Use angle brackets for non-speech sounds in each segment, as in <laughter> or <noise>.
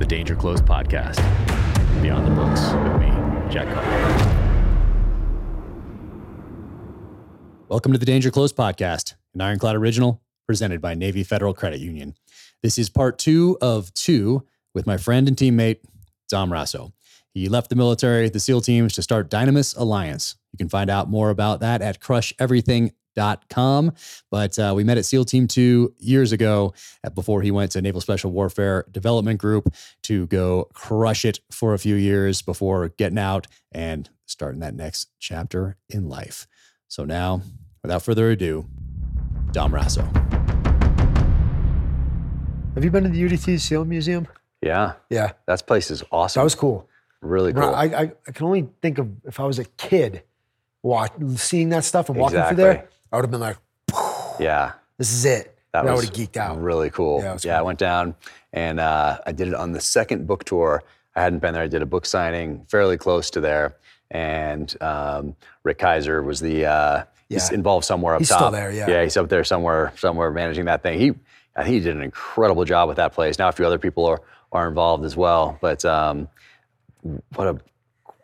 the Danger Close podcast. Beyond the Books with me, Jack Carr. Welcome to the Danger Close podcast, an Ironclad original presented by Navy Federal Credit Union. This is part two of two with my friend and teammate, Dom Raso. He left the military, the SEAL teams to start Dynamis Alliance. You can find out more about that at crusheverything.com. But uh, we met at SEAL Team 2 years ago uh, before he went to Naval Special Warfare Development Group to go crush it for a few years before getting out and starting that next chapter in life. So now, without further ado, Dom Raso. Have you been to the UDT SEAL Museum? Yeah, Yeah, that place is awesome. that was cool. really cool. I, I, I can only think of if I was a kid, watch, seeing that stuff and walking Exactly. through there, I would have been like, yeah, "This is it." that And I would have geeked out. Really cool. Yeah, it was I cool. went down and uh, I did it on the second book tour. I hadn't been there. I did a book signing fairly close to there, and um, Rick Kaiser was the uh, he's involved somewhere up top. He's top. still there, yeah. Yeah, he's up there somewhere, somewhere managing that thing. He, I think he did an incredible job with that place. Now a few other people are are involved as well, but um, what a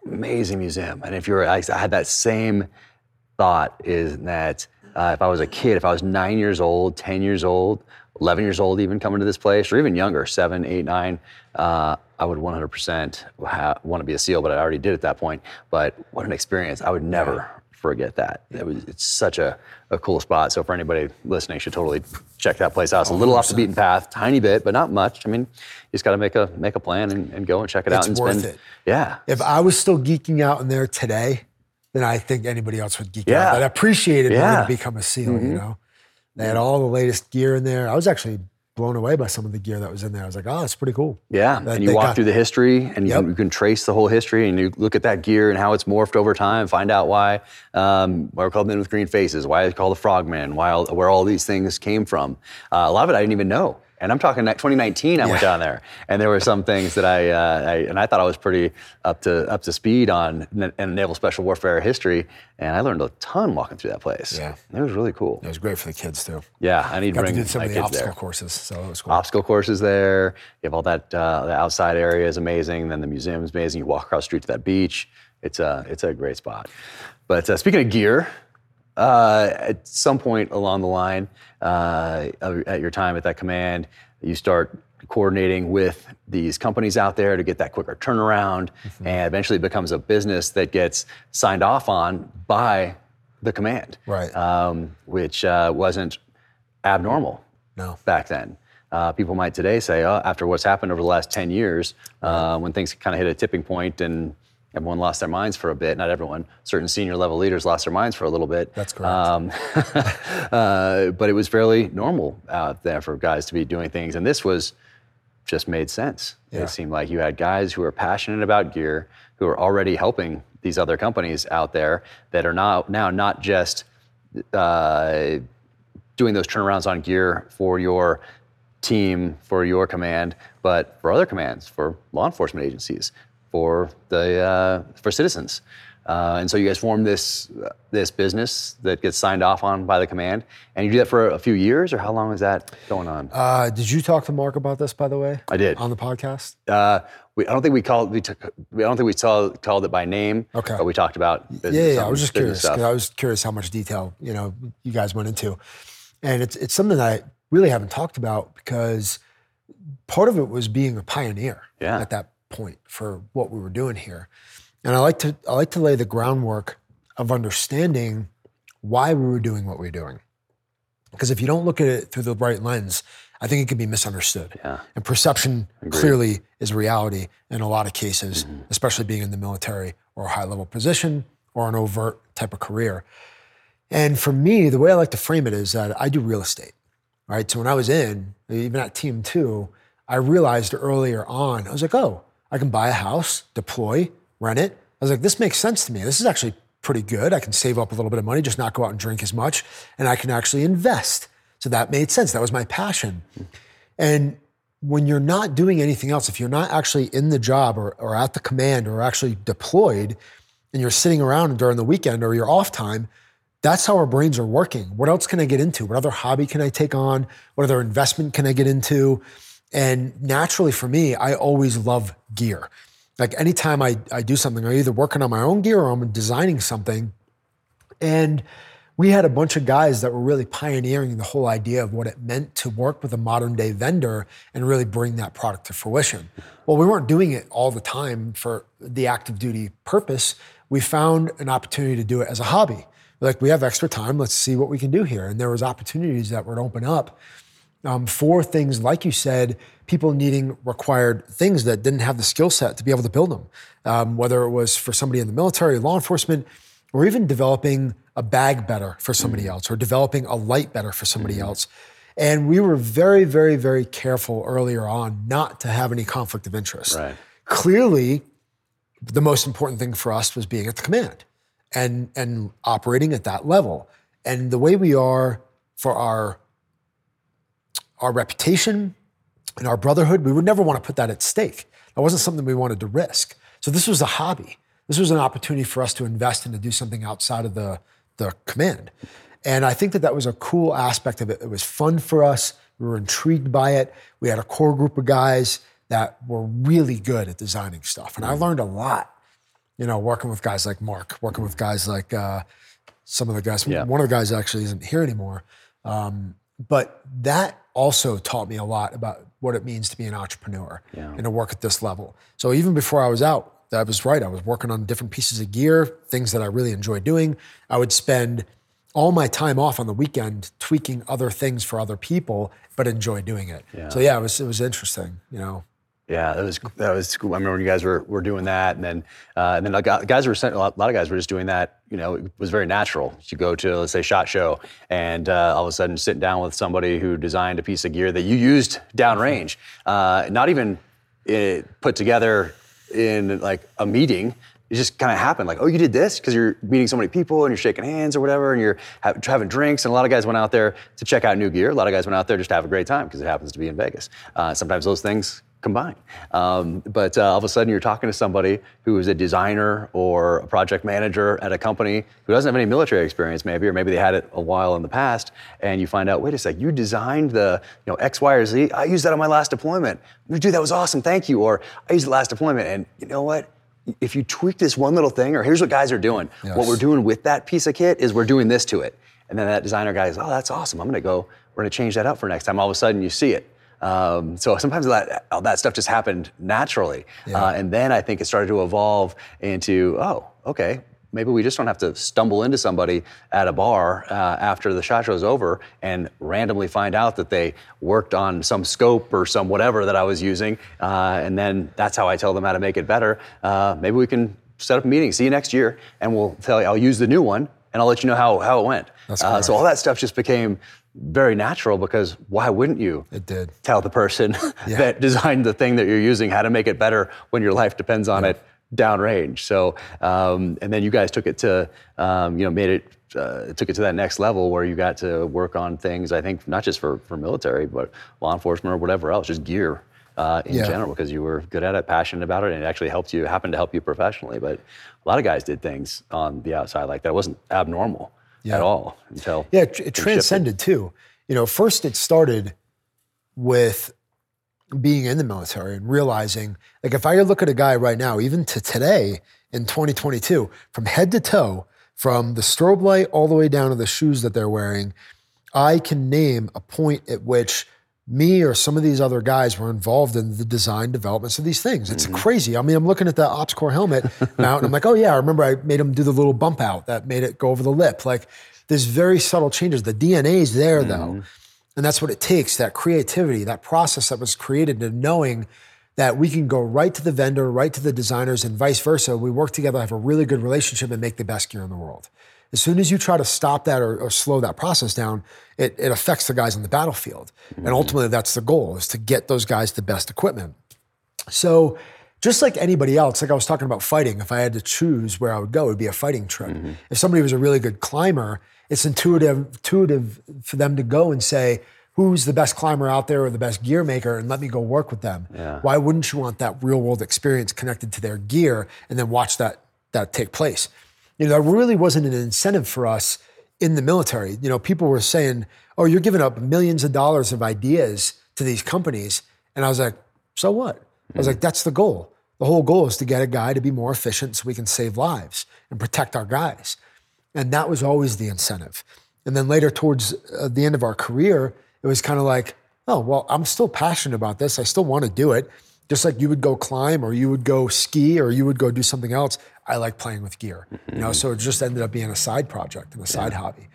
amazing museum. And if you're, I, I had that same thought is that uh, if I was a kid, if I was nine years old, 10 years old, 11 years old, even coming to this place, or even younger, seven, eight, nine, uh, I would 100% ha- want to be a SEAL, but I already did at that point. But what an experience. I would never forget that. It was, it's such a, a cool spot. So for anybody listening, should totally check that place out. It's a little off the beaten path, tiny bit, but not much. I mean, you just got to make a make a plan and, and go and check it out It's and worth spend. it. Yeah. If I was still geeking out in there today, then I think anybody else would geek Yeah. out. But I appreciated Yeah. to become a SEAL. You know, they had all the latest gear in there. I was actually blown away by some of the gear that was in there. I was like, "Oh, it's pretty cool." Yeah, That and you walk got- through the history, and you, Yep. can, you can trace the whole history, and you look at that gear and how it's morphed over time. Find out why um, why we're called men with green faces, why it's called the frogman, why all, where all these things came from. Uh, a lot of it I didn't even know. And I'm talking 2019. I went down there, and there were some things that I, uh, I and I thought I was pretty up to up to speed on in naval special warfare history, and I learned a ton walking through that place. Yeah. it was really cool. It was great for the kids too. Yeah, I need to Got to bring do some of the obstacle there courses, so it was cool. obstacle courses there. You have all that. Uh, the outside area is amazing. Then the museum is amazing. You walk across the street to that beach. It's a it's a great spot. But uh, speaking of gear, uh, at some point along the line, uh, at your time at that command, you start coordinating with these companies out there to get that quicker turnaround, and eventually it becomes a business that gets signed off on by the command, Right. Um, which uh, wasn't abnormal No. back then. Uh, people might today say, oh, after what's happened over the last 10 years, uh, when things kind of hit a tipping point and everyone lost their minds for a bit, not everyone, certain senior level leaders lost their minds for a little bit. That's correct. Um, <laughs> uh, but it was fairly normal out there for guys to be doing things. And this was just made sense. Yeah. It seemed like you had guys who were passionate about gear, who are already helping these other companies out there that are now, now not just uh, doing those turnarounds on gear for your team, for your command, but for other commands, for law enforcement agencies, for the uh, for citizens. Uh, and so you guys form this this business that gets signed off on by the command, and you do that for a few years, or how long is that going on? Uh, did you talk to Mark about this, by the way? I did. on the podcast. Uh, we, I don't think we called we took we, I don't think we saw, called it by name. Okay. But we talked about business, Yeah, yeah. I was just curious because. I was curious how much detail you know you guys went into, and it's it's something that I really haven't talked about because part of it was being a pioneer Yeah. at that point for what we were doing here, and I like to I like to lay the groundwork of understanding why we were doing what we were doing, because if you don't look at it through the right lens, I think it can be misunderstood. Yeah. And perception clearly is reality in a lot of cases, mm-hmm. especially being in the military or a high level position or an overt type of career. And for me, the way I like to frame it is that I do real estate, right? So when I was in, even at Team Two, I realized earlier on, I was like, oh, I can buy a house, deploy, rent it. I was like, this makes sense to me. This is actually pretty good. I can save up a little bit of money, just not go out and drink as much, and I can actually invest. So that made sense. That was my passion. And when you're not doing anything else, if you're not actually in the job or, or at the command or actually deployed, and you're sitting around during the weekend or your off time, that's how our brains are working. What else can I get into? What other hobby can I take on? What other investment can I get into? And naturally for me, I always love gear. Like anytime I, I do something, I'm either working on my own gear or I'm designing something. And we had a bunch of guys that were really pioneering the whole idea of what it meant to work with a modern day vendor and really bring that product to fruition. Well, we weren't doing it all the time for the active duty purpose. We found an opportunity to do it as a hobby. Like we have extra time, let's see what we can do here. And there was opportunities that would open up um, for things like you said, people needing required things that didn't have the skill set to be able to build them. Um, whether it was for somebody in the military, law enforcement, or even developing a bag better for somebody mm else or developing a light better for somebody mm else. And we were very, very, very careful earlier on not to have any conflict of interest. Right. Clearly, the most important thing for us was being at the command and, and operating at that level. And the way we are for our, our reputation and our brotherhood, we would never want to put that at stake. That wasn't something we wanted to risk. So this was a hobby this was an opportunity for us to invest and to do something outside of the, the command. And I think that that was a cool aspect of it. It was fun for us. We were intrigued by it. We had a core group of guys that were really good at designing stuff. And I learned a lot, you know, working with guys like Mark, working with guys like uh, some of the guys. Yeah. One of the guys actually isn't here anymore. Um, but that also taught me a lot about what it means to be an entrepreneur yeah. and to work at this level. So even before I was out, that was right. I was working on different pieces of gear, things that I really enjoy doing. I would spend all my time off on the weekend tweaking other things for other people, but enjoy doing it. Yeah. So yeah, it was it was interesting, you know. Yeah, that was that was cool. I remember when you guys were, were doing that, and then uh, and then guys were a lot, a lot of guys were just doing that. You know, it was very natural. You go to let's say Shot Show, and uh, all of a sudden sitting down with somebody who designed a piece of gear that you used downrange, uh, not even uh, put together in like a meeting it just kind of happened like oh you did this because you're meeting so many people and you're shaking hands or whatever and you're having drinks and a lot of guys went out there to check out new gear a lot of guys went out there just to have a great time because it happens to be in vegas uh, sometimes those things combine um, but uh, all of a sudden you're talking to somebody who is a designer or a project manager at a company who doesn't have any military experience maybe or maybe they had it a while in the past and you find out wait a sec you designed the you know x y or z? I used that on my last deployment. Dude that was awesome thank you or i used the last deployment and you know what? If you tweak this one little thing or here's what guys are doing. Yes. what we're doing with that piece of kit is we're doing this to it. And then that designer guy is oh that's awesome. I'm going to go we're going to change that up for next time. All of a sudden you see it um, so sometimes that that stuff just happened naturally, yeah. uh, and then I think it started to evolve into oh, okay, maybe we just don't have to stumble into somebody at a bar uh, after the shot show's over and randomly find out that they worked on some scope or some whatever that I was using, uh, and then that's how I tell them how to make it better. Uh, maybe we can set up a meeting, see you next year, and we'll tell you. I'll use the new one, and I'll let you know how how it went. Uh, so all that stuff just became very natural because why wouldn't you it did. tell the person <laughs> yeah. that designed the thing that you're using how to make it better when your life depends on yeah. it downrange so um, and then you guys took it to um, you know made it uh, took it to that next level where you got to work on things i think not just for, for military but law enforcement or whatever else just gear uh, in yeah. general because you were good at it passionate about it and it actually helped you happened to help you professionally but a lot of guys did things on the outside like that it wasn't abnormal yeah. at all until yeah, it, it transcended too. You know, first it started with being in the military and realizing, like, if I look at a guy right now, even to today in 2022, from head to toe, from the strobe light all the way down to the shoes that they're wearing, I can name a point at which me or some of these other guys were involved in the design developments of these things. It's mm-hmm. crazy. I mean, I'm looking at the Ops-Core helmet <laughs> mount, and I'm like, oh yeah, I remember I made him do the little bump out that made it go over the lip. Like, there's very subtle changes. The DNA is there mm-hmm. though, and that's what it takes. That creativity, that process that was created, and knowing that we can go right to the vendor, right to the designers, and vice versa. We work together, have a really good relationship, and make the best gear in the world. As soon as you try to stop that or, or slow that process down, it, it, affects the guys on the battlefield. Mm-hmm. And ultimately, that's the goal: is to get those guys the best equipment. So, just like anybody else, like I was talking about fighting, if I had to choose where I would go, it would be a fighting trip. Mm-hmm. If somebody was a really good climber, it's intuitive, intuitive for them to go and say, who's the best climber out there or the best gear maker and let me go work with them. Yeah. Why wouldn't you want that real world experience connected to their gear and then watch that that take place? You know, there really wasn't an incentive for us in the military. You know, people were saying, "Oh, you're giving up millions of dollars of ideas to these companies, And I was like, so what? I was like, that's the goal. The whole goal is to get a guy to be more efficient so we can save lives and protect our guys. And that was always the incentive. And then later, towards uh, the end of our career, it was kind of like, oh, well, I'm still passionate about this. I still want to do it. Just like you would go climb or you would go ski or you would go do something else. I like playing with gear, you know. So it just ended up being a side project and a side hobby.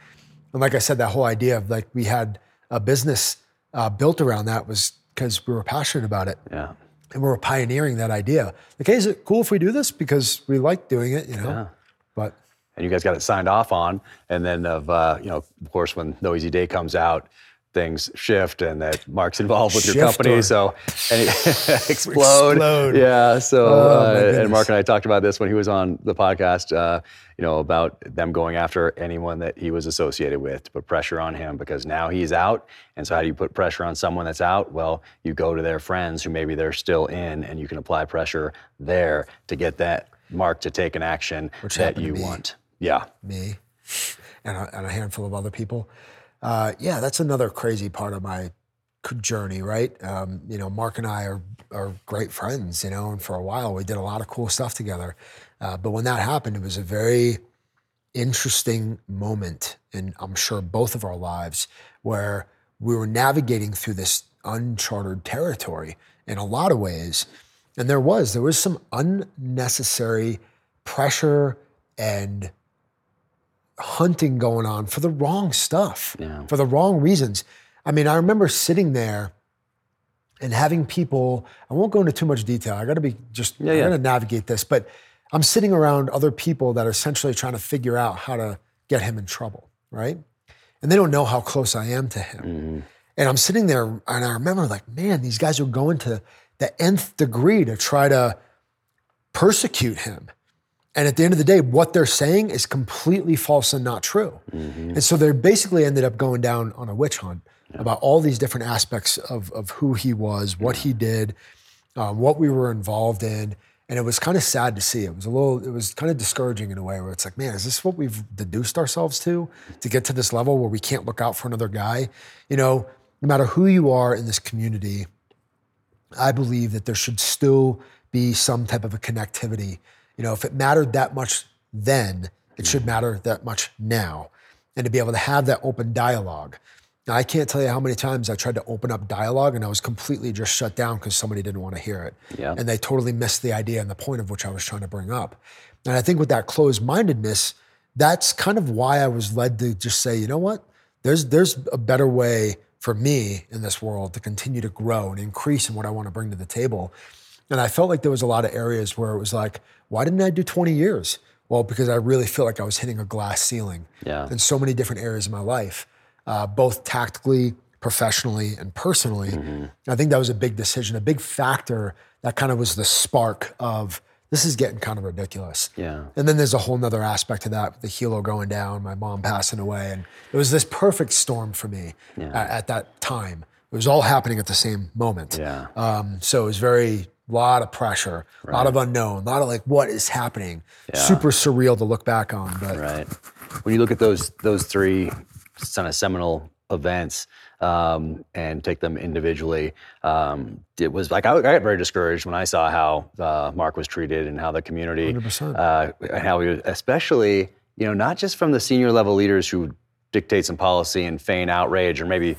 And like I said, that whole idea of like we had a business uh, built around that was because we were passionate about it. Yeah. And we were pioneering that idea. Like, hey, is it cool if we do this? Because we like doing it, you know? Yeah. But and you guys got it signed off on. And then, of uh, you know, of course, when No Easy Day comes out, things shift, and that Mark's involved with your company. or- So <laughs> and <laughs> explode. Explode. Yeah. So Oh, uh, and. Mark and I talked about this when he was on the podcast. Uh, you know about them going after anyone that he was associated with to put pressure on him because now he's out. And so how do you put pressure on someone that's out? Well, you go to their friends who maybe they're still in, and you can apply pressure there to get that Mark to take an action that you want. Yeah. me and a, and a handful of other people. Uh, yeah, that's another crazy part of my journey, right? Um, you know, Mark and I are are great friends, you know, and for a while we did a lot of cool stuff together. Uh, but when that happened, it was a very interesting moment in I'm sure both of our lives where we were navigating through this uncharted territory in a lot of ways. And there was, there was some unnecessary pressure and hunting going on for the wrong stuff, Yeah. for the wrong reasons. I mean, I remember sitting there and having people, I won't go into too much detail. I got to be just, I yeah. got to navigate this, but I'm sitting around other people that are essentially trying to figure out how to get him in trouble, right? And they don't know how close I am to him. Mm-hmm. And I'm sitting there and I remember like, man, these guys are going to the nth degree to try to persecute him. And at the end of the day, what they're saying is completely false and not true. And so they basically ended up going down on a witch hunt about all these different aspects of, of who he was, what he did, uh, what we were involved in. And it was kind of sad to see. It was a little, it was kind of discouraging in a way where it's like, man, is this what we've deduced ourselves to to get to this level where we can't look out for another guy? You know, no matter who you are in this community, I believe that there should still be some type of a connectivity. You know, if it mattered that much then, it should mm-hmm. matter that much now. And to be able to have that open dialogue. Now, I can't tell you how many times I tried to open up dialogue and I was completely just shut down because somebody didn't want to hear it. Yeah. And they totally missed the idea and the point of which I was trying to bring up. And I think with that closed mindedness, that's kind of why I was led to just say, you know what? There's there's a better way for me in this world to continue to grow and increase in what I want to bring to the table. And I felt like there was a lot of areas where it was like, why didn't I do 20 years? Well, because I really feel like I was hitting a glass ceiling Yeah. in so many different areas of my life, uh, both tactically, professionally, and personally. I think that was a big decision, a big factor that kind of was the spark of this is getting kind of ridiculous. Yeah. And then there's a whole nother aspect to that, the helo going down, my mom passing away. And it was this perfect storm for me a- at, that time. It was all happening at the same moment. Yeah. Um, so it was very, lot of pressure, a lot of unknown, a lot of like, what is happening? Super surreal to look back on. But Right. When you look at those those three kind of seminal events um, and take them individually, um, it was like I, I got very discouraged when I saw how uh, Mark was treated and how the community, 100%. uh, and how was, especially you know not just from the senior level leaders who dictate some policy and feign outrage or maybe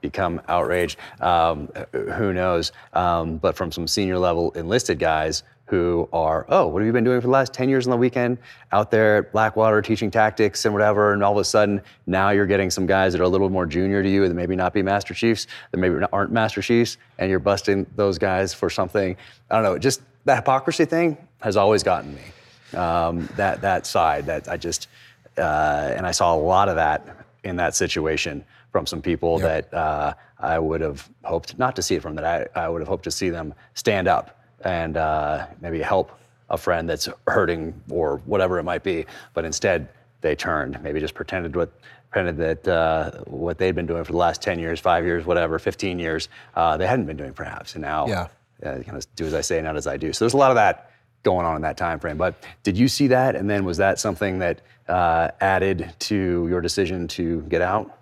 become outraged. Um, who knows? Um, but from some senior level enlisted guys who are, oh, what have you been doing for the last 10 years on the weekend? Out there at Blackwater teaching tactics and whatever. And all of a sudden, now you're getting some guys that are a little more junior to you that maybe not be Master Chiefs, that maybe aren't Master Chiefs, and you're busting those guys for something. I don't know, just that hypocrisy thing has always gotten me. Um, that, that side, that I just, uh, and I saw a lot of that in that situation from some people that uh, I would have hoped not to see it from. That I, I would have hoped to see them stand up and uh, maybe help a friend that's hurting or whatever it might be. But instead, they turned, maybe just pretended what pretended that uh, what they'd been doing for the last 10 years, five years, whatever, 15 years, uh, they hadn't been doing perhaps. And now, Yeah. kind of do as I say, not as I do. So there's a lot of that going on in that time frame. But did you see that? And then was that something that uh, added to your decision to get out?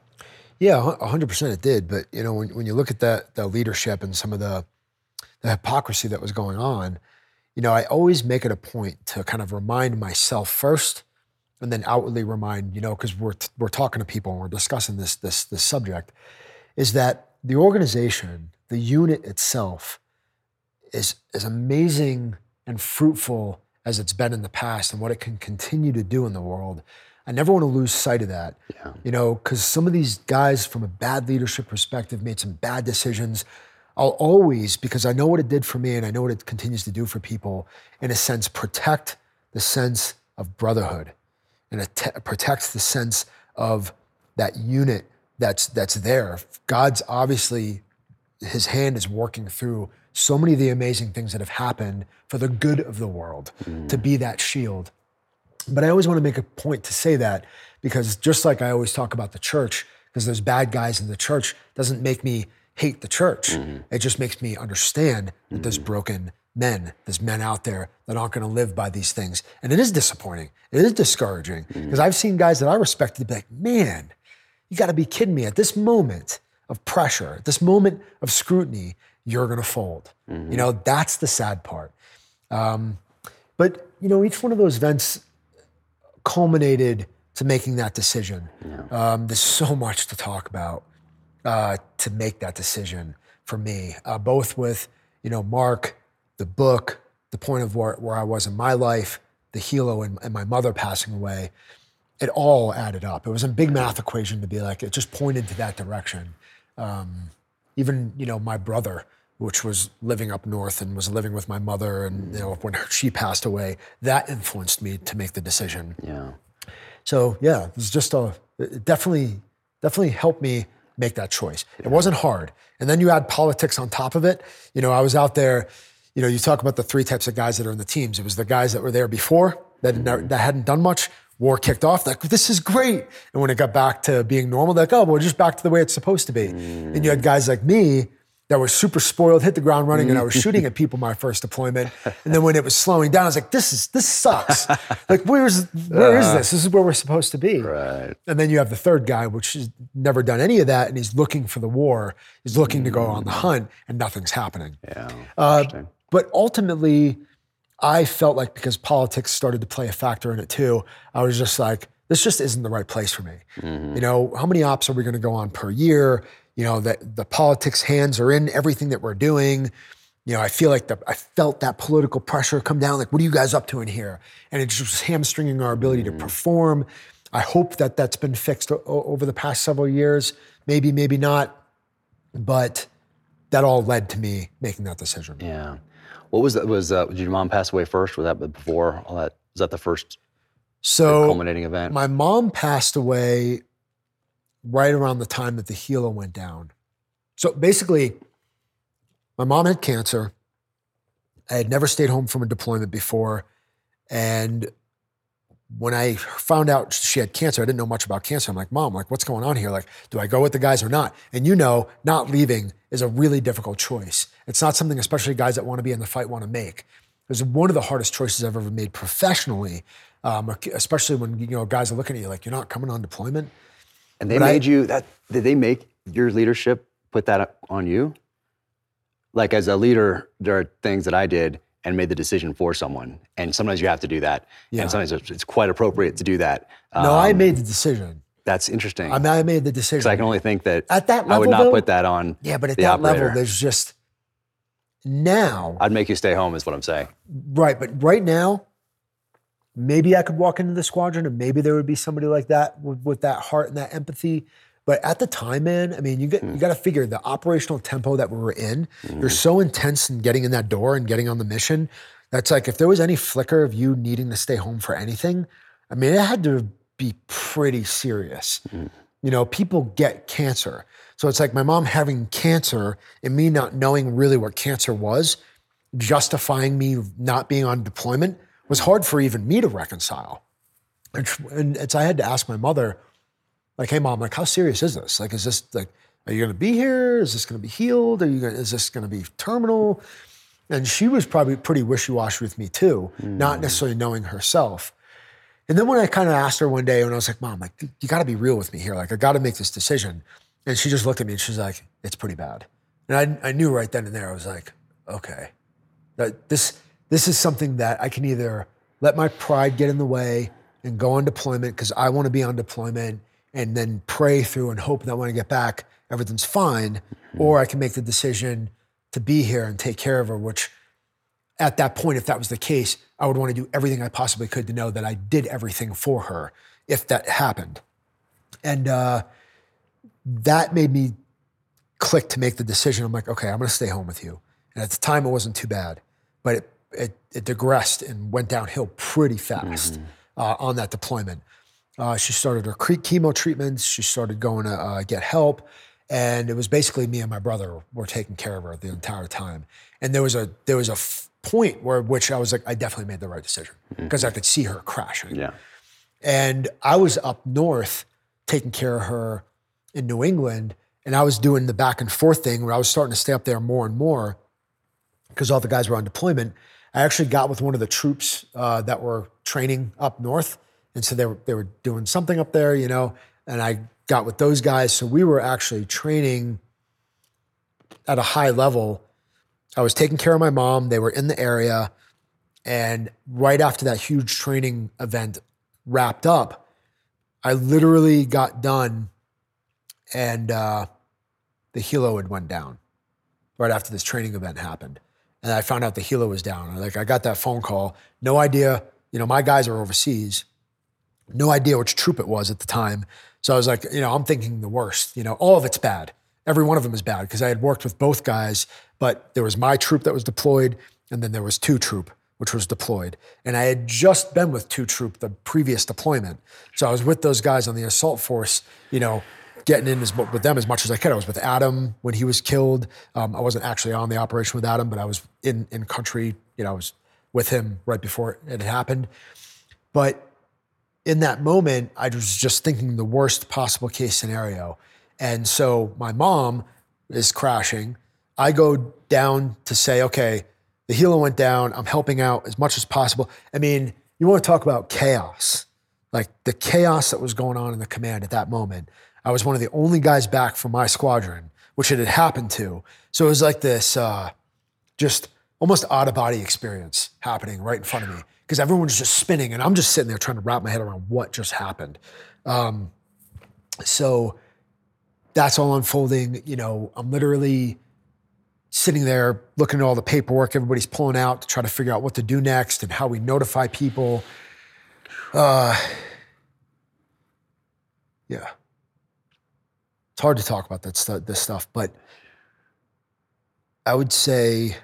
Yeah, a hundred percent it did. But you know, when, when you look at that the leadership and some of the the hypocrisy that was going on, you know, I always make it a point to kind of remind myself first, and then outwardly remind, you know, because we're we're talking to people and we're discussing this this this subject, is that the organization, the unit itself, is as amazing and fruitful as it's been in the past and what it can continue to do in the world. I never want to lose sight of that. Yeah. You know, because some of these guys, from a bad leadership perspective, made some bad decisions. I'll always, because I know what it did for me and I know what it continues to do for people, in a sense, protect the sense of brotherhood and it te- protects the sense of that unit that's that's there. God's obviously his hand is working through so many of the amazing things that have happened for the good of the world mm-hmm. to be that shield. But I always want to make a point to say that because just like I always talk about the church, because there's bad guys in the church, doesn't make me hate the church. Mm-hmm. It just makes me understand that there's mm-hmm. broken men, there's men out there that aren't going to live by these things. And it is disappointing. It is discouraging mm-hmm. because I've seen guys that I respected be like, man, you got to be kidding me. At this moment of pressure, at this moment of scrutiny, you're going to fold. You know, that's the sad part. Um, but, you know, each one of those events culminated to making that decision. Um, there's so much to talk about uh, to make that decision for me, uh, both with, you know, Mark, the book, the point of where, where I was in my life, the helo and, and my mother passing away it all added up. It was a big math equation to be like, it just pointed to that direction. Um, even, you know, my brother, which was living up north and was living with my mother, and, you know, when she passed away, that influenced me to make the decision. Yeah. So, yeah, it was just a, it definitely, definitely helped me make that choice. It wasn't hard. And then you add politics on top of it. You know, I was out there, you know, you talk about the three types of guys that are in the teams. It was the guys that were there before that, never, that hadn't done much war kicked off, like, this is great. And when it got back to being normal, they're like, oh, well, just back to the way it's supposed to be. Mm. And you had guys like me that were super spoiled, hit the ground running, and I was shooting at people my first deployment. And then when it was slowing down, I was like, this is this sucks. <laughs> like, where's where is this? This is where we're supposed to be. Right. And then you have the third guy, which has never done any of that, and he's looking for the war. He's looking mm. to go on the hunt, and nothing's happening. Yeah. Uh, but ultimately, I felt like because politics started to play a factor in it too, I was just like, this just isn't the right place for me. Mm-hmm. You know, how many ops are we going to go on per year? You know, that the politics hands are in everything that we're doing. You know, I feel like the, I felt that political pressure come down. Like, what are you guys up to in here? And it's just hamstringing our ability mm-hmm. to perform. I hope that that's been fixed o- over the past several years. Maybe, maybe not. But that all led to me making that decision. Yeah. What was that? Was uh, did your mom pass away first? Was that before all that? Was that the first so culminating event? My mom passed away right around the time that the helo went down. So basically, my mom had cancer. I had never stayed home from a deployment before, and when I found out she had cancer, I didn't know much about cancer. I'm like, Mom, like, what's going on here? Like, do I go with the guys or not? And you know, not leaving is a really difficult choice. It's not something, especially guys that want to be in the fight, want to make. It was one of the hardest choices I've ever made professionally, um, especially when you know guys are looking at you like you're not coming on deployment. And they but made I, you that. Did they make your leadership put that on you? Like as a leader, there are things that I did and made the decision for someone. And sometimes you have to do that. Yeah. And sometimes it's quite appropriate to do that. No, um, I made the decision. That's interesting. I, mean, I made the decision. Because I can only think that at that level, I would not though, put that on. Yeah, but at that operator. level, there's just now. I'd make you stay home, is what I'm saying. Right, but right now, maybe I could walk into the squadron, and maybe there would be somebody like that with, with that heart and that empathy. But at the time, man, I mean, you get mm. you got to figure the operational tempo that we were in. Mm. You're so intense in getting in that door and getting on the mission that's like if there was any flicker of you needing to stay home for anything, I mean, it had to be pretty serious. Mm. You know, people get cancer. So it's like my mom having cancer and me not knowing really what cancer was, justifying me not being on deployment was hard for even me to reconcile. And it's, I had to ask my mother, like, hey, mom, like, how serious is this? Like, is this like, are you going to be here? Is this going to be healed? Are you going is this going to be terminal? And she was probably pretty wishy washy with me too, mm. not necessarily knowing herself. And then when I kind of asked her one day, and I was like, Mom, like, you got to be real with me here. Like, I got to make this decision. And she just looked at me and she's like, it's pretty bad. And I, I knew right then and there, I was like, okay, that this, this is something that I can either let my pride get in the way and go on deployment because I want to be on deployment and then pray through and hope that when I get back, everything's fine. Or I can make the decision to be here and take care of her, which at that point, if that was the case, I would want to do everything I possibly could to know that I did everything for her if that happened. And uh, that made me click to make the decision. I'm like, okay, I'm going to stay home with you. And at the time, it wasn't too bad, but it, it, it digressed and went downhill pretty fast mm-hmm. uh, on that deployment. Uh, she started her chemo treatments. She started going to uh, get help. And it was basically me and my brother were taking care of her the entire time. And there was a there was a f- point where which I was like, I definitely made the right decision because mm-hmm. I could see her crashing. Yeah. And I was up north taking care of her in New England, and I was doing the back and forth thing where I was starting to stay up there more and more because all the guys were on deployment. I actually got with one of the troops uh, that were training up north, and so they were they were doing something up there, you know. And I got with those guys, so we were actually training at a high level. I was taking care of my mom. They were in the area, and right after that huge training event wrapped up, I literally got done, and uh, the helo had went down right after this training event happened and I found out the helo was down. Like I got that phone call, no idea. You know, my guys are overseas, no idea which troop it was at the time. So I was like, you know, I'm thinking the worst. You know, all of it's bad. Every one of them is bad because I had worked with both guys, but there was my troop that was deployed, and then there was two troop which was deployed. And I had just been with two troop the previous deployment. So I was with those guys on the assault force, you know, getting in as, with them as much as I could. I was with Adam when he was killed. Um, I wasn't actually on the operation with Adam, but I was in in country. You know, I was with him right before it happened. But in that moment, I was just thinking the worst possible case scenario. And so my mom is crashing. I go down to say, okay, the helo went down. I'm helping out as much as possible. I mean, you want to talk about chaos, like the chaos that was going on in the command at that moment. I was one of the only guys back from my squadron, which it had happened to. So it was like this uh, just almost out of body experience happening right in front of me because everyone was just spinning and I'm just sitting there trying to wrap my head around what just happened. Um, so that's all unfolding. You know, I'm literally sitting there looking at all the paperwork everybody's pulling out to try to figure out what to do next and how we notify people. Uh, yeah it's hard to talk about that this stuff, but I would say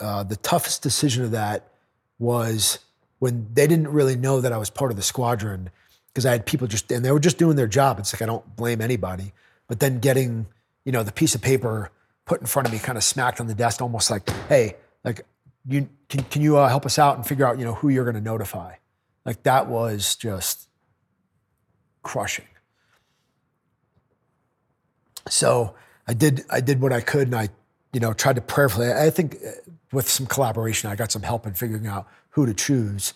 uh, the toughest decision of that was when they didn't really know that I was part of the squadron because I had people just and they were just doing their job. It's like I don't blame anybody, but then getting you know the piece of paper put in front of me, kind of smacked on the desk, almost like, hey, like you can can you uh, help us out and figure out you know who you're going to notify? Like that was just crushing. So I did I did what I could, and I you know tried to prayerfully. I think uh, with some collaboration, I got some help in figuring out who to choose.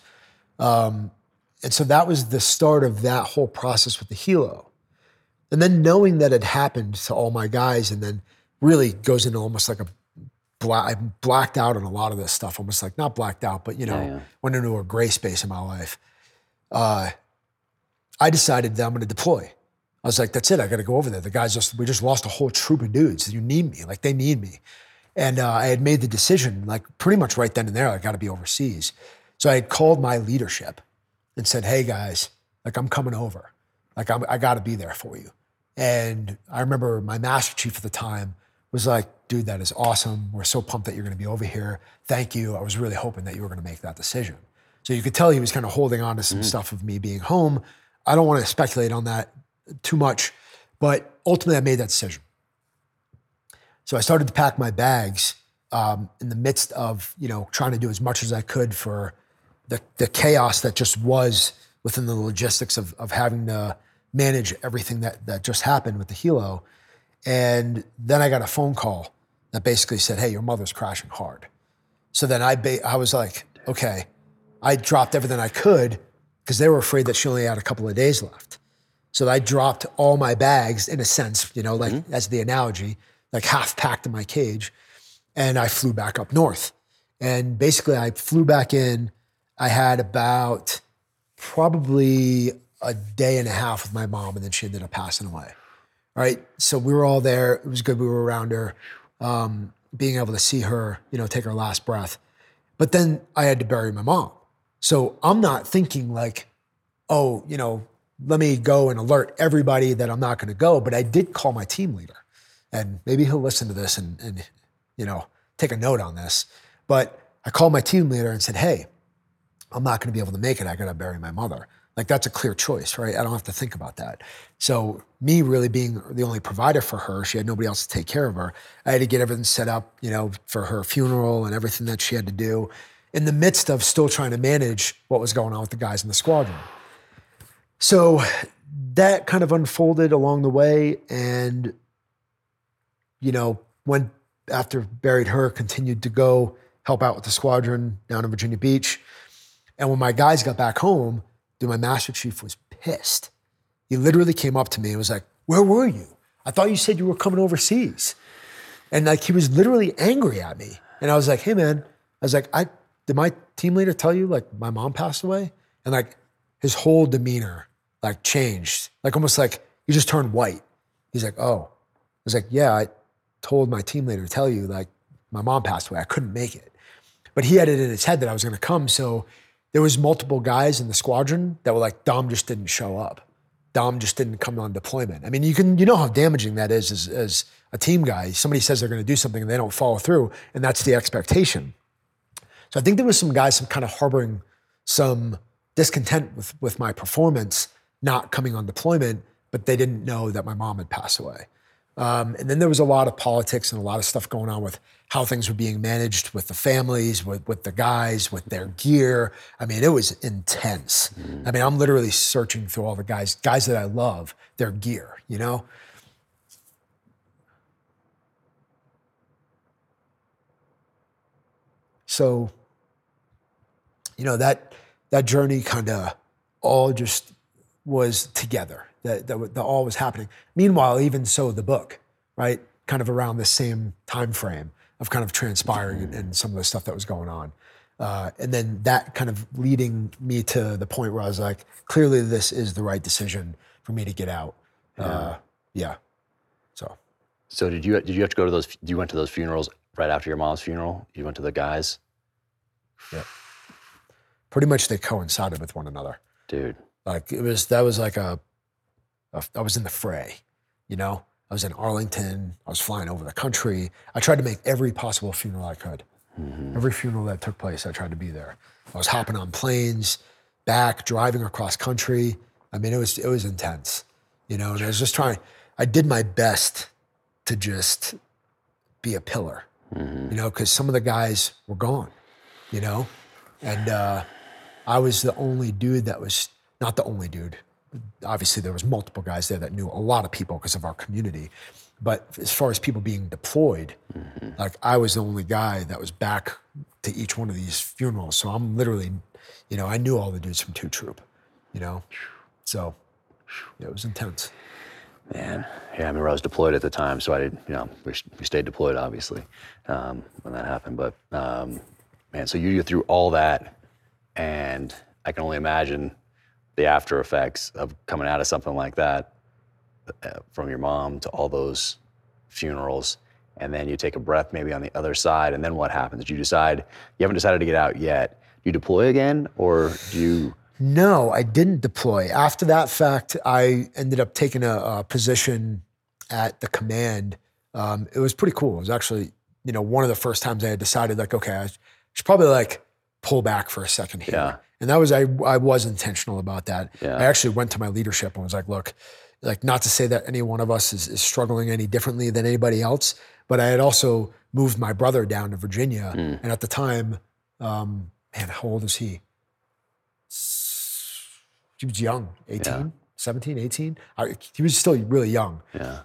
Um, and so that was the start of that whole process with the helo. And then knowing that it happened to all my guys, and then really goes into almost like a black, I blacked out on a lot of this stuff, almost like not blacked out, but you know, yeah, yeah. went into a gray space in my life. Uh, I decided that I'm going to deploy. I was like, that's it. I got to go over there. The guys just, we just lost a whole troop of dudes. You need me. Like, they need me. And uh, I had made the decision, like, pretty much right then and there, I got to be overseas. So I had called my leadership and said, hey, guys, like, I'm coming over. Like, I'm, I got to be there for you. And I remember my master chief at the time was like, dude, that is awesome. We're so pumped that you're going to be over here. Thank you. I was really hoping that you were going to make that decision. So you could tell he was kind of holding on to some mm. stuff of me being home. I don't want to speculate on that too much. But ultimately, I made that decision. So I started to pack my bags um, in the midst of you know trying to do as much as I could for the, the chaos that just was within the logistics of, of having to manage everything that, that just happened with the helo. And then I got a phone call that basically said, "Hey, your mother's crashing hard." So then I ba- I was like, okay, I dropped everything I could because they were afraid that she only had a couple of days left. So I dropped all my bags in a sense, you know, like mm-hmm. as the analogy, like half packed in my cage. And I flew back up north. And basically, I flew back in. I had about probably a day and a half with my mom, and then she ended up passing away. All right. So we were all there. It was good. We were around her, um, being able to see her, you know, take her last breath. But then I had to bury my mom. So I'm not thinking like, oh, you know, let me go and alert everybody that I'm not going to go. But I did call my team leader, and maybe he'll listen to this and, and you know take a note on this. But I called my team leader and said, hey, I'm not going to be able to make it. I got to bury my mother. Like that's a clear choice, right? I don't have to think about that. So me really being the only provider for her, she had nobody else to take care of her. I had to get everything set up, you know, for her funeral and everything that she had to do in the midst of still trying to manage what was going on with the guys in the squadron. So that kind of unfolded along the way and you know, went after buried her, continued to go help out with the squadron down in Virginia Beach. And when my guys got back home, dude, my master chief was pissed. He literally came up to me and was like, Where were you? I thought you said you were coming overseas. And like he was literally angry at me. And I was like, hey man, I was like, I did my team leader tell you like my mom passed away? And like his whole demeanor like changed. Like almost like he just turned white. He's like, oh. I was like, yeah, I told my team leader to tell you like my mom passed away. I couldn't make it. But he had it in his head that I was gonna come. So there was multiple guys in the squadron that were like, Dom just didn't show up. Dom just didn't come on deployment. I mean, you can you know how damaging that is as, as a team guy. Somebody says they're going to do something and they don't follow through, and that's the expectation. So I think there was some guys some kind of harboring some discontent with with my performance not coming on deployment, but they didn't know that my mom had passed away. Um, and then there was a lot of politics and a lot of stuff going on with how things were being managed with the families, with, with the guys, with their gear. I mean, it was intense. Mm. I mean, I'm literally searching through all the guys, guys that I love, their gear, you know? So, you know, that that journey kind of all just was together that, that, that all was happening. Meanwhile, even so, the book, right, kind of around the same time frame of kind of transpiring and, and some of the stuff that was going on. Uh, and then that kind of leading me to the point where I was like, clearly this is the right decision for me to get out. Yeah. Uh, yeah. So. So did you did you have to go to those? You went to those funerals right after your mom's funeral. You went to the guys. Yeah. Pretty much they coincided with one another. Dude. Like it was that was like a I was in the fray, you know? I was in Arlington. I was flying over the country. I tried to make every possible funeral I could. Mm-hmm. Every funeral that took place, I tried to be there. I was hopping on planes, back, driving across country. I mean, it was it was intense, you know. And I was just trying. I did my best to just be a pillar, mm-hmm. you know, because some of the guys were gone, you know, and uh, I was the only dude that was not the only dude. Obviously there was multiple guys there that knew a lot of people because of our community. But as far as people being deployed mm-hmm. like i was the only guy that was back to each one of these funerals. So i'm literally you know i knew all the dudes from two troop you know? So yeah, it was intense. Man yeah i remember i was deployed at the time so i did you know we, we stayed deployed obviously um, when that happened. But um, man so you through all that and i can only imagine the after effects of coming out of something like that uh, from your mom to all those funerals. And then you take a breath maybe on the other side and then what happens? You decide you haven't decided to get out yet. Do you deploy again or do you no i didn't deploy. After that fact i ended up taking a, a position at the command. Um, it was pretty cool. It was actually you know one of the first times i had decided like okay i should probably like pull back for a second here yeah. And that was I I was intentional about that. Yeah. I actually went to my leadership and was like, look, like not to say that any one of us is, is struggling any differently than anybody else, but I had also moved my brother down to Virginia. Mm. And at the time, um, man, how old is he? He was young, 18, yeah. 17, 18. I, he was still really young. Yeah.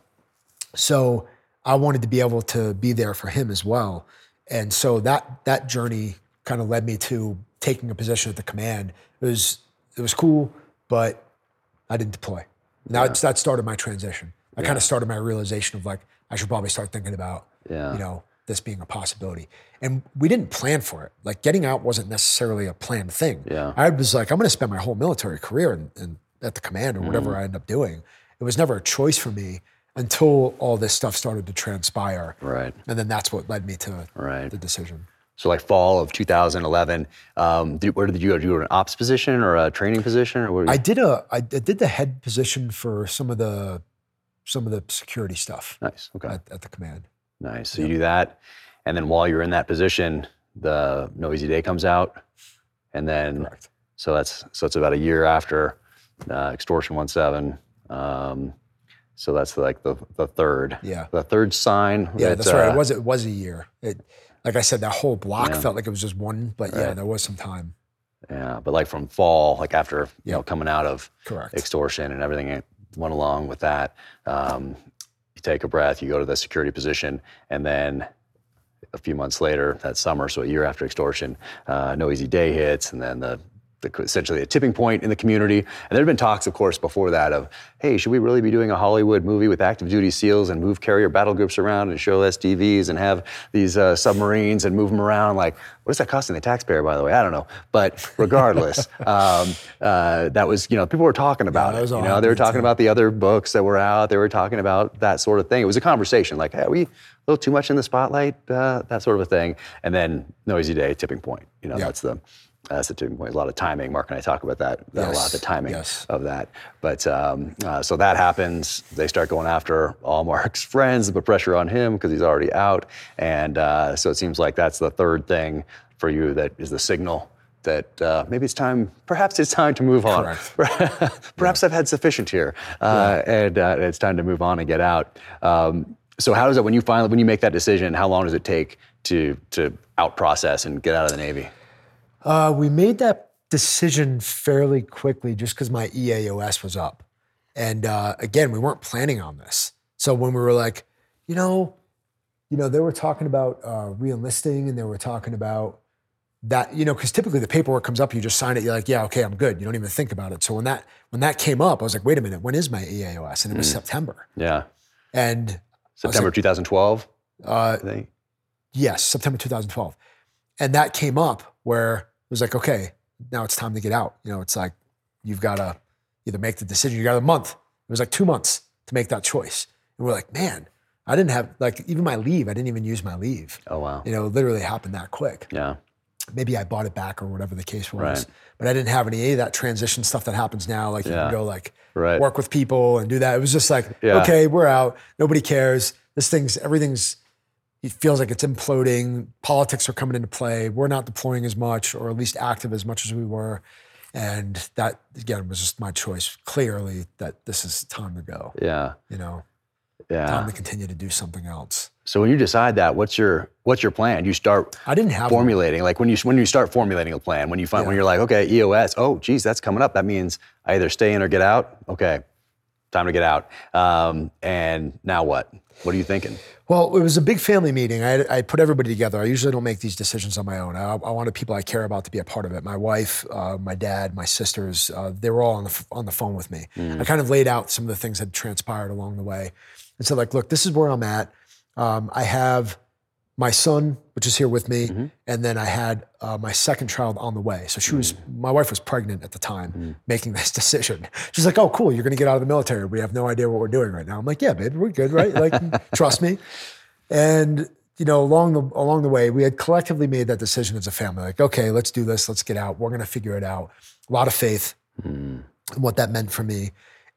So I wanted to be able to be there for him as well. And so that that journey kind of led me to taking a position at the command. It was it was cool, but I didn't deploy. And that, that started my transition. I kind of started my realization of like, I should probably start thinking about, Yeah. you know, this being a possibility. And we didn't plan for it. Like getting out wasn't necessarily a planned thing. Yeah. I was like, I'm going to spend my whole military career in, in, at the command or Mm-hmm. whatever I end up doing. It was never a choice for me until all this stuff started to transpire. Right. And then that's what led me to Right. the decision. So like fall of 2011, um, did, where did you go? Did you go to an ops position or a training position? Or what I did a I did the head position for some of the some of the security stuff nice. Okay. at, at the command. Nice. So you do that, and then while you're in that position, the No Easy Day comes out, and then Correct. so that's so it's about a year after uh, Extortion One Seven. Um, so that's like the the third. Yeah. The third sign. Yeah, that, that's right. uh, It was it was a year. It like I said, that whole block Yeah. felt like it was just one, but yeah, there was some time. Yeah, but like from fall, like after you Yeah. know coming out of Correct. extortion and everything that went along with that. Um, you take a breath, you go to the security position, and then a few months later, that summer, so a year after extortion, uh, No Easy Day hits, and then the, the essentially a tipping point in the community. And there had been talks, of course, before that of, hey, should we really be doing a Hollywood movie with active duty SEALs and move carrier battle groups around and show SDVs and have these uh, submarines and move them around? Like, what is that costing the taxpayer, by the way? I don't know. But regardless, <laughs> um, uh, that was, you know, people were talking about that it. You know, they were talking about the other books that were out. They were talking about that sort of thing. It was a conversation, like, hey, are we a little too much in the spotlight? Uh, that sort of a thing. And then No Easy Day, tipping point. You know, Yeah. that's the that's the tipping point. A lot of timing. Mark and I talk about that, that a lot, Yes, the timing yes. of that. But um, uh, so that happens. They start going after all Mark's <laughs> friends, put pressure on him because he's already out. And uh, so it seems like that's the third thing for you that is the signal that uh, maybe it's time, perhaps it's time to move on. <laughs> perhaps I've had sufficient here, uh, and uh, it's time to move on and get out. Um, so how does it when you finally when you make that decision? How long does it take to to out process and get out of the Navy? Uh, we made that decision fairly quickly just because my EAOS was up. And uh, again, we weren't planning on this. So when we were like, you know, you know, they were talking about uh, re-enlisting and they were talking about that, you know, because typically the paperwork comes up, you just sign it, you're like, yeah, okay, I'm good. You don't even think about it. So when that when that came up, I was like, wait a minute, when is my EAOS? And it was September. Yeah, And September 2012. uh, I think. Yes, September 2012. And that came up where was like, okay, now it's time to get out. You know, it's like you've got to either make the decision, you got a month. It was like two months to make that choice. And we're like, man, I didn't have, like, even my leave, I didn't even use my leave. Oh wow. You know, it literally happened that quick. Yeah. Maybe I bought it back or whatever the case was. Right. But I didn't have any of that transition stuff that happens now. Like you Yeah. can go like Right. work with people and do that. It was just like, Yeah. okay, we're out. Nobody cares. This thing's everything's it feels like it's imploding. Politics are coming into play. We're not deploying as much, or at least active as much as we were. And that again was just my choice. Clearly, that this is time to go. Yeah. You know, Yeah. time to continue to do something else. So when you decide that, what's your what's your plan? You start I didn't have one. formulating like when you when you start formulating a plan. When you find when you're like, okay, EOS. Oh, geez, that's coming up. That means I either stay in or get out. Okay, time to get out. Um, and now what? What are you thinking? Well, it was a big family meeting. I, I put everybody together. I usually don't make these decisions on my own. I, I wanted people I care about to be a part of it. My wife, uh, my dad, my sisters, uh, they were all on the, f- on the phone with me. I kind of laid out some of the things that transpired along the way. And so, like, look, this is where I'm at. Um, I have my son, which is here with me, mm-hmm. and then I had uh, my second child on the way. So she was, mm. my wife was pregnant at the time, mm. making this <laughs> decision. She's like, "Oh, cool, you're going to get out of the military. We have no idea what we're doing right now." I'm like, "Yeah, babe, we're good, right? Like, <laughs> trust me." And you know, along the along the way, we had collectively made that decision as a family. Like, okay, let's do this. Let's get out. We're going to figure it out. A lot of faith mm. in what that meant for me.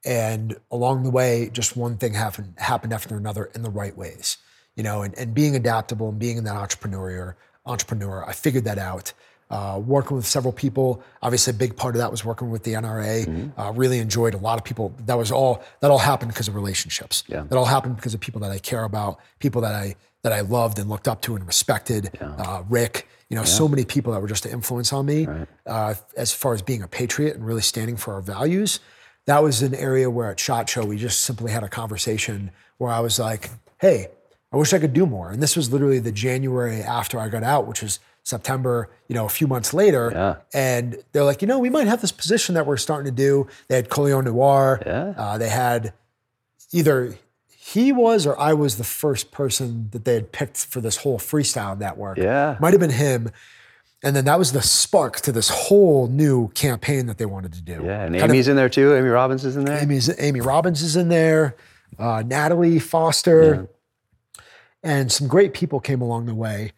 And along the way, just one thing happened happened after another in the right ways. You know, and, and being adaptable and being in that entrepreneur entrepreneur, I figured that out. Uh, working with several people, obviously a big part of that was working with the NRA. Uh, really enjoyed a lot of people. That was all. That all happened because of relationships. Yeah. That all happened because of people that I care about, people that I that I loved and looked up to and respected. Uh, Rick, you know, so many people that were just an influence on me uh, as far as being a patriot and really standing for our values. That was an area where at Shot Show we just simply had a conversation where I was like, "Hey, I wish I could do more." And this was literally the January after I got out, which was September, you know, a few months later. Yeah. And they're like, you know, we might have this position that we're starting to do. They had Colion Noir. Yeah. Uh, they had either he was or I was the first person that they had picked for this whole freestyle network. Yeah. Might have been him. And then that was the spark to this whole new campaign that they wanted to do. Yeah, and Kind of- Amy's in there too. Amy Robbins is in there. Amy's, Amy Robbins is in there, uh, Natalie Foster, and some great people came along the way.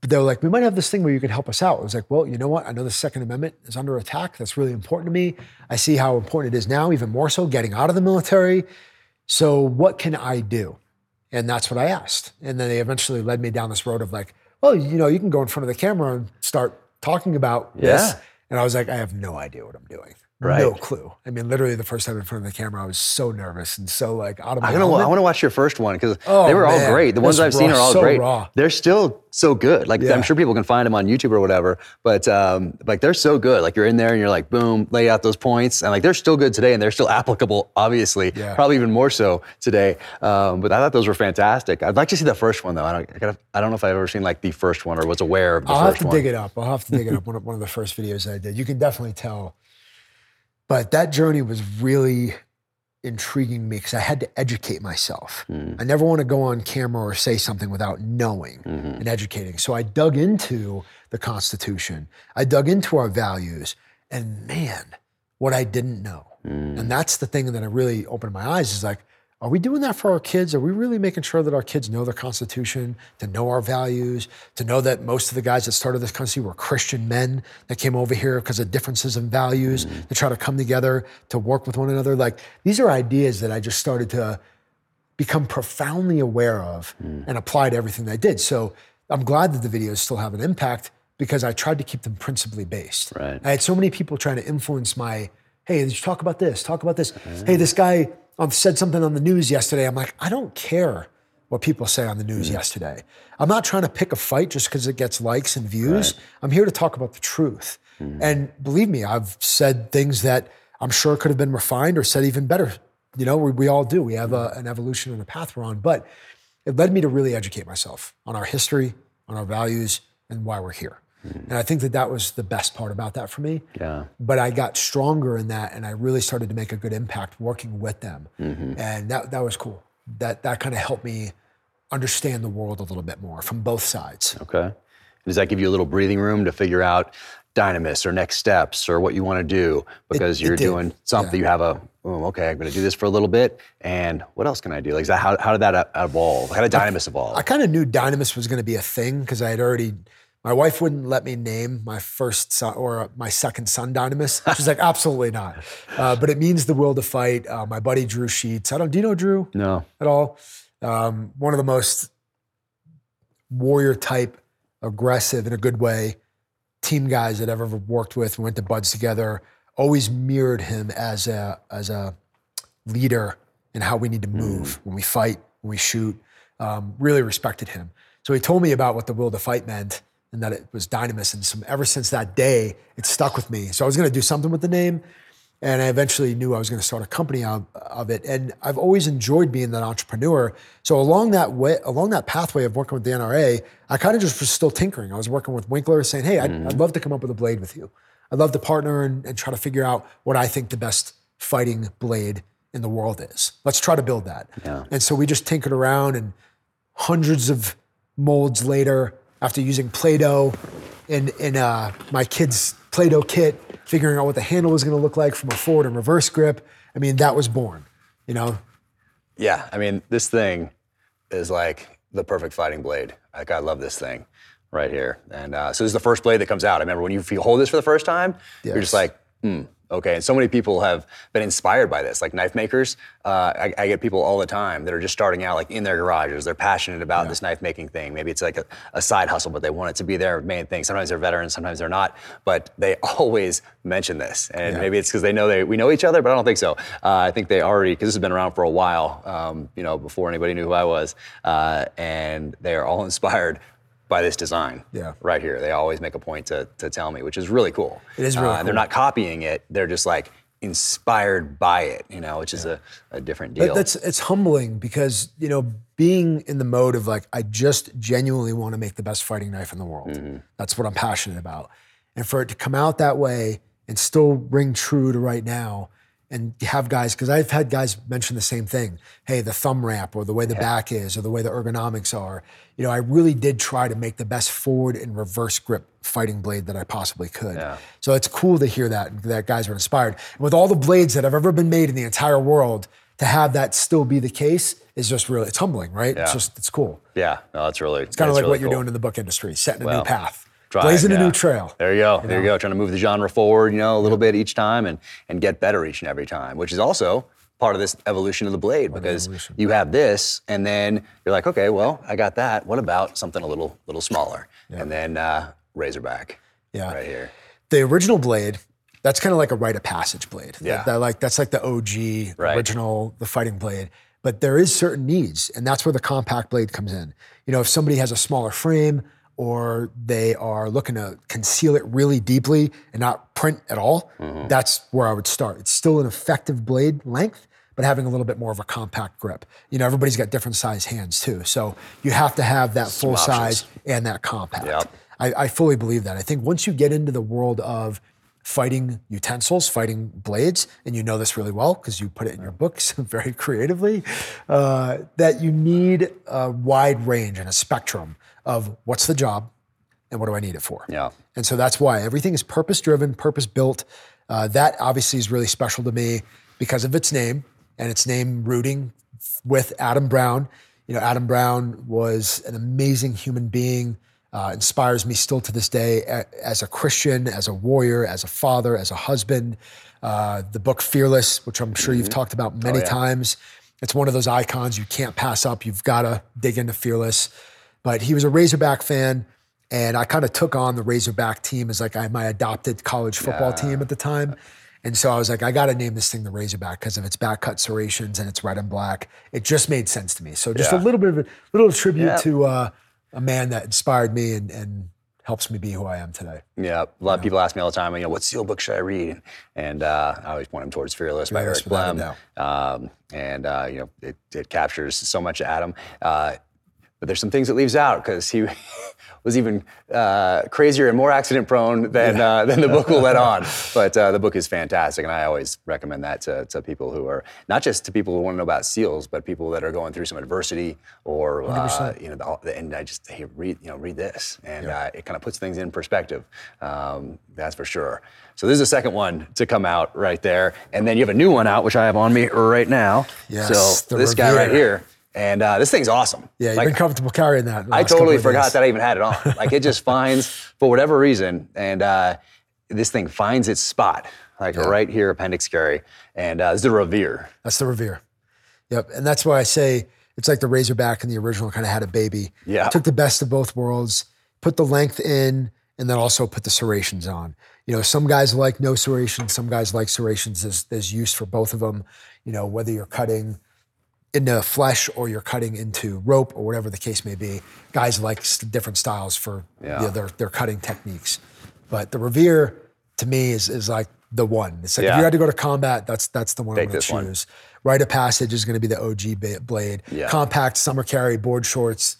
But they were like, we might have this thing where you could help us out. I was like, well, you know what? I know the Second Amendment is under attack. That's really important to me. I see how important it is now, even more so, getting out of the military. So, what can I do? And that's what I asked. And then they eventually led me down this road of like, well, you know, you can go in front of the camera and start talking about this. And I was like, I have no idea what I'm doing. Right. No clue. I mean, literally the first time in front of the camera, I was so nervous and so like out of my I want to. I want to watch your first one because Oh, they were all great. The ones That's I've seen are all so great. raw. They're still so good. Like Yeah. I'm sure people can find them on YouTube or whatever. But um, like they're so good. Like you're in there and you're like, boom, lay out those points, and like they're still good today, and they're still applicable. Obviously, Yeah. probably even more so today. Um, but I thought those were fantastic. I'd like to see the first one though. I don't. I, gotta, I don't know if I've ever seen like the first one or was aware of the I'll have to one. dig it up. I'll have to dig it up. One of, one of the first videos I did. You can definitely tell. But that journey was really intriguing me because I had to educate myself. Hmm. I never want to go on camera or say something without knowing mm-hmm. and educating. So I dug into the Constitution. I dug into our values. And man, what I didn't know. And hmm. that's the thing that I really opened my eyes is like, are we doing that for our kids? Are we really making sure that our kids know the Constitution, to know our values, to know that most of the guys that started this country were Christian men that came over here because of differences in values, to try to come together, to work with one another? Like, these are ideas that I just started to become profoundly aware of hmm. and apply to everything that I did. So I'm glad that the videos still have an impact because I tried to keep them principally based. Right. I had so many people trying to influence my, hey, talk about this? Talk about this. Uh-huh. Hey, this guy um, said something on the news yesterday. I'm like, I don't care what people say on the news yesterday. I'm not trying to pick a fight just because it gets likes and views. I'm here to talk about the truth. And believe me, I've said things that I'm sure could have been refined or said even better. You know, we, we all do. We have a, an evolution and a path we're on. But it led me to really educate myself on our history, on our values, and why we're here. And I think that that was the best part about that for me. Yeah. But I got stronger in that, and I really started to make a good impact working with them, and that that was cool. That that kind of helped me understand the world a little bit more from both sides. Okay. Does that give you a little breathing room to figure out dynamis or next steps or what you want to do because it you're did, doing something? You have a, oh, okay, I'm going to do this for a little bit, and what else can I do? Like, is that, how, how did that uh, evolve? How did dynamis evolve? I kind of knew Dynamis was going to be a thing because I had already. My wife wouldn't let me name my first son or my second son Dynamis. She's like, absolutely not. <laughs> Uh, but it means the will to fight. Uh, my buddy Drew Sheets. I don't. Do you know Drew? no. at all. Um, one of the most warrior type, aggressive in a good way, team guys that I've ever worked with. We went to BUD/S together. Always mirrored him as a as a leader in how we need to move when we fight, when we shoot. Um, really respected him. So he told me about what the will to fight meant and that it was dynamis. And some, ever since that day, it stuck with me. So I was going to do something with the name. And I eventually knew I was going to start a company of, of it. And I've always enjoyed being that entrepreneur. So along that way, along that pathway of working with the NRA, I kind of just was still tinkering. I was working with Winkler, saying, "Hey, I'd, I'd mm-hmm. love to come up with a blade with you. I'd love to partner and, and try to figure out what I think the best fighting blade in the world is. Let's try to build that." Yeah. And so we just tinkered around, and hundreds of molds later, after using Play-Doh in in uh, my kid's Play-Doh kit, figuring out what the handle was going to look like from a forward and reverse grip. I mean, that was born. You know, Yeah, I mean, this thing is like the perfect fighting blade. Like, I love this thing right here. And uh, so this is the first blade that comes out. I remember when you, you hold this for the first time, you're just like, hmm, okay. And so many people have been inspired by this, like knife makers. Uh, I, I get people all the time that are just starting out, like in their garages. They're passionate about this knife making thing. Maybe it's like a, a side hustle, but they want it to be their main thing. Sometimes they're veterans, sometimes they're not, but they <laughs> always mention this. And Yeah. maybe it's because they know they we know each other, but I don't think so. Uh, I think they already because this has been around for a while. Um, you know, before anybody knew who I was, uh, and they are all <laughs> inspired by this design. Yeah. right here. They always make a point to to tell me, which is really cool. It is really Uh, and They're not copying it. They're just like inspired by it, you know, which is a, a different deal. But that's it's humbling because you know being in the mode of like I just genuinely want to make the best fighting knife in the world. Mm-hmm. That's what I'm passionate about, and for it to come out that way and still ring true to right now, and have guys because I've had guys mention the same thing. Hey, the thumb wrap or the way the back is or the way the ergonomics are. You know, I really did try to make the best forward and reverse grip fighting blade that I possibly could. Yeah. So it's cool to hear that that guys were inspired. And with all the blades that have ever been made in the entire world, to have that still be the case is just really it's humbling, right? It's just it's cool. yeah, no, that's really It's kind of like what you're doing in the book industry, setting a Well, new path, Blazing a yeah. new trail. There you go. there you go. Trying to move the genre forward, you know, a little bit each time and and get better each and every time, which is also part of this evolution of the blade because you have this and then you're like, okay, well, I got that. What about something a little little smaller? And then uh, Razorback. Yeah. Right here. The original blade, that's kind of like a rite of passage blade. That- Yeah. that like that's like the OG Right. original, the fighting blade. But there is certain needs, and that's where the compact blade comes in. You know, if somebody has a smaller frame or they are looking to conceal it really deeply and not print at all, Mm-hmm. that's where I would start. It's still an effective blade length, but having a little bit more of a compact grip. You know, everybody's got different size hands too. So you have to have that full options. size and that compact. Yep. I, I fully believe that. I think once you get into the world of fighting utensils, fighting blades, and you know this really well because you put it in your books <laughs> very creatively, uh, that you need a wide range and a spectrum of what's the job and what do I need it for. Yeah. And so that's why everything is purpose driven, purpose built. Uh, that obviously is really special to me because of its name and its name rooting with Adam Brown. You know, Adam Brown was an amazing human being, uh, inspires me still to this day as a Christian, as a warrior, as a father, as a husband. Uh, the book Fearless, which I'm sure you've talked about many yeah. times, it's one of those icons you can't pass up. You've got to dig into Fearless. But he was a Razorback fan. And I kind of took on the Razorback team as like I, my adopted college football team at the time. And so I was like, I got to name this thing the Razorback because of its back cut serrations and it's red and black. It just made sense to me. So just a little bit of a little tribute Yeah. to uh, a man that inspired me and, and helps me be who I am today. Yeah, a lot of people ask me all the time, you know, what seal book should I read? And uh, I always point them towards Fearless by Fearless, Eric without Blehm. Um, and uh, you know, it, it captures so much of Adam. Uh, but there's some things it leaves out because he <laughs> was even uh, crazier and more accident prone than uh, than the book will let <laughs> on. But uh, the book is fantastic, and I always recommend that to, to people who are not just to people who want to know about seals, but people that are going through some adversity or uh, you know, the, and I just hey, read you know read this, and uh, it kind of puts things in perspective. Um, that's for sure. So this is the second one to come out right there, and then you have a new one out, which I have on me right now. Yes, so this guy right here, and uh, this thing's awesome. Yeah, you've Like, been comfortable carrying that. I totally forgot days. that I even had it on. <laughs> Like it just finds, for whatever reason, and uh, this thing finds its spot, like right here, appendix carry, and uh, is the Revere. That's the Revere. Yep. And that's why I say it's like the Razorback and the original kind of had a baby. Yeah. Took the best of both worlds, put the length in, and then also put the serrations on. You know, some guys like no serrations, some guys like serrations. There's, there's use for both of them. You know, whether you're cutting into flesh or you're cutting into rope or whatever the case may be, guys like different styles for Yeah. you know, their, their cutting techniques. But the Revere, to me, is, is like the one. It's like if you had to go to combat, that's that's the one Take I'm going to one. choose. Rite of Passage is going to be the OG blade. Yeah. Compact summer carry board shorts.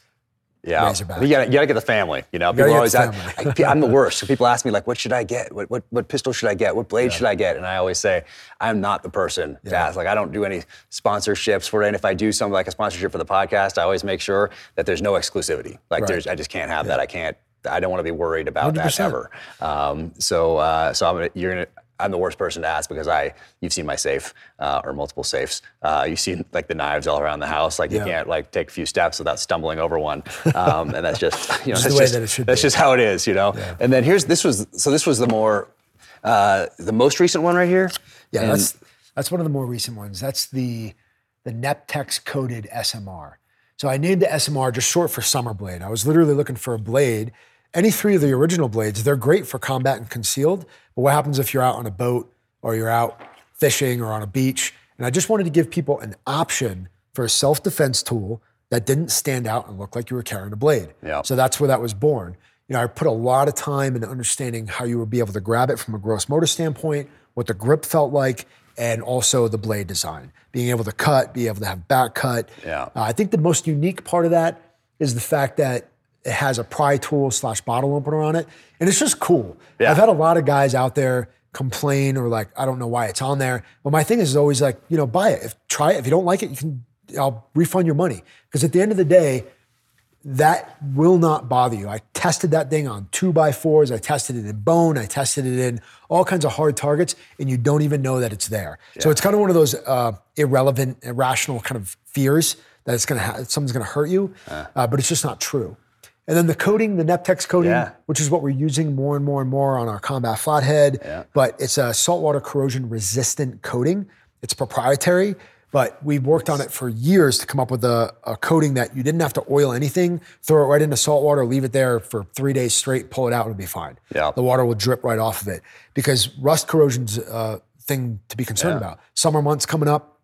Yeah, Razorback. you gotta, you gotta get the family. You know, gotta people get always ask. I, I'm the <laughs> worst. So people ask me like, "What should I get? What what, what pistol should I get? What blade should I get?" And I always say, "I'm not the person to ask. Like, I don't do any sponsorships for it. And if I do something like a sponsorship for the podcast, I always make sure that there's no exclusivity. Like, there's I just can't have that. I can't. I don't want to be worried about that 100%. ever. Um, so uh, so I'm gonna, you're gonna. I'm the worst person to ask because I you've seen my safe uh, or multiple safes. Uh, you've seen like the knives all around the house. Like you can't like take a few steps without stumbling over one. Um, and that's just <laughs> you know Just that's just that that's just how it is. You know. And then here's this was so this was the more uh, the most recent one right here. Yeah, And- that's that's one of the more recent ones. That's the the Neptex coated SMR. So I named the SMR just short for summer blade. I was literally looking for a blade. Any three of the original blades, they're great for combat and concealed. But what happens if you're out on a boat or you're out fishing or on a beach? And I just wanted to give people an option for a self-defense tool that didn't stand out and look like you were carrying a blade. Yeah. So that's where that was born. You know, I put a lot of time into understanding how you would be able to grab it from a gross motor standpoint, what the grip felt like, and also the blade design. Being able to cut, being able to have back cut. Yeah. Uh, I think the most unique part of that is the fact that it has a pry tool slash bottle opener on it, and it's just cool. Yeah. I've had a lot of guys out there complain or like, I don't know why it's on there. But my thing is always like, you know, buy it. If try it. If you don't like it, you can. I'll refund your money because at the end of the day, that will not bother you. I tested that thing on two by fours. I tested it in bone. I tested it in all kinds of hard targets, and you don't even know that it's there. So it's kind of one of those uh, irrelevant, irrational kind of fears that it's gonna ha- something's gonna hurt you, uh, but it's just not true. And then the coating, the Neptex coating, Yeah. which is what we're using more and more and more on our combat flathead, Yeah. but it's a saltwater corrosion resistant coating. It's proprietary, but we've worked on it for years to come up with a, a coating that you didn't have to oil anything, throw it right into salt water, leave it there for three days straight, pull it out, and it'll be fine. Yeah. The water will drip right off of it because rust corrosion's a thing to be concerned about. Summer months coming up,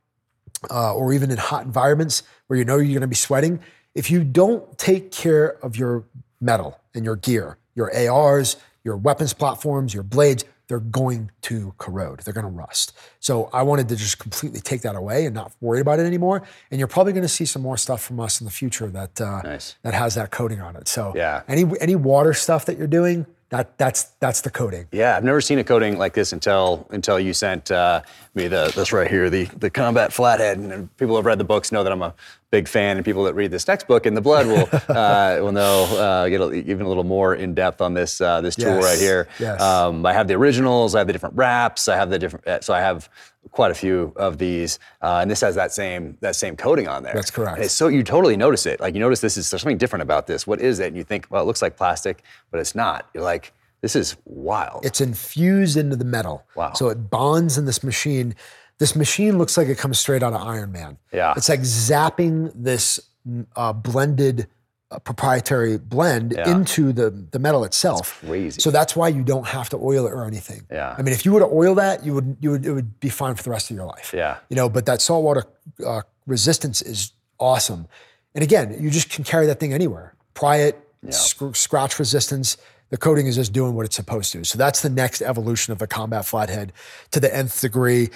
uh, or even in hot environments where you know you're going to be sweating, if you don't take care of your metal and your gear, your ARs, your weapons platforms, your blades, they're going to corrode. They're going to rust. So I wanted to just completely take that away and not worry about it anymore. And you're probably going to see some more stuff from us in the future that uh, Nice. that has that coating on it. So Yeah. any any water stuff that you're doing, that that's that's the coating. Yeah, I've never seen a coating like this until until you sent uh, me the this right here, the the combat flathead. And people who have read the books know that I'm a big fan, and people that read this next book in the blood will <laughs> uh, will know uh, get a, even a little more in depth on this uh, this tool Yes, right here. yes. Um, I have the originals, I have the different wraps, I have the different, uh, so I have quite a few of these, uh, and this has that same that same coating on there. That's correct. And so you totally notice it. Like you notice this is there's something different about this. What is it? And you think, well, it looks like plastic, but it's not. You're like, this is wild. It's infused into the metal. Wow. So it bonds in this machine. This machine looks like it comes straight out of Iron Man. Yeah. It's like zapping this mm, uh, blended uh, proprietary blend Yeah. into the, the metal itself. crazy. So that's why you don't have to oil it or anything. Yeah. I mean, if you were to oil that, you would you would it would be fine for the rest of your life. Yeah. You know, but that saltwater uh, resistance is awesome. And again, you just can carry that thing anywhere. Pry it, sc- scratch resistance. The coating is just doing what it's supposed to. So that's the next evolution of the combat flathead to the nth degree.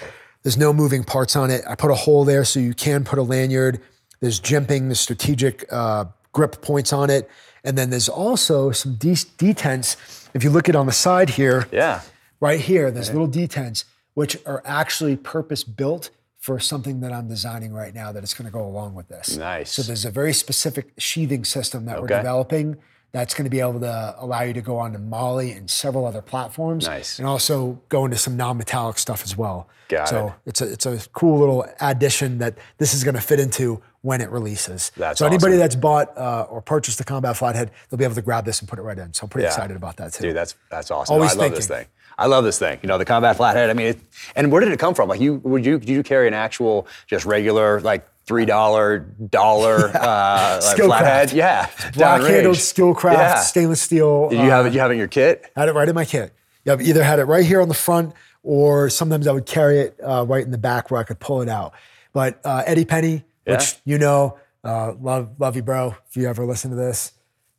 There's no moving parts on it. I put a hole there so you can put a lanyard. There's jimping, the strategic uh, grip points on it. And then there's also some de- detents. If you look at on the side here, yeah. right here, there's little detents which are actually purpose built for something that I'm designing right now that is going to go along with this. Nice. So there's a very specific sheathing system that we're developing that's going to be able to allow you to go on to MOLLE and several other platforms. Nice. And also go into some non-metallic stuff as well. Got so it. it's a it's a cool little addition that this is going to fit into when it releases. That's so anybody awesome. that's bought uh, or purchased the Combat Flathead, they'll be able to grab this and put it right in. So I'm pretty Yeah. excited about that too. Dude, that's that's awesome. Always I love this thing. I love this thing. You know, the combat flathead. I mean, it, and where did it come from? Like, you would you did you carry an actual, just regular, like three dollar dollar <laughs> uh, like flathead? Yeah, Black handled. Skillcraft Yeah. stainless steel. Did you have uh, it? You have it in your kit? Had it right in my kit. Yeah, I've either had it right here on the front, or sometimes I would carry it uh, right in the back where I could pull it out. But uh, Eddie Penny, which you know, uh, love love you, bro. If you ever listen to this,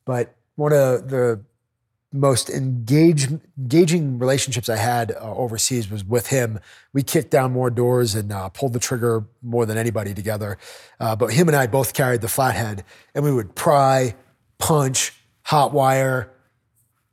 but one of the most engage, engaging relationships I had uh, overseas was with him. We kicked down more doors and uh, pulled the trigger more than anybody together. Uh, but him and I both carried the flathead, and we would pry, punch, hot wire,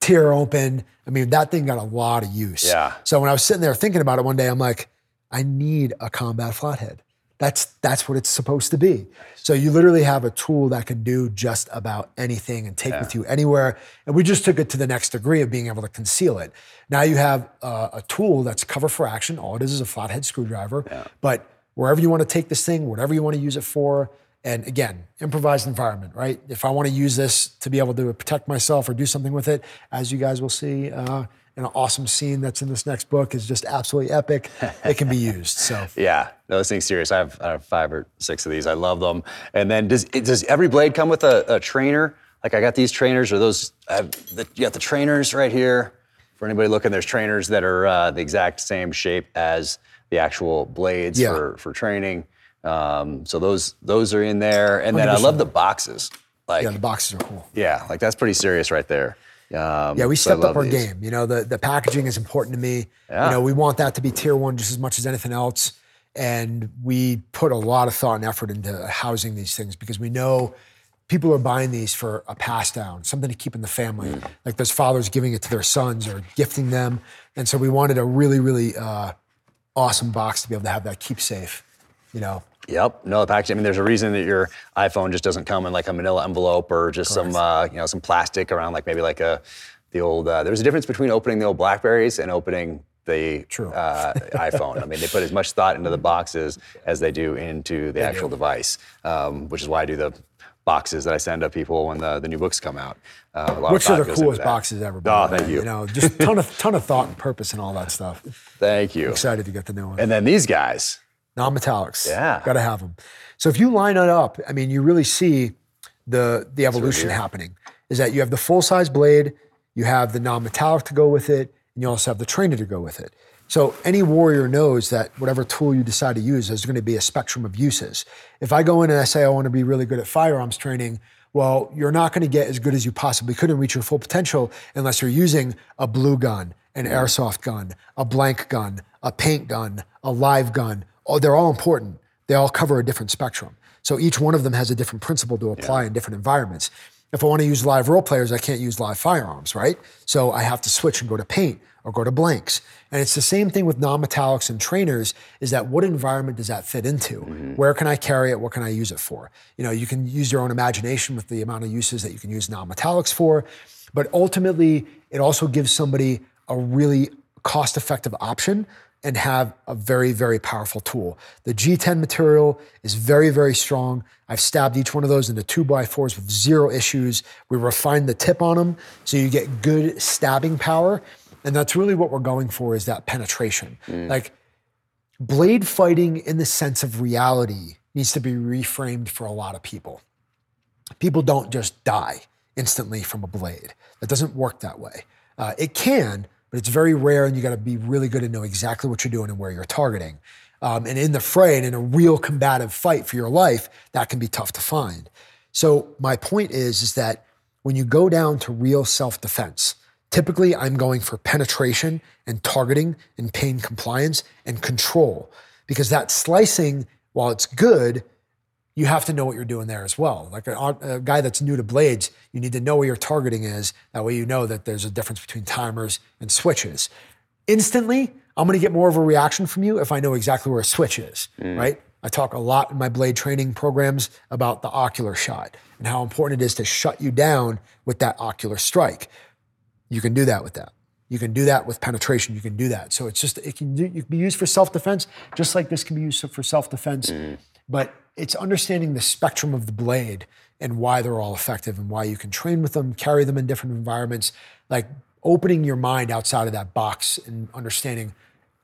tear open. I mean, that thing got a lot of use. Yeah. So when I was sitting there thinking about it one day, I'm like, I need a combat flathead. That's that's what it's supposed to be. So you literally have a tool that can do just about anything and take with you anywhere. And we just took it to the next degree of being able to conceal it. Now you have uh, a tool that's cover for action. All it is is a flathead screwdriver. But wherever you want to take this thing, whatever you want to use it for, and again, improvised environment, right? If I want to use this to be able to protect myself or do something with it, as you guys will see, uh, an awesome scene that's in this next book is just absolutely epic. it can be <laughs> used. So Yeah, no, this thing's serious. I have, I have five or six of these. I love them. And then does does every blade come with a, a trainer? Like I got these trainers, or those? I have the, you got the trainers right here. For anybody looking, there's trainers that are uh, the exact same shape as the actual blades Yeah. for for training. Um, so those those are in there. And then I love the boxes. Like yeah, the boxes are cool. yeah, like that's pretty serious right there. Um, Yeah, we so stepped up our these. game. You know, the the packaging is important to me. Yeah. You know, we want that to be tier one just as much as anything else. And we put a lot of thought and effort into housing these things because we know people are buying these for a pass down, something to keep in the family. Mm. Like those fathers giving it to their sons or gifting them. And so we wanted a really, really uh, awesome box to be able to have that keep safe. You know, Yep. No, the packaging. I mean, there's a reason that your iPhone just doesn't come in like a manila envelope or just some, uh, you know, some plastic around like maybe like a, the old. Uh, there's a difference between opening the old Blackberries and opening the True. Uh, <laughs> iPhone. I mean, they put as much thought into the boxes as they do into the actual device, um, which is why I do the boxes that I send to people when the, the new books come out. Uh, a lot of which are the coolest boxes ever. by Oh, thank you. You know, just ton of ton of thought and purpose and all that stuff. <laughs> Thank you. Excited to get the new one. And then these guys. Non-metallics. Yeah. got to have them. So if you line it up, I mean, you really see the the evolution happening. Is that you have the full size blade, you have the non-metallic to go with it, and you also have the trainer to go with it. So any warrior knows that whatever tool you decide to use, there's going to be a spectrum of uses. If I go in and I say I want to be really good at firearms training, well, you're not going to get as good as you possibly could and reach your full potential unless you're using a blue gun, an airsoft gun, a blank gun, a paint gun, a live gun. Oh, they're all important. They all cover a different spectrum. So each one of them has a different principle to apply in different environments. If I want to use live role players, I can't use live firearms, right? So I have to switch and go to paint or go to blanks. And it's the same thing with non-metallics and trainers is that what environment does that fit into? Mm-hmm. Where can I carry it? What can I use it for? You know, you can use your own imagination with the amount of uses that you can use non-metallics for, but ultimately it also gives somebody a really cost-effective option and have a very, very powerful tool. The G10 material is very, very strong. I've stabbed each one of those into two by fours with zero issues. We refined the tip on them so you get good stabbing power. And that's really what we're going for is that penetration. Like blade fighting in the sense of reality needs to be reframed for a lot of people. People don't just die instantly from a blade. That doesn't work that way. Uh, it can, but it's very rare, and you got to be really good and know exactly what you're doing and where you're targeting. Um, and in the fray and in a real combative fight for your life, that can be tough to find. So my point is, is that when you go down to real self-defense, typically I'm going for penetration and targeting and pain compliance and control, because that slicing, while it's good, you have to know what you're doing there as well. Like a, a, guy that's new to blades, you need to know where your targeting is. That way, you know that there's a difference between timers and switches. Instantly, I'm going to get more of a reaction from you if I know exactly where a switch is, mm. right? I talk a lot in my blade training programs about the ocular shot and how important it is to shut you down with that ocular strike. You can do that with that. You can do that with penetration. You can do that. So it's just it can do, it can be used for self defense, just like this can be used for self defense. Mm. But it's understanding the spectrum of the blade and why they're all effective and why you can train with them, carry them in different environments. Like opening your mind outside of that box and understanding,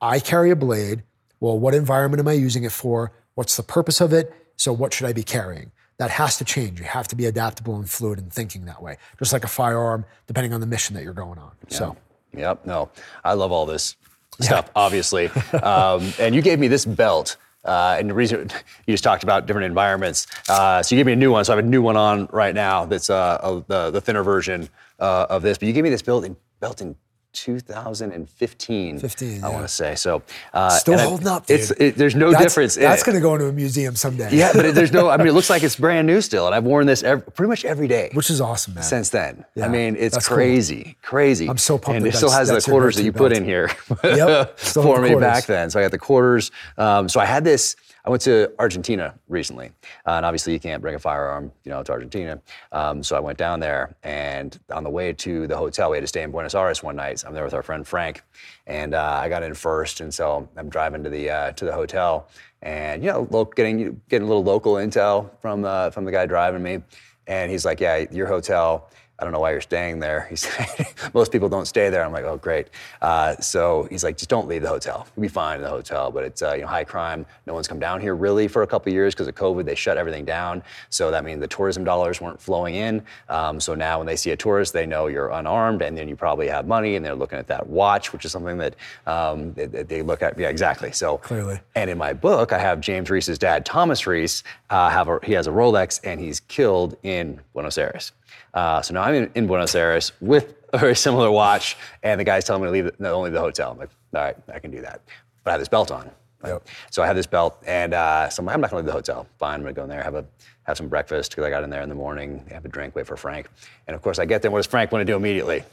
I carry a blade. Well, what environment am I using it for? What's the purpose of it? So what should I be carrying? That has to change. You have to be adaptable and fluid in thinking that way, just like a firearm, depending on the mission that you're going on. So. Yep. No, I love all this stuff, obviously. <laughs> Um, and you gave me this belt. Uh, and the reason <laughs> you just talked about different environments. Uh, so you gave me a new one. So I have a new one on right now. That's uh, a, the the thinner version uh, of this. But you gave me this built-in belt in 2015. 15, I yeah. want to say. So uh, Still and I- up, dude. It's it, there's no That's- difference. That's going to go into a museum someday. Yeah, but it, there's no. I mean, it looks like it's brand new still, and I've worn this ev pretty much every day which is awesome, man. since then. Yeah, I mean, it's that's cool. crazy, crazy. I'm so pumped And it still has the quarters that you put in here Yep, <laughs> for me back then. So I got the quarters. Um, so I had this. I went to Argentina recently, uh, and obviously you can't bring a firearm, you know, to Argentina. Um, so I went down there, and on the way to the hotel, we had to stay in Buenos Aires one night. So I'm there with our friend Frank, and uh, I got in first, and so I'm driving to the uh, to the hotel, and you know, getting getting a little local intel from uh, from the guy driving me, and he's like, "Yeah, your hotel." I don't know why you're staying there. He <laughs> said, most people don't stay there. I'm like, oh, great. Uh, so he's like, just don't leave the hotel. You'll be fine in the hotel, but it's uh, you know high crime. No one's come down here really for a couple of years because of COVID. They shut everything down. So that means the tourism dollars weren't flowing in. Um, so now when they see a tourist, they know you're unarmed, and then you probably have money, and they're looking at that watch, which is something that um, they look at. Yeah, exactly. So Clearly. and in my book, I have James Reese's dad, Thomas Reese. Uh, have a, he has a Rolex, and he's killed in Buenos Aires. Uh, so now I'm in, in Buenos Aires with a very similar watch, and the guy's telling me to leave, the, no, only the hotel. I'm like, all right, I can do that. But I have this belt on. Yep. So I had this belt, and uh, so I'm, like, I'm not gonna leave the hotel. Fine, I'm gonna go in there, have a have some breakfast because I got in there in the morning, have a drink, wait for Frank, and of course I get there. What does Frank want to do immediately?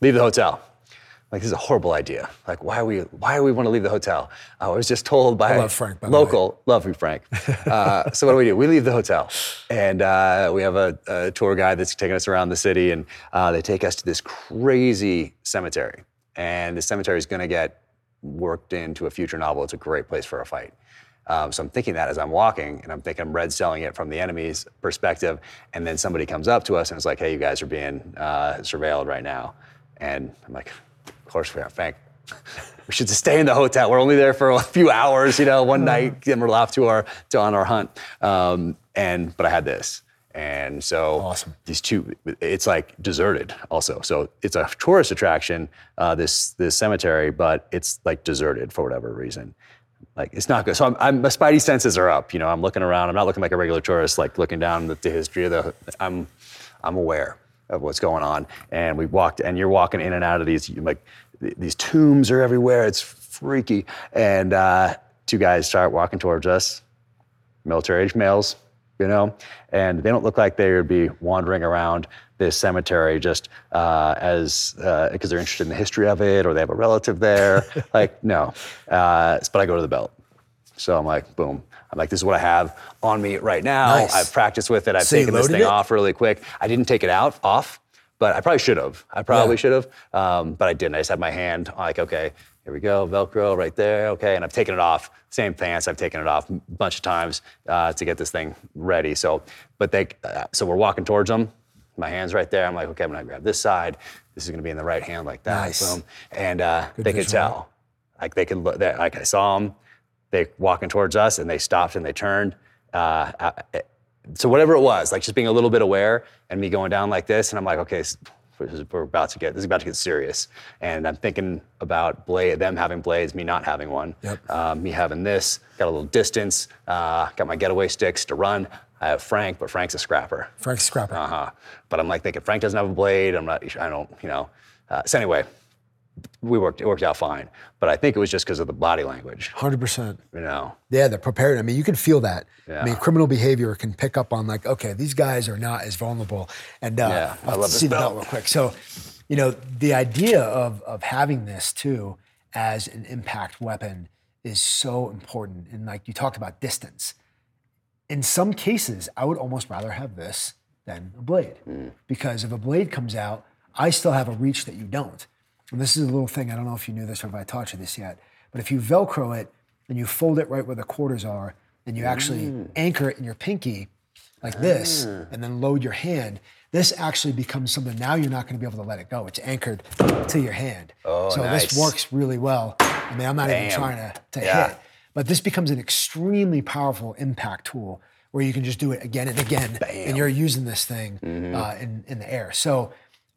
Leave the hotel. Like this is a horrible idea. Like why are we why do we want to leave the hotel? I was just told by I love Frank, by local, love you, Frank. Uh, so what do we do? We leave the hotel, and uh, we have a, a tour guide that's taking us around the city, and uh, they take us to this crazy cemetery, and the cemetery is going to get worked into a future novel. It's a great place for a fight. Um, so I'm thinking that as I'm walking, and I'm thinking I'm red selling it from the enemy's perspective, and then somebody comes up to us and is like, "Hey, you guys are being uh, surveilled right now," and I'm like, "Of course we are, Frank. <laughs> We should just stay in the hotel. We're only there for a few hours, you know, one night, and we're off to our to on our hunt." Um, and but I had this, and so Awesome. these two it's like deserted also so it's a tourist attraction uh, this this cemetery but it's like deserted for whatever reason like it's not good so I'm, I'm my spidey senses are up you know i'm looking around i'm not looking like a regular tourist like looking down the, the history of the i'm i'm aware of what's going on and we walked and you're walking in and out of these like th- these tombs are everywhere it's freaky and uh, two guys start walking towards us military age males, you know, and they don't look like they would be wandering around this cemetery just uh, as because they're interested in the history of it or they have a relative there. <laughs> like, no. Uh, but I go to the belt. So I'm like, boom. I'm like, this is what I have on me right now. Nice. I've practiced with it. I've So taken this thing it? off really quick. I didn't take it out off, but I probably should have. I probably Yeah. should have, um, but I didn't. I just had my hand like, okay, here we go, Velcro right there, okay, and I've taken it off. Same pants, I've taken it off a bunch of times uh, to get this thing ready. So, but they, uh, so we're walking towards them. My hand's right there. I'm like, okay, I'm gonna grab this side. This is gonna be in the right hand like that. Nice. Boom, and uh, they could tell, like they could look. They, like I saw them, they walking towards us, and they stopped and they turned. Uh, uh, so whatever it was, like just being a little bit aware and me going down like this, and I'm like, okay, s- this is- we're about to get this is about to get serious, and I'm thinking about blade, them having blades, me not having one, Yep. uh, me having this, got a little distance, uh, got my getaway sticks to run. I have Frank, but Frank's a scrapper. Frank Scrapper. Uh huh. But I'm like thinking Frank doesn't have a blade. I'm not. I don't. You know. Uh, so anyway, we worked. It worked out fine. But I think it was just because of the body language. 100%. You know. Yeah, they're prepared. I mean, you can feel that. Yeah. I mean, criminal behavior can pick up on like, okay, these guys are not as vulnerable. And uh, Yeah, I love this see the belt belt. real quick. So, you know, the idea of of having this too as an impact weapon is so important. And like you talked about distance. In some cases, I would almost rather have this than a blade, Mm. because if a blade comes out, I still have a reach that you don't. And this is a little thing. I don't know if you knew this or if I taught you this yet, but if you Velcro it and you fold it right where the quarters are, and you actually Mm. anchor it in your pinky like this, and then load your hand, this actually becomes something now you're not going to be able to let it go. It's anchored to your hand. Oh, so nice. this works really well. I mean, I'm not even trying to, to Yeah. hit, but this becomes an extremely powerful impact tool where you can just do it again and again, and you're using this thing Mm-hmm. uh, in, in the air. So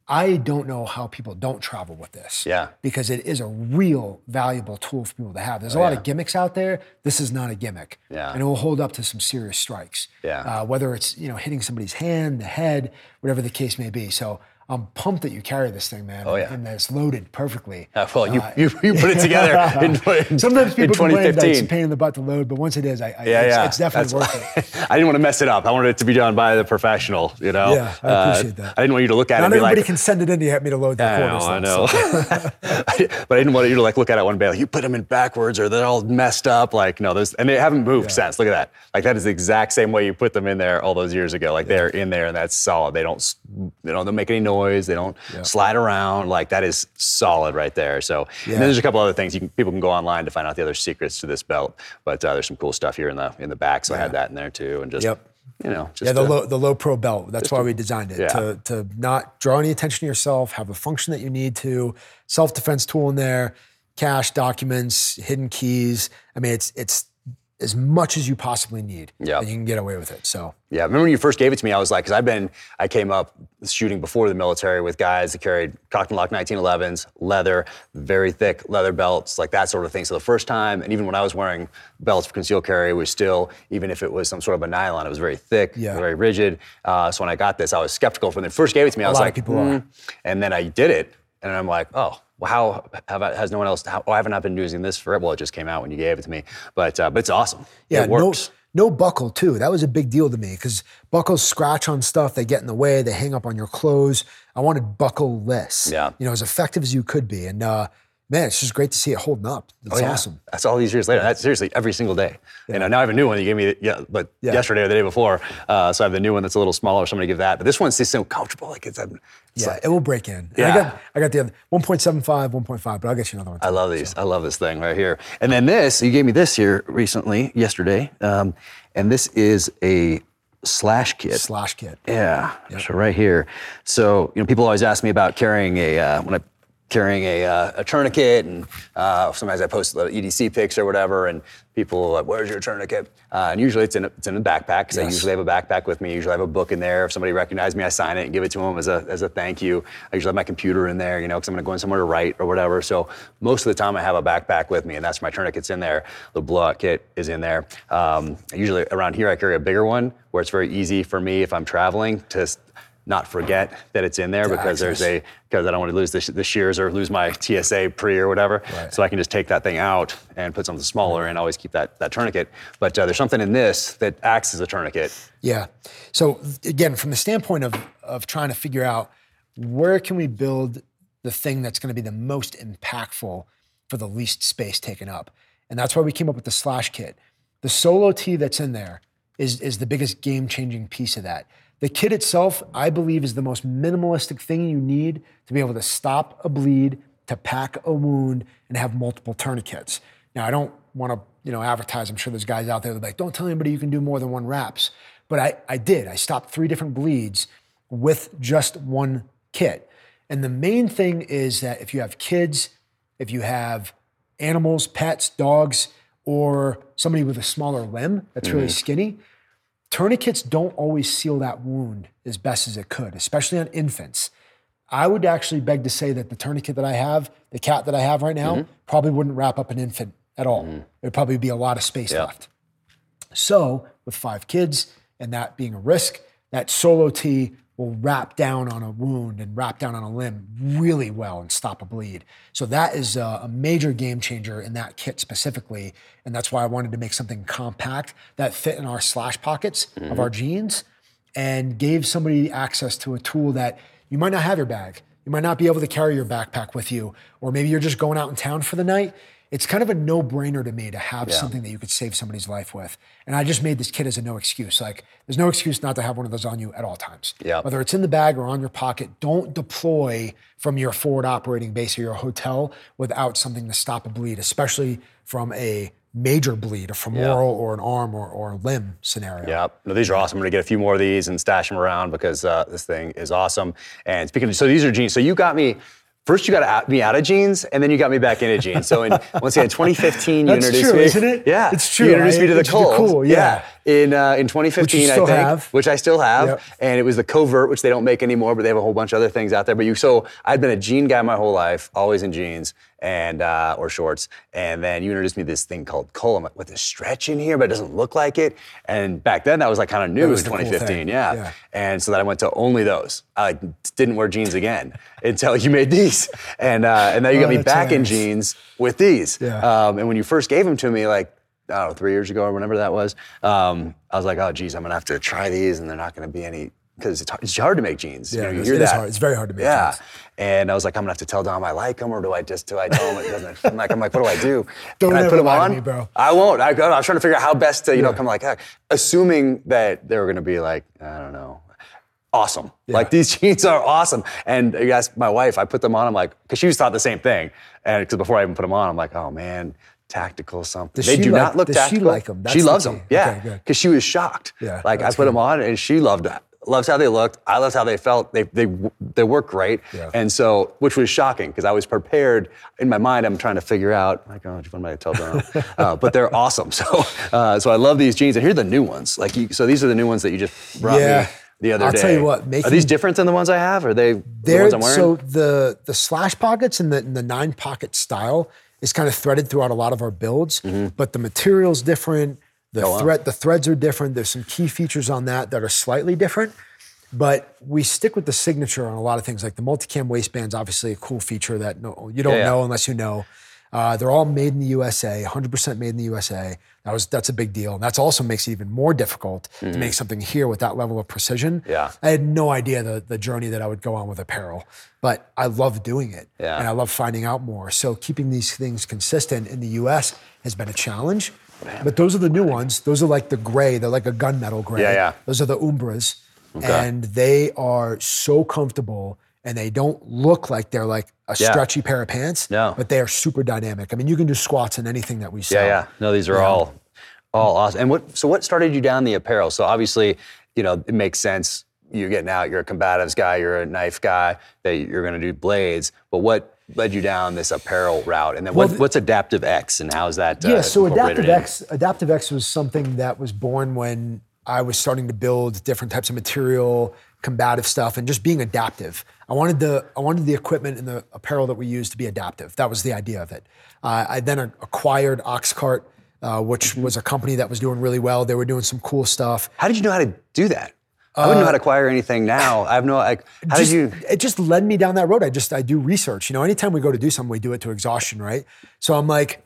I don't know how people don't travel with this. Yeah. Because it is a real valuable tool for people to have. There's a lot yeah. of gimmicks out there. This is not a gimmick. Yeah. And it will hold up to some serious strikes. Yeah. Uh, whether it's you know hitting somebody's hand, the head, whatever the case may be. So I'm pumped that you carry this thing, man. Oh, and- yeah. And that it's loaded perfectly. Uh, well, you, you, you put it together <laughs> in, in, Sometimes in people complain that it's a pain in the butt to load, but once it is, I, I, Yeah, it's, yeah. it's definitely That's worth it. <laughs> I didn't want to mess it up. I wanted it to be done by the professional, you know? Yeah, I Uh, appreciate that. I didn't want you to look at it Not and be everybody can send it in to get me to load their I know. I know. so- <laughs> but I didn't want you to like look at it one day, like, you put them in backwards or they're all messed up. Like, no, those, and they haven't moved since. Look at that. Like, that is the exact same way you put them in there all those years ago. Like, they're in there and that's solid. They don't, s- they don't, they don't make any noise. They don't slide around. Like, that is solid right there. So, and then there's a couple other things. You can, people can go online to find out the other secrets to this belt. But uh, there's some cool stuff here in the in the back. So I had that in there too. And just, Yep. you know, just Yeah, the to- low, the low pro belt. That's why we designed it Yeah. to to not draw any attention to yourself, have a function that you need to, self defense tool in there, cash documents, hidden keys. I mean, it's it's as much as you possibly need. Yeah. And you can get away with it. So Yeah, I remember when you first gave it to me, I was like, because I've been, I came up shooting before the military with guys that carried Cockton Lock 1911s, leather, very thick leather belts, like that sort of thing. So the first time, and even when I was wearing belts for concealed carry, it was still, even if it was some sort of a nylon, it was very thick, Yeah. very rigid. Uh, so when I got this, I was skeptical. When they first gave it to me, I was lot of like. "Hmm." and then I did it, and I'm like, oh. Well, how have I, has no one else? How, oh, I haven't been using this for? Well, it just came out when you gave it to me, but uh, but it's awesome. Yeah, it works. no no buckle too. That was a big deal to me because buckles scratch on stuff, they get in the way, they hang up on your clothes. I wanted buckle-less. Yeah. You know, as effective as you could be. And uh, man, it's just great to see it holding up. It's Oh, yeah. awesome. That's all these years later. That's seriously every single day. You know, now I have a new one. You gave me, yeah, but Yeah. yesterday or the day before. Uh, so I have the new one that's a little smaller. So I'm gonna give that. But this one's just so comfortable. Like it's, it's Yeah, like- it will break in. And Yeah. I got I got the other 1.75, 1.5, but I'll get you another one. I love these. I love this thing right here. And then this, you gave me this here recently, yesterday, um, and this is a slash kit. Slash kit. Yeah. So right here. So you know, people always ask me about carrying a uh, when I carrying a, uh, a tourniquet, and uh, sometimes I post the EDC pics or whatever, and people are like, "Where's your tourniquet?" Uh, and usually it's in a, it's in a backpack because I usually have a backpack with me. Usually I have a book in there. If somebody recognizes me, I sign it and give it to them as a as a thank you. I usually have my computer in there, you know, because I'm going to go in somewhere to write or whatever. So most of the time I have a backpack with me, and that's my tourniquets in there. The blowout kit is in there. Um, usually around here I carry a bigger one where it's very easy for me if I'm traveling to not forget that it's in there because there's a because I don't want to lose the, the shears or lose my TSA pre or whatever. Right. So I can just take that thing out and put something smaller and always keep that that tourniquet. But uh, there's something in this that acts as a tourniquet. Yeah. So again, from the standpoint of of trying to figure out where can we build the thing that's going to be the most impactful for the least space taken up, and that's why we came up with the slash kit. The solo tee that's in there is is the biggest game changing piece of that. The kit itself, I believe, is the most minimalistic thing you need to be able to stop a bleed, to pack a wound, and have multiple tourniquets. Now, I don't want to, you know, advertise. I'm sure there's guys out there that are like, don't tell anybody you can do more than one wraps. But I, I did. I stopped three different bleeds with just one kit. And the main thing is that if you have kids, if you have animals, pets, dogs, or somebody with a smaller limb that's really mm-hmm. skinny, tourniquets don't always seal that wound as best as it could, especially on infants. I would actually beg to say that the tourniquet that I have, the CAT that I have right now, mm-hmm. probably wouldn't wrap up an infant at all. Mm-hmm. There'd probably be a lot of space Yeah. left. So, with five kids and that being a risk, that solo T will wrap down on a wound and wrap down on a limb really well and stop a bleed. So, that is a, a major game changer in that kit specifically. And that's why I wanted to make something compact that fit in our slash pockets of mm-hmm. our jeans and gave somebody access to a tool that you might not have your bag. You might not be able to carry your backpack with you, or maybe you're just going out in town for the night. It's kind of a no brainer to me to have something that you could save somebody's life with. And I just made this kit as a no excuse. Like, there's no excuse not to have one of those on you at all times. Yeah. Whether it's in the bag or on your pocket, don't deploy from your forward operating base or your hotel without something to stop a bleed, especially from a major bleed, a femoral or an arm or, or a limb scenario. Yeah, no, these are awesome. I'm gonna get a few more of these and stash them around because uh, this thing is awesome. And speaking of, so these are jeans. So you got me. First, you got out- me out of jeans, and then you got me back into jeans. So, in, once again, 2015, you That's introduced true, me. isn't it? Yeah, It's true. You introduced I me to the introduced you to Coles. Cool, yeah. In uh, in 2015, still I think, have. which I still have, Yep. and it was the Covert, which they don't make anymore, but they have a whole bunch of other things out there. But you, so I'd been a jean guy my whole life, always in jeans and uh, or shorts, and then you introduced me to this thing called Cole. I'm like, what? There's stretch in here, but it doesn't look like it. And back then, that was like kind of new in was the cool 2015. yeah. Yeah. And so then I went to only those. I like, didn't wear jeans again <laughs> until you made these, and uh, and now you Oh, got me that's back in jeans with these. Yeah. Um, and when you first gave them to me, like I don't know, three years ago or whenever that was, um, I was like, oh geez, I'm gonna have to try these, and they're not gonna be any because it's, hard- it's hard to make jeans. Yeah, you, know, you hear it is that. hard. It's very hard to make Yeah. jeans. And I was like, I'm gonna have to tell Dom I like them, or do I just do I tell him it doesn't? I'm like, I'm like, what do I do? <laughs> Don't and I put them on. me, bro. I won't. I, I was trying to figure out how best to, you know, come like, heck, assuming that they were gonna be like, I don't know, awesome. Yeah. Like these <laughs> jeans are awesome. And you ask my wife, I put them on. I'm like, because she was thought the same thing. And because before I even put them on, I'm like, oh man, tactical something. Does they do like- not look does she tactical. like 'em? That's she loves key. them. Yeah, Okay, because she was shocked. Yeah, like I put them on, and she loved it. Loves how they looked. I loved how they felt. They they they work great. Yeah. And so, which was shocking because I was prepared in my mind. I'm trying to figure out, like, oh, what am I tell them? <laughs> uh, but they're awesome. So, uh, so I love these jeans, and here are the new ones. Like, you, so these are the new ones that you just brought Yeah. me the other I'll day. tell you what, are these different than the ones I have? Are they the ones I'm wearing? so the the slash pockets and the, and the nine pocket style is kind of threaded throughout a lot of our builds, but the material's different. The Mm-hmm. Oh, wow. thread, the threads are different. There's some key features on that that are slightly different, but we stick with the signature on a lot of things. Like the multicam waistband's obviously a cool feature that no, you don't Yeah, yeah. know unless you know. Uh, they're all made in the USA, 100% made in the USA. That was that's a big deal, and that's also makes it even more difficult to make something here with that level of precision. Yeah. I had no idea the, the journey that I would go on with apparel, but I love doing it. Yeah. And I love finding out more. So keeping these things consistent in the US has been a challenge. But those are the new ones. Those are like the gray, they're like a gunmetal gray. Yeah, yeah. Those are the Umbras. And they are so comfortable and they don't look like they're like a Yeah. stretchy pair of pants, No. but they are super dynamic. I mean, you can do squats in anything that we sell. Yeah, yeah. No, these are all all awesome. And what so what started you down the apparel? So obviously, you know, it makes sense. You're getting out, you're a combatives guy, you're a knife guy, that you're gonna do blades. But what led you down this apparel route? And then Well, what, what's Adaptive X and how's that? uh, Yeah, so Adaptive? X, Adaptive X was something that was born when I was starting to build different types of material, combative stuff, and just being adaptive. I wanted the I wanted the equipment and the apparel that we use to be adaptive. That was the idea of it. Uh, I then acquired Oxcart, uh, which Mm-hmm. was a company that was doing really well. They were doing some cool stuff. How did you know how to do that? I wouldn't know how to acquire anything now. I have no like how just, did you It just led me down that road. I just I do research. You know, anytime we go to do something, we do it to exhaustion, right? So I'm like,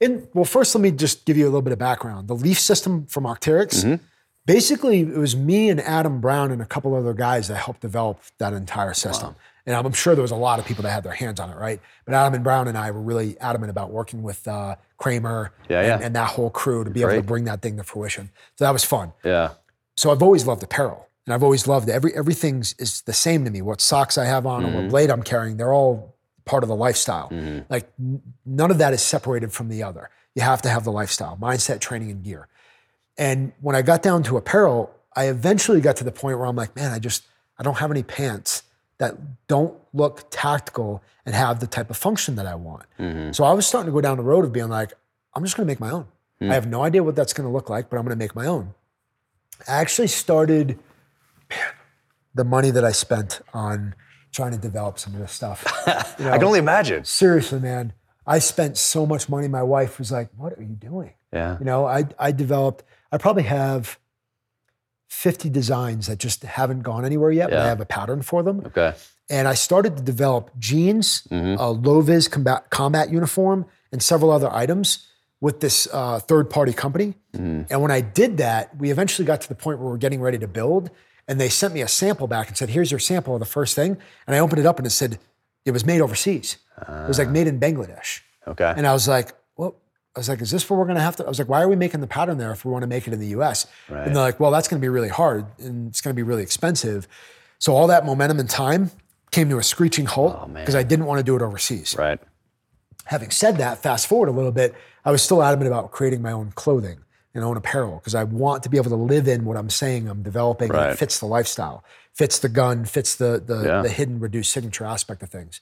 in well, first let me just give you a little bit of background. The Leaf system from Arc'teryx, Mm-hmm. Basically, it was me and Adam Brown and a couple other guys that helped develop that entire system. And I'm sure there was a lot of people that had their hands on it, right? But Adam and Brown and I were really adamant about working with uh, Kramer Yeah, and, yeah. and that whole crew to be able to bring that thing to fruition. So that was fun Yeah. so I've always loved apparel, and I've always loved every everything is the same to me. What socks I have on or what blade I'm carrying, they're all part of the lifestyle. Like n- none of that is separated from the other. You have to have the lifestyle, mindset, training, and gear. And when I got down to apparel, I eventually got to the point where I'm like, man, I just I don't have any pants that don't look tactical and have the type of function that I want. Mm-hmm. So I was starting to go down the road of being like, I'm just going to make my own. Hmm. I have no idea what that's going to look like, but I'm going to make my own. I actually started the money that I spent on trying to develop some of this stuff. <laughs> You I can only imagine. seriously, man, I spent so much money. My wife was like, "What are you doing?" Yeah. You know, I I developed. I probably have fifty designs that just haven't gone anywhere yet, but I have a pattern for them. Okay. And I started to develop jeans, Mm-hmm. a low-vis combat, combat uniform, and several other items with this uh, third-party company. Mm-hmm. And when I did that, we eventually got to the point where we're getting ready to build, and they sent me a sample back and said, "Here's your sample of the first thing." And I opened it up, and it said it was made overseas. it was like made in Bangladesh. Okay. And I was like, I was like, is this where we're going to have to? I was like, why are we making the pattern there if we want to make it in the US? Right. And they're like, well, that's going to be really hard and it's going to be really expensive. So all that momentum and time came to a screeching halt oh, because I didn't want to do it overseas. right. Having said that, fast forward a little bit, I was still adamant about creating my own clothing and own apparel because I want to be able to live in what I'm saying I'm developing and Right. it fits the lifestyle, fits the gun, fits the the, Yeah. the hidden reduced signature aspect of things.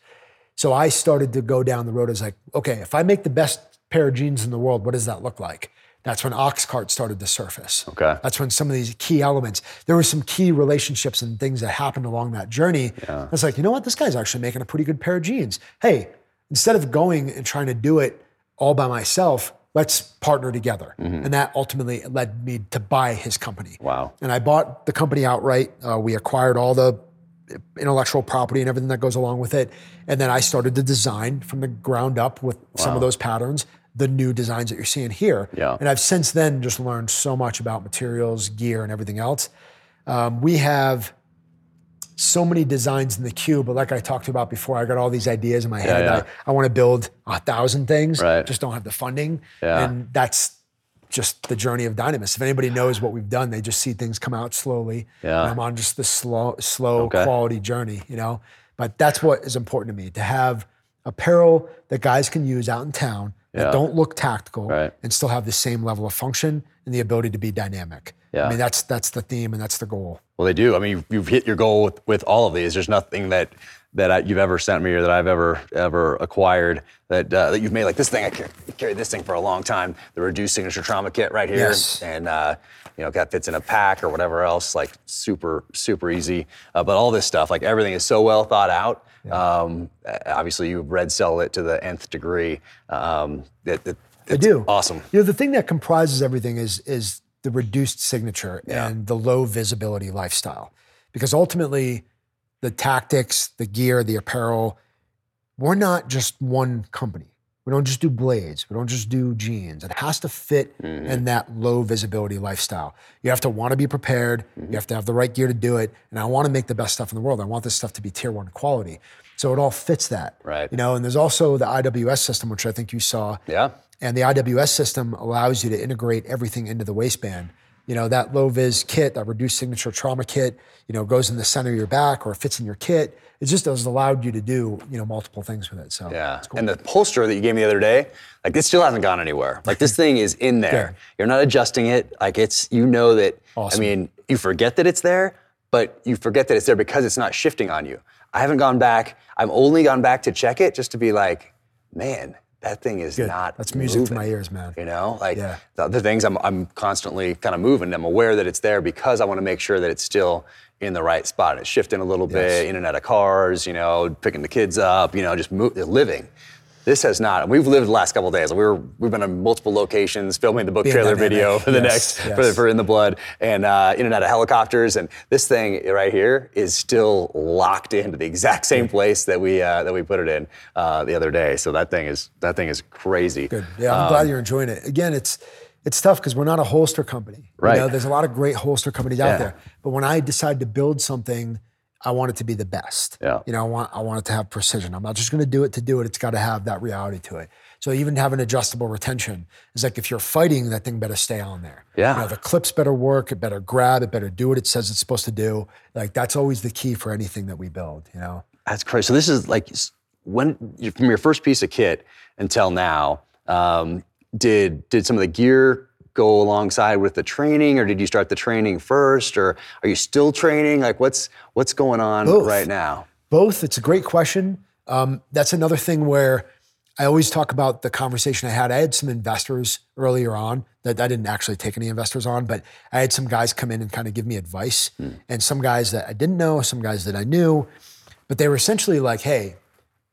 So I started to go down the road as like, okay, if I make the best pair of jeans in the world, what does that look like? That's when Oxcart started to surface. Okay. That's when some of these key elements, there were some key relationships and things that happened along that journey. I was like, you know what? This guy's actually making a pretty good pair of jeans. Hey, instead of going and trying to do it all by myself, let's partner together. And that ultimately led me to buy his company. Wow. And I bought the company outright. Uh, we acquired all the intellectual property and everything that goes along with it. And then I started to design from the ground up with some of those patterns, the new designs that you're seeing here. Yeah. And I've since then just learned so much about materials, gear, and everything else. Um, we have so many designs in the queue, but like I talked about before, I got all these ideas in my head. yeah. I, I want to build a thousand things, Right. just don't have the funding. Yeah. And that's just the journey of Dynamis. If anybody knows what we've done, they just see things come out slowly. Yeah. And I'm on just the slow, slow Okay. quality journey, you know. But that's what is important to me to have apparel that guys can use out in town that don't look tactical Right. and still have the same level of function and the ability to be dynamic. Yeah. I mean, that's that's the theme and that's the goal. Well, they do. I mean, you've, you've hit your goal with, with all of these. There's nothing that that I, you've ever sent me or that I've ever ever acquired that uh, that you've made like this thing. I carry, carried this thing for a long time. The reduced signature trauma kit right here, Yes. and uh, you know, that fits in a pack or whatever else. Like super super easy. Uh, but all this stuff, like everything, is so well thought out. Um, uh, obviously, you red cell it to the nth degree. Um, that, that, I do. Awesome. You know, the thing that comprises everything is is the reduced signature Yeah. and the low visibility lifestyle. Because ultimately, the tactics, the gear, the apparel, we're not just one company. We don't just do blades. We don't just do jeans. It has to fit mm-hmm. in that low visibility lifestyle. You have to want to be prepared. You have to have the right gear to do it. And I want to make the best stuff in the world. I want this stuff to be tier one quality. So it all fits that. Right. You know, and there's also the IWS system, which I think you saw. Yeah. And the IWS system allows you to integrate everything into the waistband. You know, that low vis kit, that reduced signature trauma kit, you know, goes in the center of your back or fits in your kit. It just has allowed you to do, you know, multiple things with it. So Yeah. it's cool. And the holster that you gave me the other day, like this still hasn't gone anywhere. Like this <laughs> thing is in there. You're not adjusting it. Like it's you know that Awesome. I mean, you forget that it's there, but you forget that it's there because it's not shifting on you. I haven't gone back. I've only gone back to check it just to be like, man, that thing is Good. not That's music to my ears, man. You know, like Yeah. the things I'm, I'm constantly kind of moving. I'm aware that it's there because I want to make sure that it's still in the right spot. It's shifting a little bit, in and out of cars, you know, picking the kids up, you know, just move, living. This has not. We've lived the last couple of days. We were, we've been in multiple locations, filming the book Being trailer dynamic. video for the Yes, next, for, yes. for In the Blood, and uh, in and out of helicopters. And this thing right here is still locked into the exact same place that we uh, that we put it in uh, the other day. So that thing is that thing is crazy. Good. Yeah, I'm Um, glad you're enjoying it. Again, it's it's tough because we're not a holster company. Right. You know, there's a lot of great holster companies out Yeah. there. But when I decide to build something, I want it to be the best. Yeah. You know, I want I want it to have precision. I'm not just going to do it to do it. It's got to have that reality to it. So even having adjustable retention is like if you're fighting, that thing better stay on there. Yeah. You know, the clips better work. It better grab. It better do what it says it's supposed to do. Like that's always the key for anything that we build. You know. That's crazy. So this is like when from your first piece of kit until now. Um, did did some of the gear go alongside with the training, or did you start the training first, or are you still training? Like what's what's going on Both. right now? Both. It's a great question. Um, that's another thing where I always talk about the conversation I had. I had some investors earlier on that I didn't actually take any investors on, but I had some guys come in and kind of give me advice, and some guys that I didn't know, some guys that I knew, but they were essentially like, "Hey,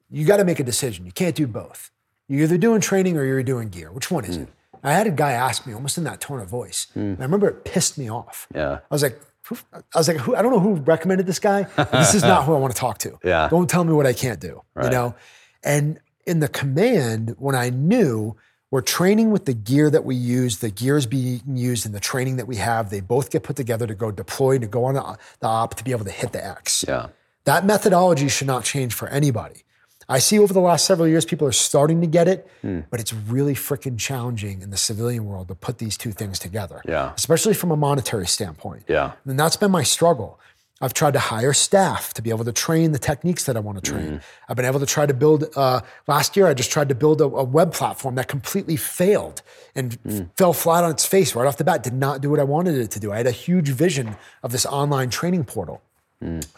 you got to make a decision. You can't do both. You're either doing training or you're doing gear. Which one is it?" I had a guy ask me almost in that tone of voice. Hmm. And I remember it pissed me off. Yeah. I was like, who, I was like, who, I don't know who recommended this guy. this is not <laughs> who I want to talk to. Yeah. Don't tell me what I can't do. You know? And in the command, when I knew we're training with the gear that we use, the gear is being used in the training that we have, they both get put together to go deploy, to go on the, the op, to be able to hit the X. Yeah. That methodology should not change for anybody. I see over the last several years, people are starting to get it, Hmm. but it's really freaking challenging in the civilian world to put these two things together. Yeah. Especially from a monetary standpoint. Yeah. And that's been my struggle. I've tried to hire staff to be able to train the techniques that I want to train. I've been able to try to build, uh, last year, I just tried to build a, a web platform that completely failed and f- fell flat on its face right off the bat, did not do what I wanted it to do. I had a huge vision of this online training portal.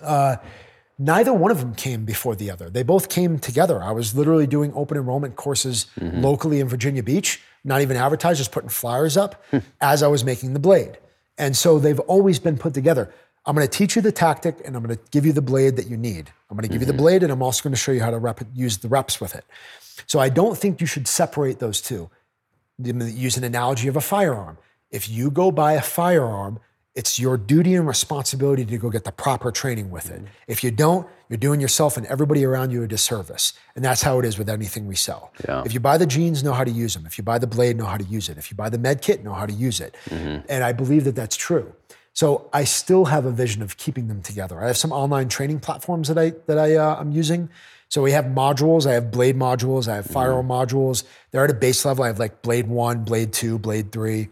Uh, neither one of them came before the other. They both came together. I was literally doing open enrollment courses mm-hmm. locally in Virginia Beach, not even advertised, just putting flyers up hmm. as I was making the blade. And so they've always been put together. I'm going to teach you the tactic and I'm going to give you the blade that you need. I'm going to give you the mm-hmm. blade and I'm also going to show you how to rep, use the reps with it. So I don't think you should separate those two. Use an analogy of a firearm. If you go buy a firearm, it's your duty and responsibility to go get the proper training with it. Mm-hmm. If you don't, you're doing yourself and everybody around you a disservice. And that's how it is with anything we sell. Yeah. If you buy the jeans, know how to use them. If you buy the blade, know how to use it. If you buy the med kit, know how to use it. Mm-hmm. And I believe that that's true. So I still have a vision of keeping them together. I have some online training platforms that I that I uh, I'm using. So we have modules. I have blade modules. I have mm-hmm. firearm modules. They're at a base level. I have like blade one, blade two, blade three,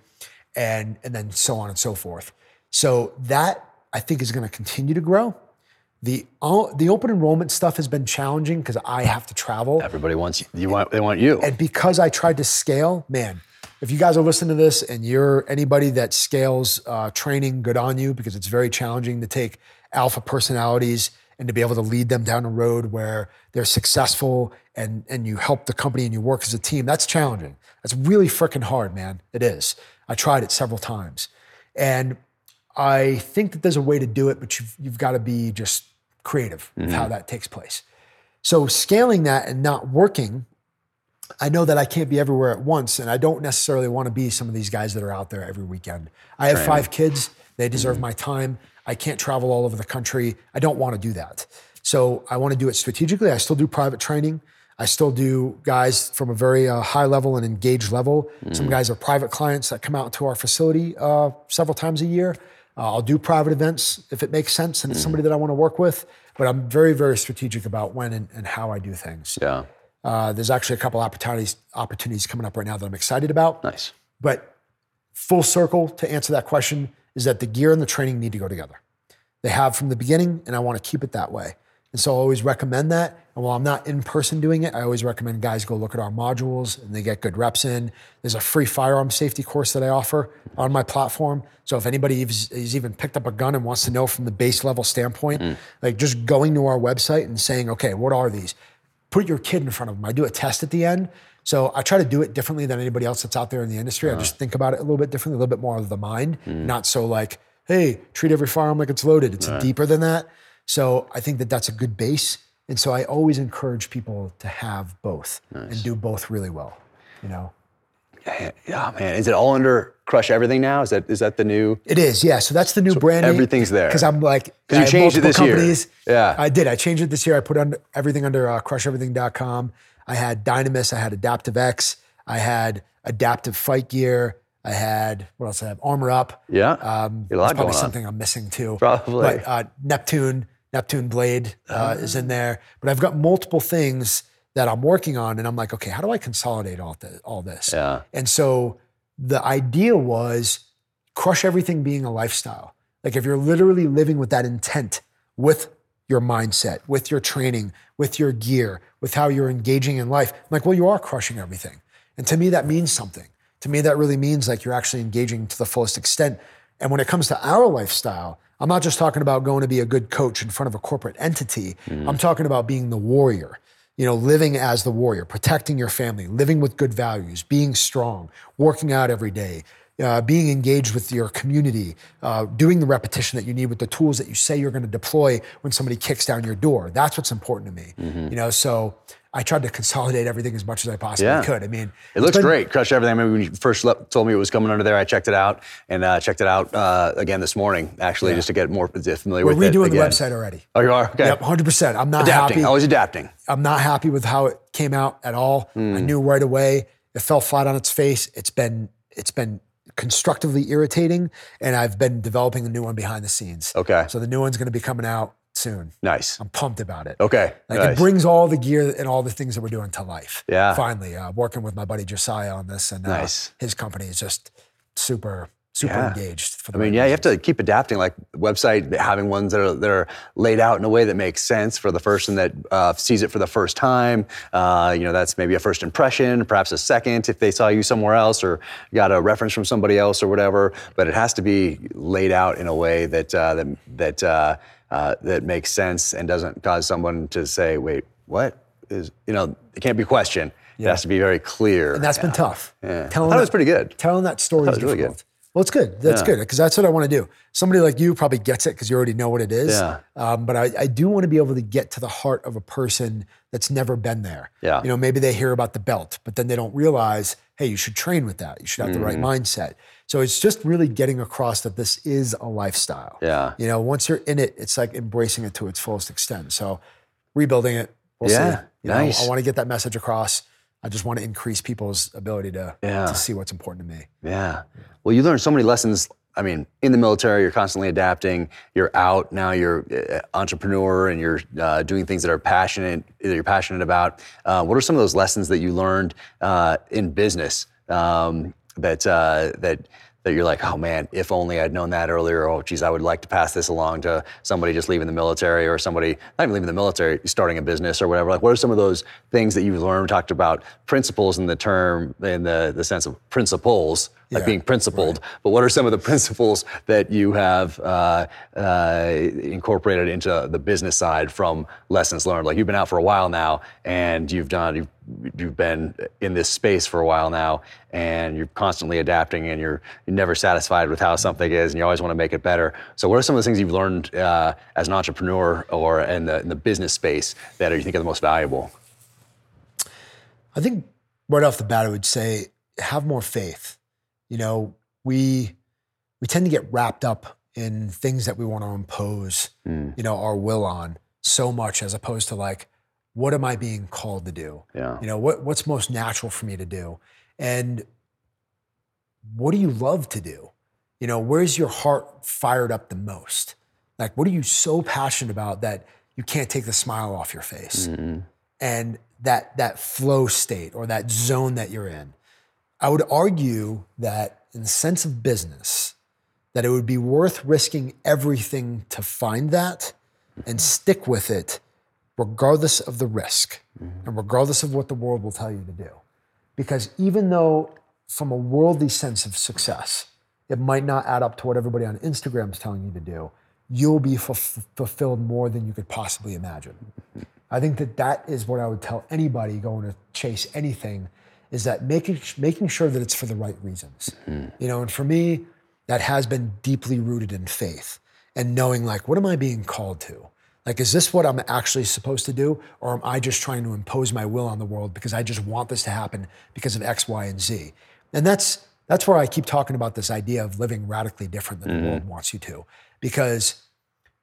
and and then so on and so forth. So that I think is going to continue to grow. The the open enrollment stuff has been challenging because I have to travel. Everybody wants you want they want you. And because I tried to scale, man, if you guys are listening to this and you're anybody that scales uh, training, good on you because it's very challenging to take alpha personalities and to be able to lead them down a road where they're successful and and you help the company and you work as a team. That's challenging. That's really freaking hard, man. It is. I tried it several times, and I think that there's a way to do it, but you've you've got to be just creative with how that takes place. So scaling that and not working I know that I can't be everywhere at once, and I don't necessarily want to be some of these guys that are out there every weekend. I have five kids; they deserve my time. I can't travel all over the country. I don't want to do that. So I want to do it strategically. I still do private training. I still do guys from a very uh, high level and engaged level. Some guys are private clients that come out to our facility uh, several times a year. Uh, I'll do private events if it makes sense and it's somebody that I want to work with. But I'm very, very strategic about when and, and how I do things. Yeah. Uh, there's actually a couple opportunities opportunities coming up right now that I'm excited about. Nice. But full circle to answer that question is that the gear and the training need to go together. They have from the beginning, and I want to keep it that way. And so I always recommend that. And while I'm not in person doing it, I always recommend guys go look at our modules and they get good reps in. There's a free firearm safety course that I offer on my platform. So if anybody has has even picked up a gun and wants to know from the base level standpoint, mm. like just going to our website and saying, okay, what are these? Put your kid in front of them. I do a test at the end. So I try to do it differently than anybody else that's out there in the industry. I uh-huh. just think about it a little bit differently, a little bit more of the mind, mm. not so like, hey, treat every firearm like it's loaded. It's deeper than that. So I think that that's a good base. And so I always encourage people to have both and do both really well. You know, Yeah, man. Is it all under Crush Everything now? Is that is that the new? it is, yeah. So that's the new branding. everything's there. Because I'm like, 'Cause you I changed it this year. companies. Yeah. I did. I changed it this year. I put under everything under uh, crusheverything.com. I had Dynamis. I had Adaptive X. I had Adaptive Fight Gear. I had what else? I have Armor Up. Yeah. Um, a lot probably something I'm missing too. Probably. But uh, Neptune, Neptune Blade uh, is in there. But I've got multiple things that I'm working on, and I'm like, okay, how do I consolidate all this? All this? Yeah. And so the idea was crush everything being a lifestyle. Like if you're literally living with that intent, with your mindset, with your training, with your gear, with how you're engaging in life, I'm like, well, you are crushing everything. And to me, that means something. To me, that really means like you're actually engaging to the fullest extent. And when it comes to our lifestyle, I'm not just talking about going to be a good coach in front of a corporate entity. I'm talking about being the warrior you know, living as the warrior, protecting your family, living with good values, being strong, working out every day, uh, being engaged with your community, uh, doing the repetition that you need with the tools that you say you're going to deploy when somebody kicks down your door. That's what's important to me. You know, so I tried to consolidate everything as much as I possibly Yeah. could. I mean, It looks great. Crush Everything. I remember when you first le- told me it was coming under there, I checked it out and uh, checked it out uh, again this morning, actually, just to get more familiar we're with it. redoing the website already. Oh, you are? Okay. Yep, 100%. I'm not Adapting. happy. Always adapting. I'm not happy with how it came out at all. Hmm. I knew right away it fell flat on its face. It's been it's been constructively irritating, and I've been developing a new one behind the scenes. Okay. So the new one's going to be coming out soon. Nice. I'm pumped about it. Okay. Like nice. it brings all the gear and all the things that we're doing to life. Yeah. Finally, uh, working with my buddy Josiah on this, and uh, Nice. his company is just super super Yeah. engaged. For the I mean, right yeah, you have to keep adapting. Like website, having ones that are that are laid out in a way that makes sense for the person that uh, sees it for the first time. Uh, you know, that's maybe a first impression, perhaps a second if they saw you somewhere else or got a reference from somebody else or whatever. But it has to be laid out in a way that uh, that that uh, that makes sense and doesn't cause someone to say, "Wait, what is?" You know, it can't be questioned. It has to be very clear. and that's been tough. Yeah. I Telling thought it was that- pretty good. Telling that story is was really good. difficult. Well, it's good. That's Yeah. good because that's what I want to do. Somebody like you probably gets it because you already know what it is. Yeah. Um, but I, I do want to be able to get to the heart of a person that's never been there. Yeah. You know, maybe they hear about the belt, but then they don't realize, hey, you should train with that. You should have the right Mm-hmm. mindset. So it's just really getting across that this is a lifestyle. Yeah. You know, once you're in it, it's like embracing it to its fullest extent. So rebuilding it. We'll Yeah, see. You know, nice. I want to get that message across. I just want to increase people's ability to, Yeah. to see what's important to me. Yeah. Well, you learn so many lessons. I mean, in the military, you're constantly adapting. You're out now. You're an entrepreneur, and you're uh, doing things that are passionate that you're passionate about. Uh, what are some of those lessons that you learned uh, in business um, that uh, that that you're like, oh man, if only I'd known that earlier. Oh, geez, I would like to pass this along to somebody just leaving the military or somebody not even leaving the military, starting a business or whatever. Like, what are some of those things that you've learned? We talked about principles in the term, in the, the sense of principles, like Yeah, being principled. But what are some of the <laughs> principles that you have uh, uh, incorporated into the business side from lessons learned? Like you've been out for a while now, and you've done you've, you've been in this space for a while now, and you're constantly adapting, and you're you're never satisfied with how something is, and you always want to make it better. So, what are some of the things you've learned uh, as an entrepreneur or in the, in the business space that you think are the most valuable? I think right off the bat, I would say have more faith. You know, we we tend to get wrapped up in things that we want to impose, you know, our will on so much as opposed to like, what am I being called to do? Yeah. You know, what what's most natural for me to do? And what do you love to do? You know, where's your heart fired up the most? Like, what are you so passionate about that you can't take the smile off your face? Mm-hmm. And that that flow state or that zone that you're in. I would argue that in the sense of business, that it would be worth risking everything to find that and stick with it regardless of the risk mm-hmm. and regardless of what the world will tell you to do. Because even though, from a worldly sense of success, it might not add up to what everybody on Instagram is telling you to do, you'll be fulf- fulfilled more than you could possibly imagine. <laughs> I think that that is what I would tell anybody going to chase anything is that making making sure that it's for the right reasons. Mm-hmm. You know, and for me, that has been deeply rooted in faith and knowing like what am I being called to? Like is this what I'm actually supposed to do? Or am I just trying to impose my will on the world because I just want this to happen because of X, Y, and Z? And that's that's where I keep talking about this idea of living radically different than the world mm-hmm. wants you to. Because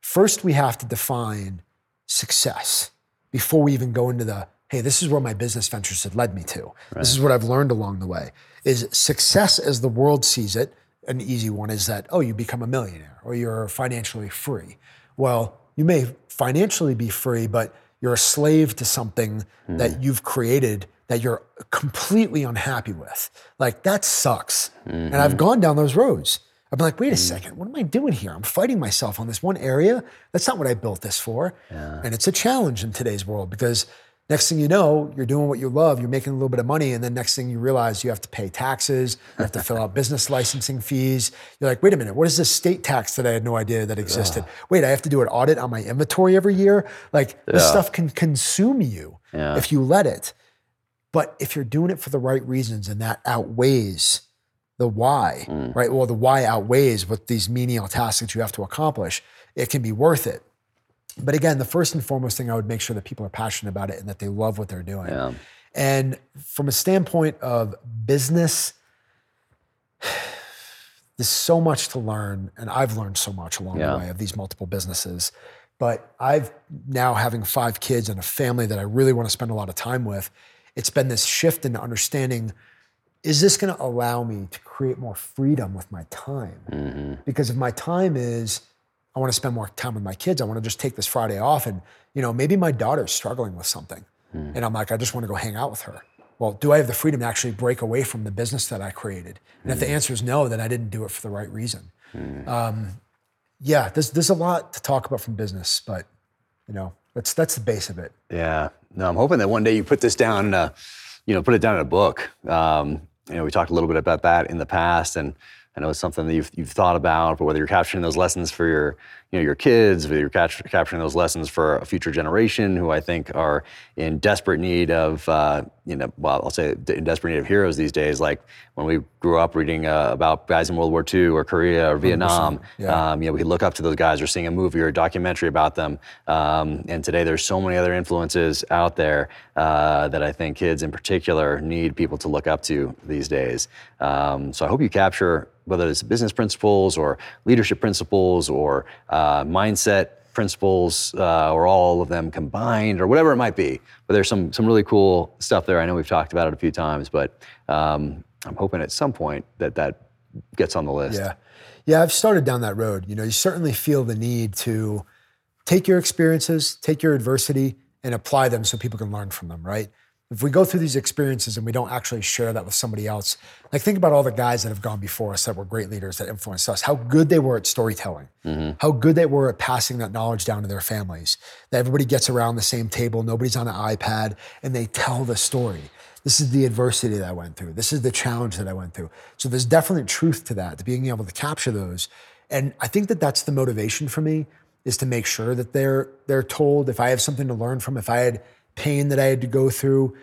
first we have to define success before we even go into the hey this is where my business ventures have led me to. This is what i've learned along the way. Is success as the world sees it an easy one is that oh you become a millionaire or you're financially free. Well you may financially be free but you're a slave to something hmm. that you've created that you're completely unhappy with. Like that sucks. And i've mm-hmm. gone down those roads. I've been like, wait a mm. second, what am I doing here? I'm fighting myself on this one area. That's not what I built this for. And it's a challenge in today's world because next thing you know, you're doing what you love, you're making a little bit of money, and then next thing you realize you have to pay taxes, you have to fill out <laughs> business licensing fees. You're like, wait a minute, what is this state tax that I had no idea that existed? Wait, I have to do an audit on my inventory every year? Like this stuff can consume you Yeah. if you let it. But if you're doing it for the right reasons and that outweighs the why, mm. right? Well, the why outweighs what these menial tasks that you have to accomplish, it can be worth it. But again, the first and foremost thing I would make sure that people are passionate about it and that they love what they're doing. Yeah. And from a standpoint of business, <sighs> there's so much to learn, and I've learned so much along Yeah. the way of these multiple businesses. But I've now having five kids and a family that I really want to spend a lot of time with. It's been this shift into understanding is this going to allow me to create more freedom with my time? Mm-hmm. Because if my time is, I want to spend more time with my kids, I want to just take this Friday off. And, you know, maybe my daughter's struggling with something. And I'm like, I just want to go hang out with her. Well, do I have the freedom to actually break away from the business that I created? And if the answer is no, then I didn't do it for the right reason. Um, yeah, there's, there's a lot to talk about from business, but, you know, that's, that's the base of it. Yeah. No, I'm hoping that one day you put this down, uh, you know, put it down in a book. Um, you know, we talked a little bit about that in the past, and I know it's something that you've, you've thought about, but whether you're capturing those lessons for your, you know, your kids, whether you're capturing those lessons for a future generation who I think are in desperate need of, uh, you know, well, I'll say in desperate need of heroes these days. Like when we grew up reading uh, about guys in World War II or Korea or Vietnam, yeah. um, you know, we look up to those guys or seeing a movie or a documentary about them. Um, and today there's so many other influences out there uh, that I think kids in particular need people to look up to these days. Um, so I hope you capture whether it's business principles or leadership principles or uh, mindset principles uh, or all of them combined or whatever it might be. But there's some some really cool stuff there. I know we've talked about it a few times, but um, I'm hoping at some point that that gets on the list. Yeah. Yeah, I've started down that road. You know, you certainly feel the need to take your experiences, take your adversity, and apply them so people can learn from them, right? If we go through these experiences and we don't actually share that with somebody else, like think about all the guys that have gone before us that were great leaders that influenced us, how good they were at storytelling, mm-hmm. how good they were at passing that knowledge down to their families, that everybody gets around the same table, nobody's on an iPad, and they tell the story. This is the adversity that I went through. This is the challenge that I went through. So there's definite truth to that, to being able to capture those. And I think that that's the motivation for me is to make sure that they're they're told if I have something to learn from, if I had pain that I had to go through,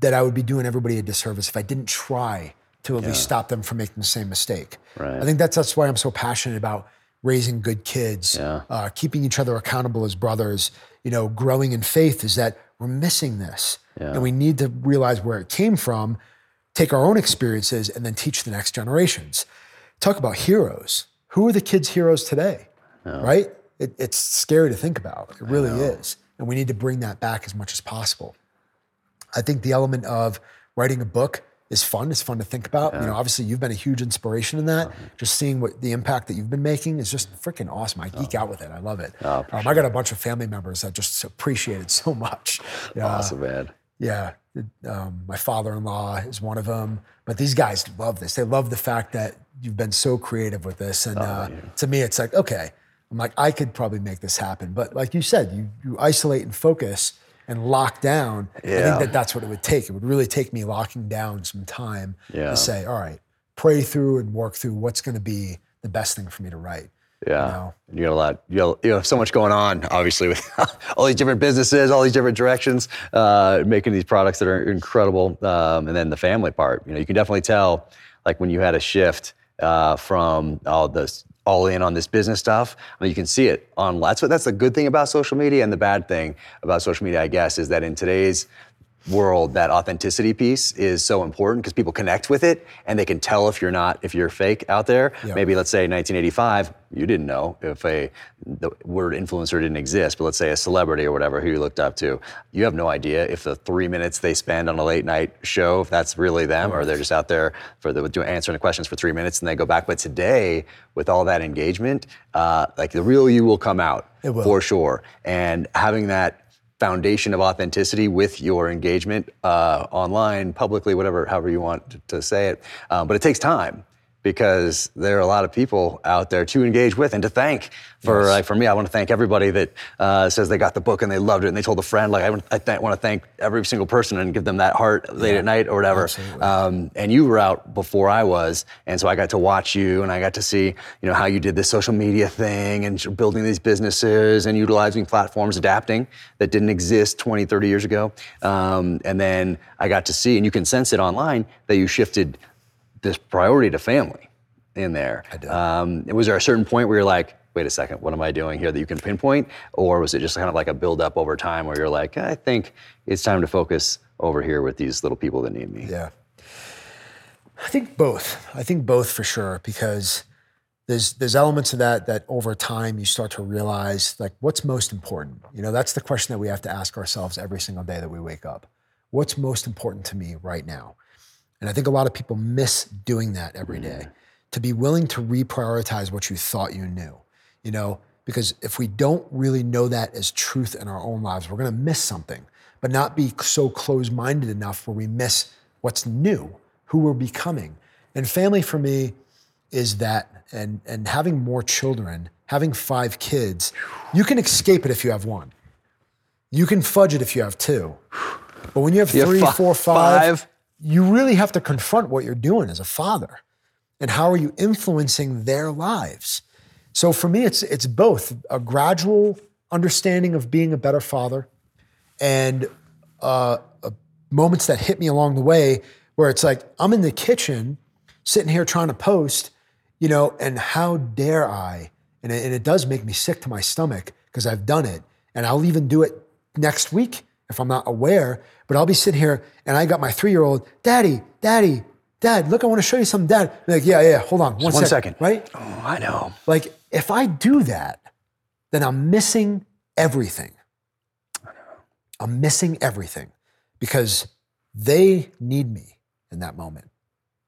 that I would be doing everybody a disservice if I didn't try to at least stop them from making the same mistake. Right. I think that's that's why I'm so passionate about raising good kids, Yeah. uh, keeping each other accountable as brothers. You know, growing in faith is that we're missing this, Yeah. and we need to realize where it came from, take our own experiences, and then teach the next generations. Talk about heroes. Who are the kids' heroes today? Right? It, it's scary to think about. It really is, and we need to bring that back as much as possible. I think the element of writing a book is fun. It's fun to think about. You know, obviously you've been a huge inspiration in that. Just seeing what the impact that you've been making is just freaking awesome. I geek out with it. I love it. um, I got a bunch of family members that just appreciate it <laughs> so much. Yeah, Awesome, man. yeah. Um, my father-in-law is one of them. But these guys love this. They love the fact that you've been so creative with this. And uh, to me, it's like, okay, I'm like, I could probably make this happen. But like you said, you, you isolate and focus and lock down. I think that that's what it would take. It would really take me locking down some time Yeah. to say, all right, pray through and work through what's going to be the best thing for me to write. Yeah. know? You got a lot, you, got, you have so much going on, obviously, with <laughs> all these different businesses, all these different directions, uh, making these products that are incredible. Um, and then the family part, you know, you can definitely tell, like when you had a shift uh, from all this, all in on this business stuff. I mean, you can see it on. That's what. That's the good thing about social media, and the bad thing about social media, I guess, is that in today's world that authenticity piece is so important because people connect with it and they can tell if you're not if you're fake out there. Yeah. maybe let's say 1985 you didn't know if a the word influencer didn't exist but let's say a celebrity or whatever who you looked up to. You have no idea if the three minutes they spend on a late night show if that's really them or they're just out there for the doing answering the questions for three minutes and they go back. But today with all that engagement uh, like the real you will come out for sure. And having that foundation of authenticity with your engagement uh, online, publicly, whatever, however you want to, say it. Um, but it takes time because there are a lot of people out there to engage with and to thank. For like for me, I want to thank everybody that uh, says they got the book and they loved it and they told a friend. Like I, want- I th- want to thank every single person and give them that heart late at night or whatever. Um, and you were out before I was, and so I got to watch you, and I got to see, you know, how you did this social media thing and building these businesses and utilizing platforms, adapting that didn't exist 20, 30 years ago. Um, and then I got to see, and you can sense it online that you shifted this priority to family in there. I did. Um, was there a certain point where you're like, wait a second, what am I doing here that you can pinpoint? Or was it just kind of like a build up over time where you're like, I think it's time to focus over here with these little people that need me? Yeah. I think both. I think both for sure because there's there's elements of that that over time you start to realize like what's most important. You know, that's the question that we have to ask ourselves every single day that we wake up. What's most important to me right now? And I think a lot of people miss doing that every day. Mm. To be willing to reprioritize what you thought you knew. You know, because if we don't really know that as truth in our own lives, we're going to miss something, but not be so close minded enough where we miss what's new, who we're becoming. And family for me is that, and, and having more children, having five kids, you can escape it if you have one. You can fudge it if you have two. But when you have You have three, fi- four, five, five? You really have to confront what you're doing as a father and how are you influencing their lives. So for me, it's it's both a gradual understanding of being a better father and uh, uh, moments that hit me along the way where it's like I'm in the kitchen sitting here trying to post, you know, and how dare I? And it, and it does make me sick to my stomach because I've done it. And I'll even do it next week if I'm not aware. But I'll be sitting here and I got my three year old, Daddy, Daddy, Dad, look, I want to show you something, Dad. I'm like, yeah, yeah, hold on, one One second, second. right? Oh, I know. Like, if I do that, then I'm missing everything. I'm missing everything because they need me in that moment.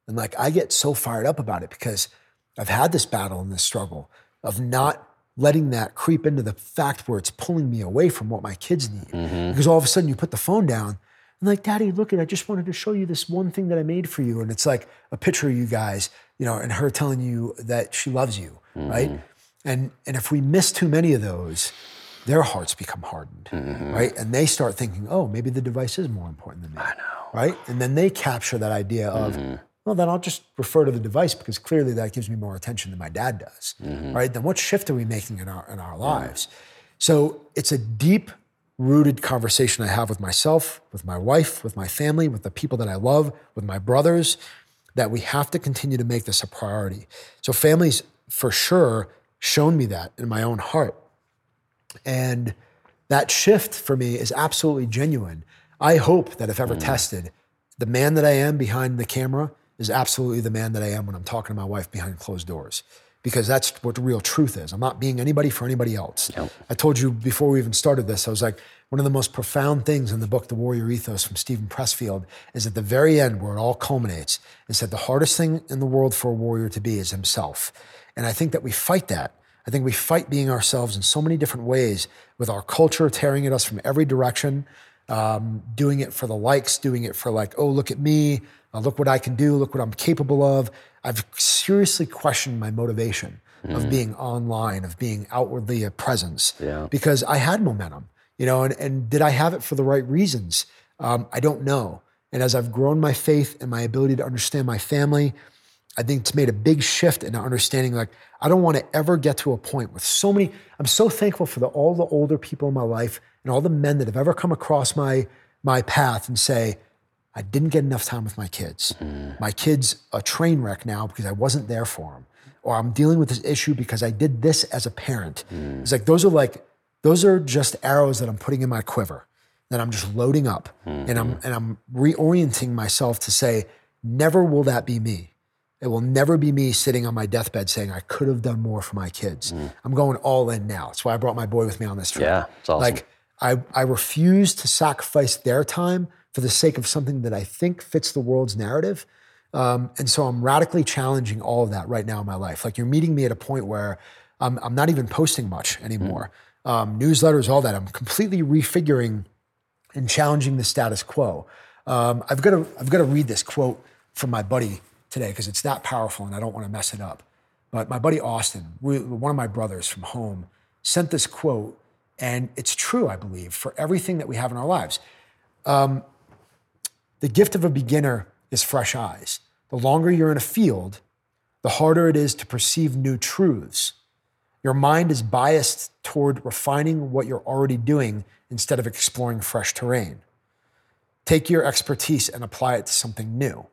And like, I get so fired up about it because I've had this battle and this struggle of not letting that creep into the fact where it's pulling me away from what my kids need. Because all of a sudden you put the phone down And like, Daddy, look at, I just wanted to show you this one thing that I made for you. And it's like a picture of you guys, you know, and her telling you that she loves you, mm-hmm. right? And and if we miss too many of those, their hearts become hardened, mm-hmm. right? And they start thinking, oh, maybe the device is more important than me. I know. Right? And then they capture that idea of, mm-hmm. Well, then I'll just refer to the device because clearly that gives me more attention than my dad does. Mm-hmm. Right? Then what shift are we making in our in our lives? So it's a deep rooted conversation I have with myself, with my wife, with my family, with the people that I love, with my brothers, that we have to continue to make this a priority. So, families for sure shown me that in my own heart. And that shift for me is absolutely genuine. I hope that if ever mm. tested, the man that I am behind the camera is absolutely the man that I am when I'm talking to my wife behind closed doors because that's what the real truth is. I'm not being anybody for anybody else. I told you before we even started this, I was like, one of the most profound things in the book, The Warrior Ethos from Steven Pressfield, is at the very end where it all culminates, is that the hardest thing in the world for a warrior to be is himself. And I think that we fight that. I think we fight being ourselves in so many different ways with our culture tearing at us from every direction, um, doing it for the likes, doing it for like, oh, look at me, uh, look what I can do, look what I'm capable of. I've seriously questioned my motivation mm. of being online, of being outwardly a presence, yeah. because I had momentum, you know, and, and did I have it for the right reasons? Um, I don't know. And as I've grown my faith and my ability to understand my family, I think it's made a big shift in understanding like I don't want to ever get to a point with so many. I'm so thankful for the, all the older people in my life and all the men that have ever come across my my path and say, I didn't get enough time with my kids. Mm. My kid's a train wreck now because I wasn't there for them. Or I'm dealing with this issue because I did this as a parent. Mm. It's like those are like those are just arrows that I'm putting in my quiver that I'm just loading up mm-hmm. and I'm and I'm reorienting myself to say, never will that be me. It will never be me sitting on my deathbed saying I could have done more for my kids. Mm. I'm going all in now. That's why I brought my boy with me on this trip. Yeah, it's awesome. Like I, I refuse to sacrifice their time for the sake of something that I think fits the world's narrative. Um, and so I'm radically challenging all of that right now in my life. Like you're meeting me at a point where I'm, I'm not even posting much anymore. Mm. Um, newsletters, all that. I'm completely refiguring and challenging the status quo. Um, I've got to I've got to read this quote from my buddy today because it's that powerful and I don't want to mess it up. But my buddy Austin, one of my brothers from home, sent this quote, and it's true, I believe, for everything that we have in our lives. Um, the gift of a beginner is fresh eyes. The longer you're in a field, the harder it is to perceive new truths. Your mind is biased toward refining what you're already doing instead of exploring fresh terrain. Take your expertise and apply it to something new.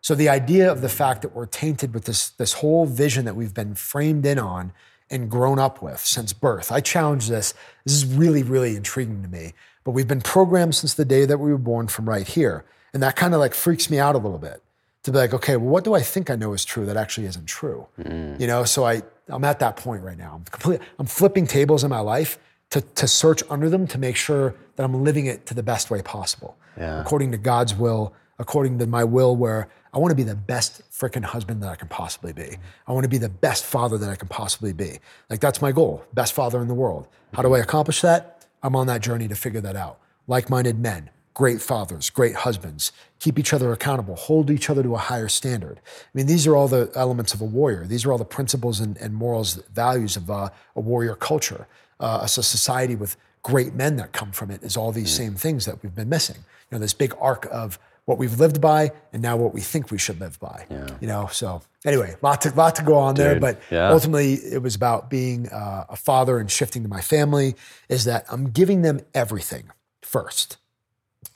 So the idea of the fact that we're tainted with this, this whole vision that we've been framed in on and grown up with since birth. I challenge this. This is really, really intriguing to me. But we've been programmed since the day that we were born from right here. And that kind of like freaks me out a little bit to be like, okay, well, what do I think I know is true that actually isn't true? Mm. You know, so I, I'm at that point right now. I'm complete, I'm flipping tables in my life to, to search under them to make sure that I'm living it to the best way possible, yeah. according to God's will, according to my will, where I want to be the best freaking husband that I can possibly be. I want to be the best father that I can possibly be. Like that's my goal, best father in the world. How do I accomplish that? I'm on that journey to figure that out. Like-minded men, great fathers, great husbands, keep each other accountable, hold each other to a higher standard. I mean, these are all the elements of a warrior. These are all the principles and, and morals, values of uh, a warrior culture. Uh, a society with great men that come from it is all these mm. same things that we've been missing. You know, this big arc of what we've lived by and now what we think we should live by. Yeah. You know, so anyway, lot to lot to go on Dude, there, but yeah. ultimately it was about being uh, a father and shifting to my family. Is that I'm giving them everything first.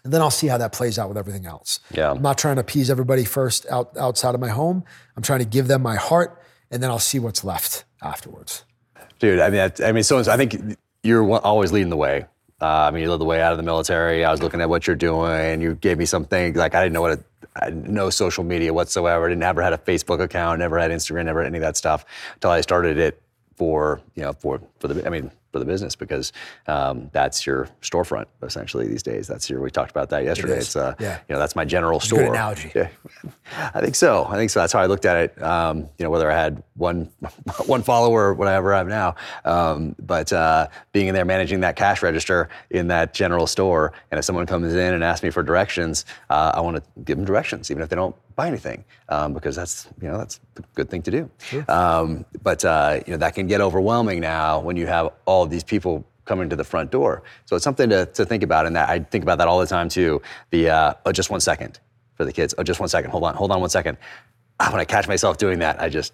And then I'll see how that plays out with everything else. Yeah. I'm not trying to appease everybody first out, outside of my home. I'm trying to give them my heart, and then I'll see what's left afterwards. Dude, I mean, I mean, so I think you're always leading the way. Uh, I mean, you led the way out of the military. I was looking at what you're doing. You gave me something like I didn't know what. A, I no social media whatsoever. I didn't ever had a Facebook account. Never had Instagram. Never had any of that stuff until I started it for you know for for the I mean for the business because um, that's your storefront essentially these days. That's your we talked about that yesterday. is. It's uh, Yeah. you know that's my general store. good analogy. Yeah, <laughs> I think so. I think so. That's how I looked at it. Um, you know, whether I had one <laughs> one follower or whatever I have now, um, but uh, being in there managing that cash register in that general store, and if someone comes in and asks me for directions, uh, I want to give them directions, even if they don't buy anything, um, because that's you know that's a good thing to do. Um, but uh, you know that can get overwhelming now when you have all these people coming to the front door. So it's something to, to think about, and that I think about that all the time too. The uh, oh, just one second for the kids. Oh, just one second. Hold on. Hold on one second. Ah, when I catch myself doing that, I just.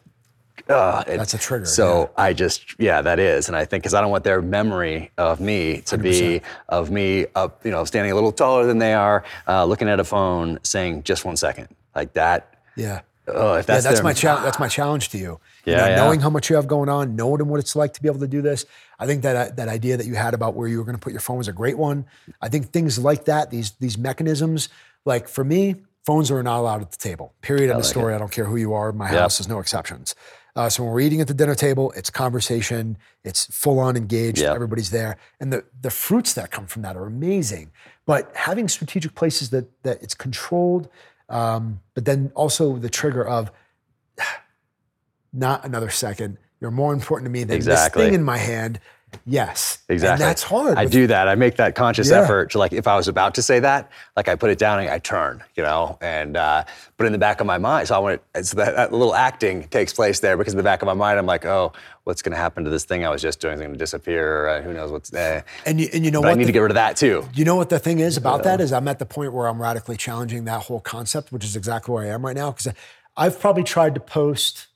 Uh, it- That's a trigger, So I just, yeah, that is, and I think because I don't want their memory of me to be of me up, you know, standing a little taller than they are, uh, looking at a phone, saying just one second, like that. Yeah. Oh, if Yeah, that's, that's their- my challenge. That's my challenge to you. You Yeah, know, yeah. knowing how much you have going on, knowing what it's like to be able to do this. I think that that idea that you had about where you were going to put your phone was a great one. I think things like that, these these mechanisms, like for me, phones are not allowed at the table. Period. End of story. I don't care who you are. My house is no exceptions. Uh, so when we're eating at the dinner table, it's conversation. It's full on engaged. Yep. Everybody's there, and the the fruits that come from that are amazing. But having strategic places that that it's controlled, um, but then also the trigger of <sighs> not another second. You're more important to me than Exactly. this thing in my hand. Yes. Exactly. And that's hard. I do that. I make that conscious Yeah. effort to like, if I was about to say that, like I put it down and I turn, you know, and uh, but in the back of my mind, so I want it, so that, that little acting takes place there because in the back of my mind, I'm like, oh, what's going to happen to this thing I was just doing? Is going to disappear? Uh, who knows what's there? And you, and you know But I what? need the- to get rid of that too. You know what the thing is about that is I'm at the point where I'm radically challenging that whole concept, which is exactly where I am right now. Because I've probably tried to post,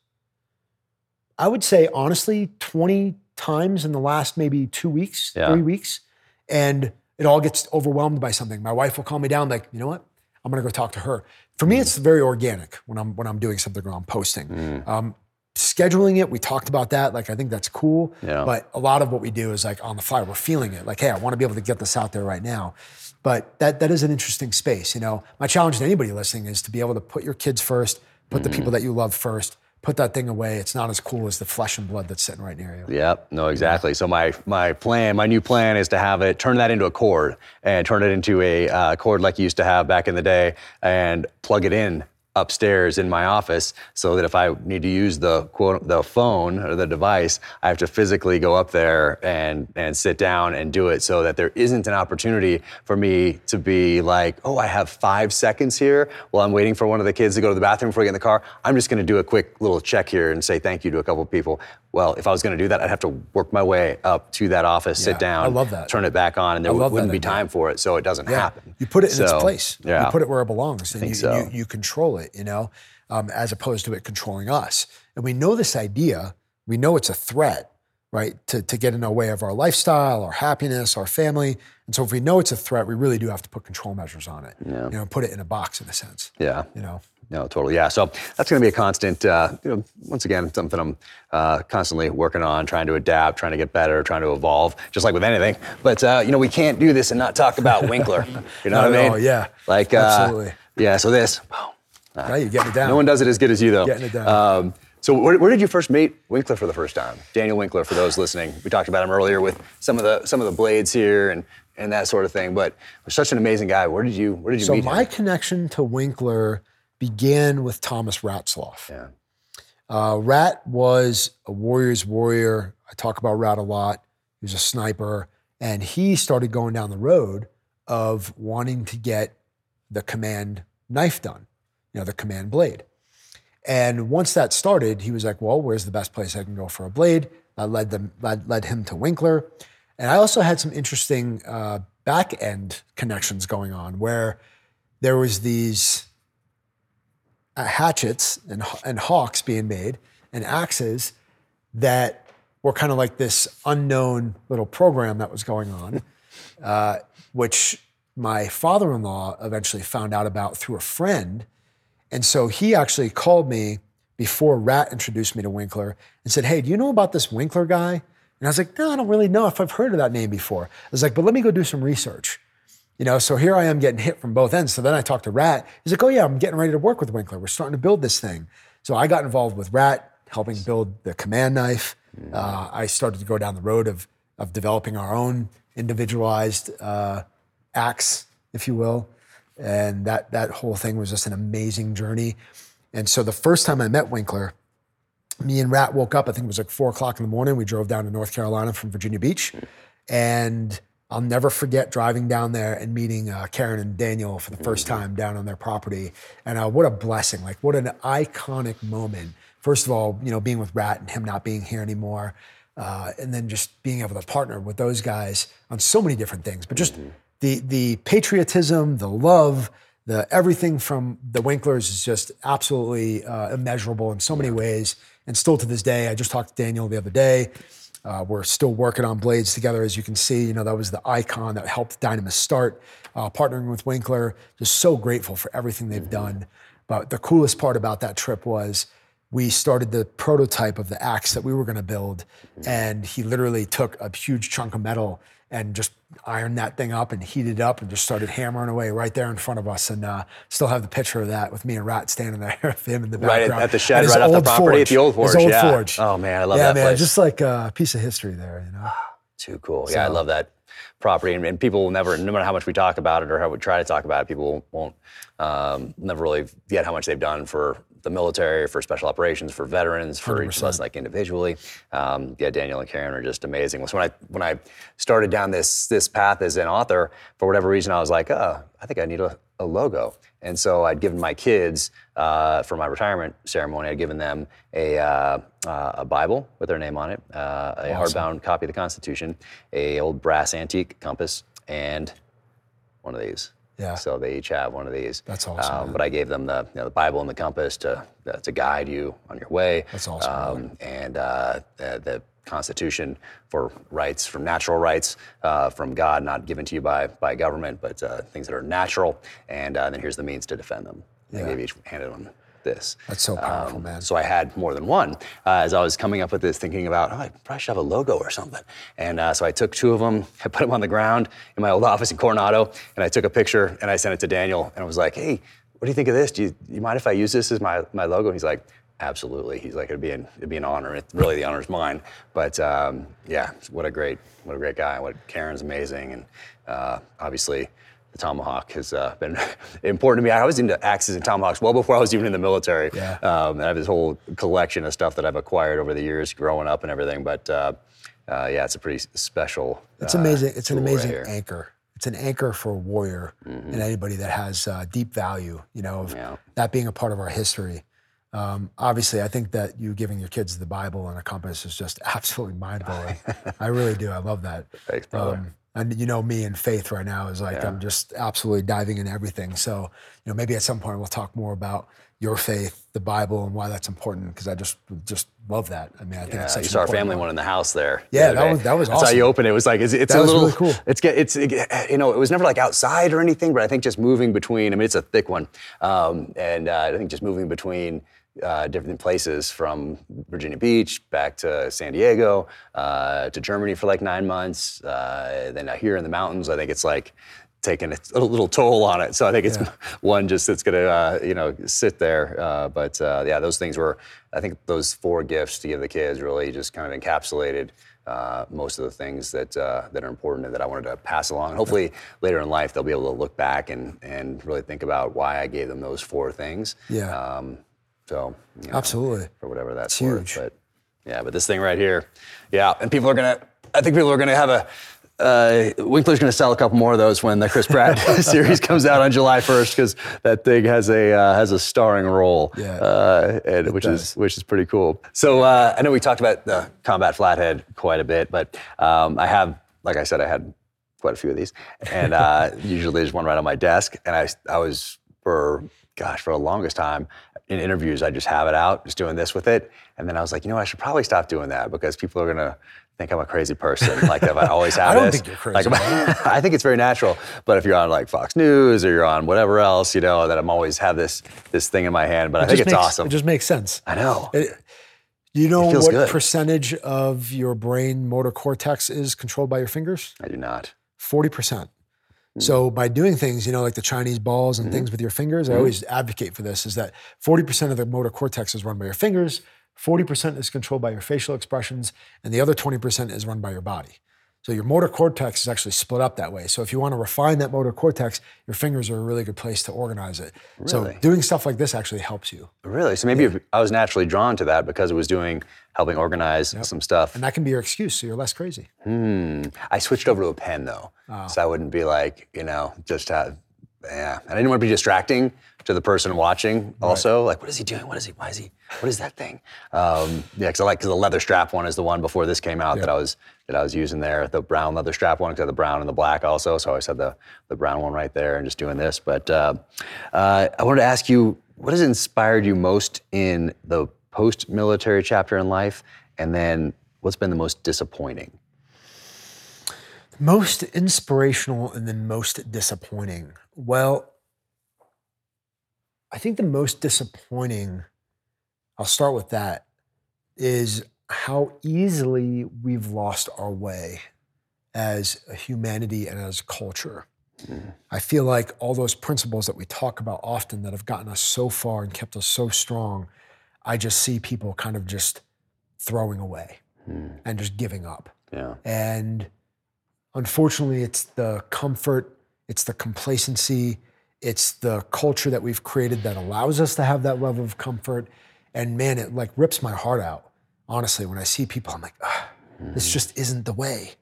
I would say honestly, 20 times in the last maybe two weeks, Yeah. three weeks, and it all gets overwhelmed by something. My wife will call me down, like, you know what? I'm gonna go talk to her. For me, mm. it's very organic when I'm when I'm doing something or I'm posting. Mm. Um, scheduling it, we talked about that. Like, I think that's cool. Yeah. But a lot of what we do is like on the fly. We're feeling it. Like, hey, I want to be able to get this out there right now. But that that is an interesting space. You know, my challenge to anybody listening is to be able to put your kids first, put the mm. people that you love first, put that thing away. It's not as cool as the flesh and blood that's sitting right near you. Yep. No, exactly. So my my plan, my new plan is to have it turn that into a cord and turn it into a uh, cord like you used to have back in the day, and plug it in upstairs in my office so that if I need to use the quote the phone or the device, I have to physically go up there and and sit down and do it so that there isn't an opportunity for me to be like, oh, I have five seconds here while I'm waiting for one of the kids to go to the bathroom before I get in the car. I'm just to do a quick little check here and say thank you to a couple of people. Well, if I was going to do that, I'd have to work my way up to that office, Yeah, sit down, I love that. turn it back on, and there love wouldn't be time for it, so it doesn't happen. You put it in its place. Yeah. You put it where it belongs. And you, so. you, you control it, you know, um, as opposed to it controlling us. And we know this idea, we know it's a threat, right? To, to get in the way of our lifestyle, our happiness, our family. And so if we know it's a threat, we really do have to put control measures on it. Yeah. You know, put it in a box in a sense. yeah. You know. No, totally. Yeah. So that's going to be a constant, uh, you know, once again, something I'm uh, constantly working on, trying to adapt, trying to get better, trying to evolve, just like with anything. But, uh, you know, we can't do this and not talk about Winkler. <laughs> You know what I mean? all, yeah. Like, uh, Absolutely. Yeah. So this, Right? You're getting it down. no one does it as good as you, though. Getting it down. Um, so where, where did you first meet Winkler for the first time? Daniel Winkler, for those listening. We talked about him earlier with some of the some of the blades here and and that sort of thing. But such an amazing guy. Where did you where did you meet? him? so my connection to Winkler began with Thomas Ratzlaff. Yeah. Uh, Rat was a warrior's warrior. I talk about Rat a lot. He was a sniper, and he started going down the road of wanting to get the command knife done, you know, the command blade. And once that started, he was like, "Well, where's the best place I can go for a blade?" That led them led, led him to Winkler, and I also had some interesting uh, back end connections going on where there was these hatchets and, and hawks being made and axes that were kind of like this unknown little program that was going on, <laughs> uh, which my father in law eventually found out about through a friend. And so he actually called me before Rat introduced me to Winkler and said, Hey, do you know about this Winkler guy? And I was like, No, I don't really know if I've heard of that name before. I was like, But let me go do some research. You know, so here I am getting hit from both ends. So then I talked to Rat. He's like, oh, yeah, I'm getting ready to work with Winkler. We're starting to build this thing. So I got involved with Rat, helping build the command knife. uh, I started to go down the road of of developing our own individualized uh, axe, if you will, and that that whole thing was just an amazing journey. And so the first time I met Winkler, me and Rat woke up. I think it was like four o'clock in the morning. We drove down to North Carolina from Virginia Beach, and I'll never forget driving down there and meeting uh, Karen and Daniel for the 1st time down on their property. And uh, what a blessing! Like what an iconic moment. First of all, you know, being with Rat and him not being here anymore, uh, and then just being able to partner with those guys on so many different things. But just the the patriotism, the love, the everything from the Winklers is just absolutely uh, immeasurable in so many ways. And still to this day, I just talked to Daniel the other day. Uh, we're still working on blades together, as you can see. You know that was the icon that helped Dynamis start. Uh, partnering with Winkler, just so grateful for everything they've done. But the coolest part about that trip was we started the prototype of the axe that we were going to build, and he literally took a huge chunk of metal and just ironed that thing up and heated it up and just started hammering away right there in front of us. And uh, still have the picture of that with me and Rat standing there <laughs> with him in the Right background. at, at the shed, right off the property at the old forge. His old yeah. forge. Oh man, I love yeah, that man, place. just like a piece of history there, you know. <sighs> Too cool. Yeah, I love that property, and, and people will never, no matter how much we talk about it or how we try to talk about it, people won't um, never really get how much they've done for the military, for special operations, for veterans, for each of us like individually. Um, yeah, Daniel and Karen are just amazing. So when I when I started down this this path as an author, for whatever reason, I was like, oh, I think I need a, a logo. And so I'd given my kids uh, for my retirement ceremony. I'd given them a uh, uh, a Bible with their name on it, uh, a hardbound copy of the Constitution, a old brass antique compass, and one of these. Yeah. So they each have one of these. That's awesome, Um, but I gave them the you know, the Bible and the compass to uh, to guide you on your way. That's awesome. Um, and uh, the, the Constitution for rights, from natural rights uh, from God, not given to you by by government, but uh, things that are natural. And uh, then here's the means to defend them. I gave each handed them this. That's so powerful, Um, man. So I had more than one uh, as I was coming up with this, thinking about, oh, I probably should have a logo or something. And uh, so I took two of them, <laughs> I put them on the ground in my old <laughs> office in Coronado, and I took a picture and I sent it to Daniel, and I was like, hey, what do you think of this? Do you, you mind if I use this as my, my logo? And he's like, absolutely. He's like, it'd be an, it'd be an honor. It, really, the honor's mine. But um, yeah, what a great, what a great guy. What Karen's amazing, and uh, obviously the tomahawk has uh, been <laughs> important to me. I was into axes and tomahawks well before I was even in the military. Yeah. Um, and I have this whole collection of stuff that I've acquired over the years, growing up and everything. But uh, uh, yeah, it's a pretty special. It's uh, amazing. It's an right amazing. Mm-hmm. anchor. It's an anchor for a warrior and anybody that has uh, deep value. You know, of Yeah. that being a part of our history. Um, obviously, I think that you giving your kids the Bible and a compass is just <laughs> absolutely mind blowing. <laughs> I really do. I love that. Thanks, brother. Um, and you know me and faith right now is like I'm just absolutely diving in everything. So you know maybe at some point we'll talk more about your faith, the Bible, and why that's important because I just just love that. I mean I think Yeah, it's such you saw our family one. in the house there. Yeah, other that was- that was awesome. That's how you open it. It was like it's, it's a little. really cool. It's get it's it, you know it was never like outside or anything, but I think just moving between. I mean, it's a thick one, um, and uh, I think just moving between. Uh, different places from Virginia Beach back to San Diego uh, to Germany for like nine months. Uh, then out here in the mountains, I think it's like taking a little toll on it. So I think it's <laughs> one just that's going to uh, you know sit there. Uh, but uh, yeah, those things were. I think those four gifts to give the kids really just kind of encapsulated uh, most of the things that uh, that are important and that I wanted to pass along. And hopefully later in life they'll be able to look back and and really think about why I gave them those four things. Yeah. Um, so you know, Absolutely. for whatever that's It's worth. huge. But yeah, but this thing right here, yeah, and people are gonna. I think people are gonna have a. Uh, Winkler's going to sell a couple more of those when the Chris Pratt <laughs> <laughs> series comes out on July 1st because that thing has a uh, has a starring role, Yeah, uh, and, which does. is which is pretty cool. So uh, I know we talked about the combat flathead quite a bit, but um, I have, like I said, I had quite a few of these, and uh, <laughs> usually there's one right on my desk, and I I was for gosh for the longest time in interviews I just have it out, just doing this with it, and then I was like, you know, I should probably stop doing that because people are gonna think I'm a crazy person. <laughs> Like if I always have I don't this. think you're crazy, Like, <laughs> I think it's very natural. But if you're on like Fox News or you're on whatever else, you know, that I'm always have this this thing in my hand. But I think it's makes- awesome. It just makes sense. I know. It- you know what good. percentage of your brain motor cortex is controlled by your fingers? I do not. 40%. So by doing things, you know, like the Chinese balls and Mm-hmm. things with your fingers, I always advocate for this is that 40% of the motor cortex is run by your fingers, 40% is controlled by your facial expressions, and the other 20% is run by your body. So your motor cortex is actually split up that way. So if you want to refine that motor cortex, your fingers are a really good place to organize it. Really? So doing stuff like this actually helps you. Really? So maybe if I was naturally drawn to that because it was doing helping organize some stuff. And that can be your excuse so you're less crazy. Hmm. I switched over to a pen though, so I wouldn't be like you know just have yeah. And I didn't want to be distracting to the person watching. Also, like what is he doing? What is he? Why is he? What is that thing? Um, yeah, because I like because the leather strap one is the one before this came out that I was that I was using there. The brown leather strap one because the brown and the black also. So I always had the the brown one right there and just doing this. But uh, uh, I wanted to ask you, what has inspired you most in the post-military chapter in life, and then what's been the most disappointing? Most inspirational and then most disappointing. Well, I think the most disappointing, I'll start with that, is how easily we've lost our way as a humanity and as a culture. Mm. I feel like all those principles that we talk about often that have gotten us so far and kept us so strong, I just see people kind of just throwing away mm. and just giving up. Yeah. And unfortunately, it's the comfort, it's the complacency, it's the culture that we've created that allows us to have that level of comfort. And man, it like rips my heart out. Honestly, when I see people, I'm like, "Ah, this just isn't the way,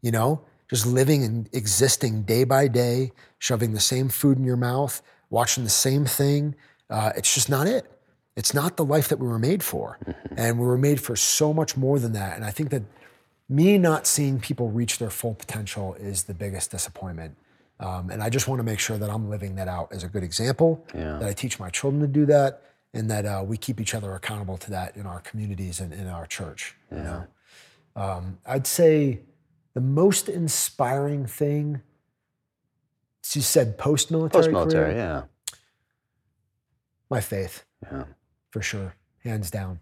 you know? Just living and existing day by day, shoving the same food in your mouth, watching the same thing. Uh, it's just not it. It's not the life that we were made for. And we were made for so much more than that. And I think that me not seeing people reach their full potential is the biggest disappointment. Um, and I just want to make sure that I'm living that out as a good example, Yeah. that I teach my children to do that, and that uh, we keep each other accountable to that in our communities and in our church. You know, um, I'd say the most inspiring thing. You said post-military. Post-military, yeah. My faith Yeah. for sure, hands down.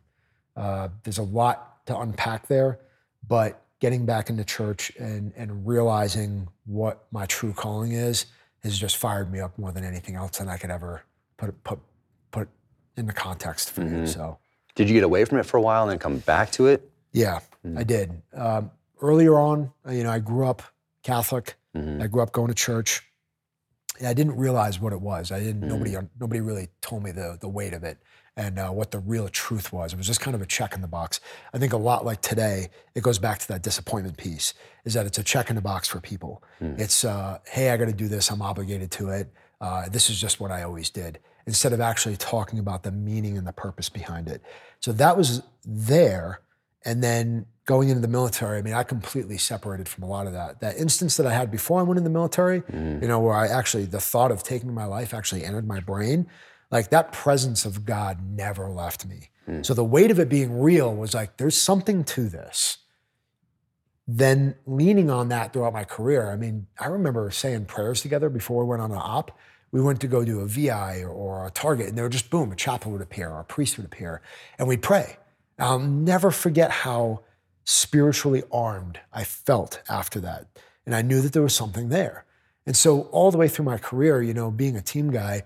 Uh, there's a lot to unpack there, but getting back into church and and realizing what my true calling is has just fired me up more than anything else that I could ever put put put into context for you. Mm-hmm. So Did you get away from it for a while and then come back to it? yeah, mm-hmm. I did. Um, earlier on, you know, I grew up Catholic. Mm-hmm. I grew up going to church. And I didn't realize what it was. I didn't. Nobody. Nobody really told me the the weight of it and uh, what the real truth was. It was just kind of a check in the box. I think a lot like today, it goes back to that disappointment piece. Is that it's a check in the box for people. It's uh, hey, I got to do this. I'm obligated to it. Uh, this is just what I always did. Instead of actually talking about the meaning and the purpose behind it. So that was there. And then going into the military, I mean, I completely separated from a lot of that. That instance that I had before I went in the military, you know, where I actually, the thought of taking my life actually entered my brain, like that presence of God never left me. Hmm. So the weight of it being real was like, there's something to this. Then leaning on that throughout my career, I mean, I remember saying prayers together before we went on an op. We went to go do a VI or, or a target, and there would just boom, a chaplain would appear or a priest would appear, and we'd pray. I'll never forget how spiritually armed I felt after that. And I knew that there was something there. And so, all the way through my career, you know, being a team guy,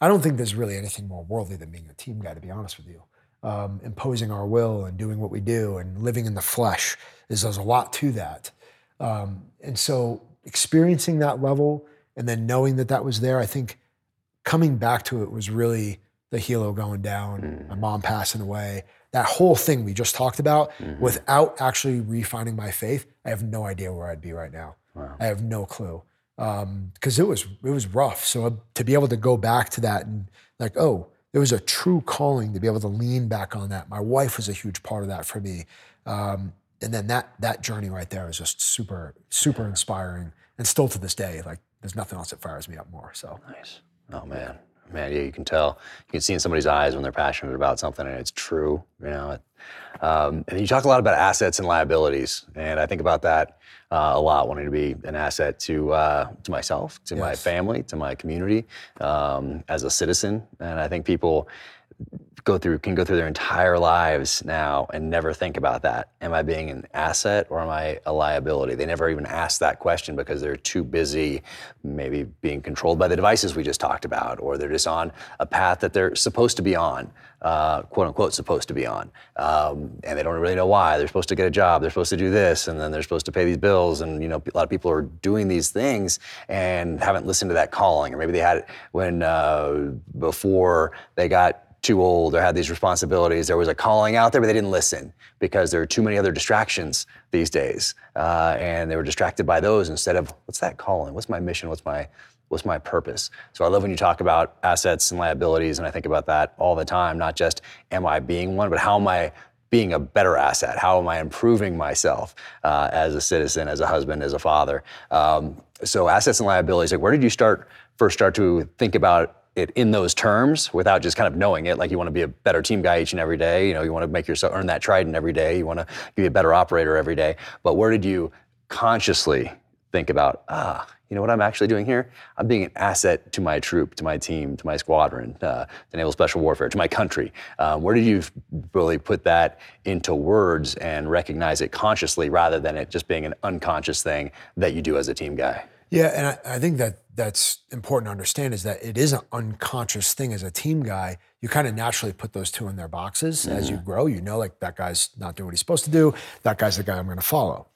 I don't think there's really anything more worldly than being a team guy, to be honest with you. Um, imposing our will and doing what we do and living in the flesh is there's a lot to that. Um, and so, experiencing that level and then knowing that that was there, I think coming back to it was really the helo going down, my mom passing away, that whole thing we just talked about, without actually refining my faith, I have no idea where I'd be right now. I have no clue because it was it was rough. So uh, to be able to go back to that and like, oh, there was a true calling to be able to lean back on that. My wife was a huge part of that for me, um, and then that that journey right there is just super super inspiring, and still to this day, like there's nothing else that fires me up more. So Nice. Oh man, man, yeah, you can tell. You can see in somebody's eyes when they're passionate about something and it's true. You know, um, and you talk a lot about assets and liabilities, and I think about that uh, a lot. Wanting to be an asset to uh, to myself, to my family, to my community, um, as a citizen, and I think people go through can go through their entire lives now and never think about that. Am I being an asset or am I a liability? They never even ask that question because they're too busy, maybe being controlled by the devices we just talked about, or they're just on a path that they're supposed to be on, uh, quote unquote, supposed to be on, um, and they don't really know why. They're supposed to get a job, they're supposed to do this, and then they're supposed to pay these bills, and you know, a lot of people are doing these things and haven't listened to that calling, or maybe they had it when uh, before they got too old or had these responsibilities. There was a calling out there, but they didn't listen because there are too many other distractions these days, uh, and they were distracted by those instead of what's that calling? What's my mission? What's my what's my purpose? So I love when you talk about assets and liabilities, and I think about that all the time. Not just am I being one, but how am I being a better asset? How am I improving myself uh, as a citizen, as a husband, as a father? Um, so assets and liabilities. Like, where did you start first start to think about it in those terms without just kind of knowing it. Like you want to be a better team guy each and every day. You know, you want to make yourself earn that trident every day. You want to be a better operator every day. But where did you consciously think about, ah, you know what I'm actually doing here? I'm being an asset to my troop, to my team, to my squadron, uh, to Naval Special Warfare, to my country. Um, where did you really put that into words and recognize it consciously rather than it just being an unconscious thing that you do as a team guy? Yeah, and I, I, think that that's important to understand is that it is an unconscious thing as a team guy. You kind of naturally put those two in their boxes mm-hmm. as you mm-hmm. grow. You know, like that guy's not doing what he's supposed to do. That guy's the guy I'm going to follow.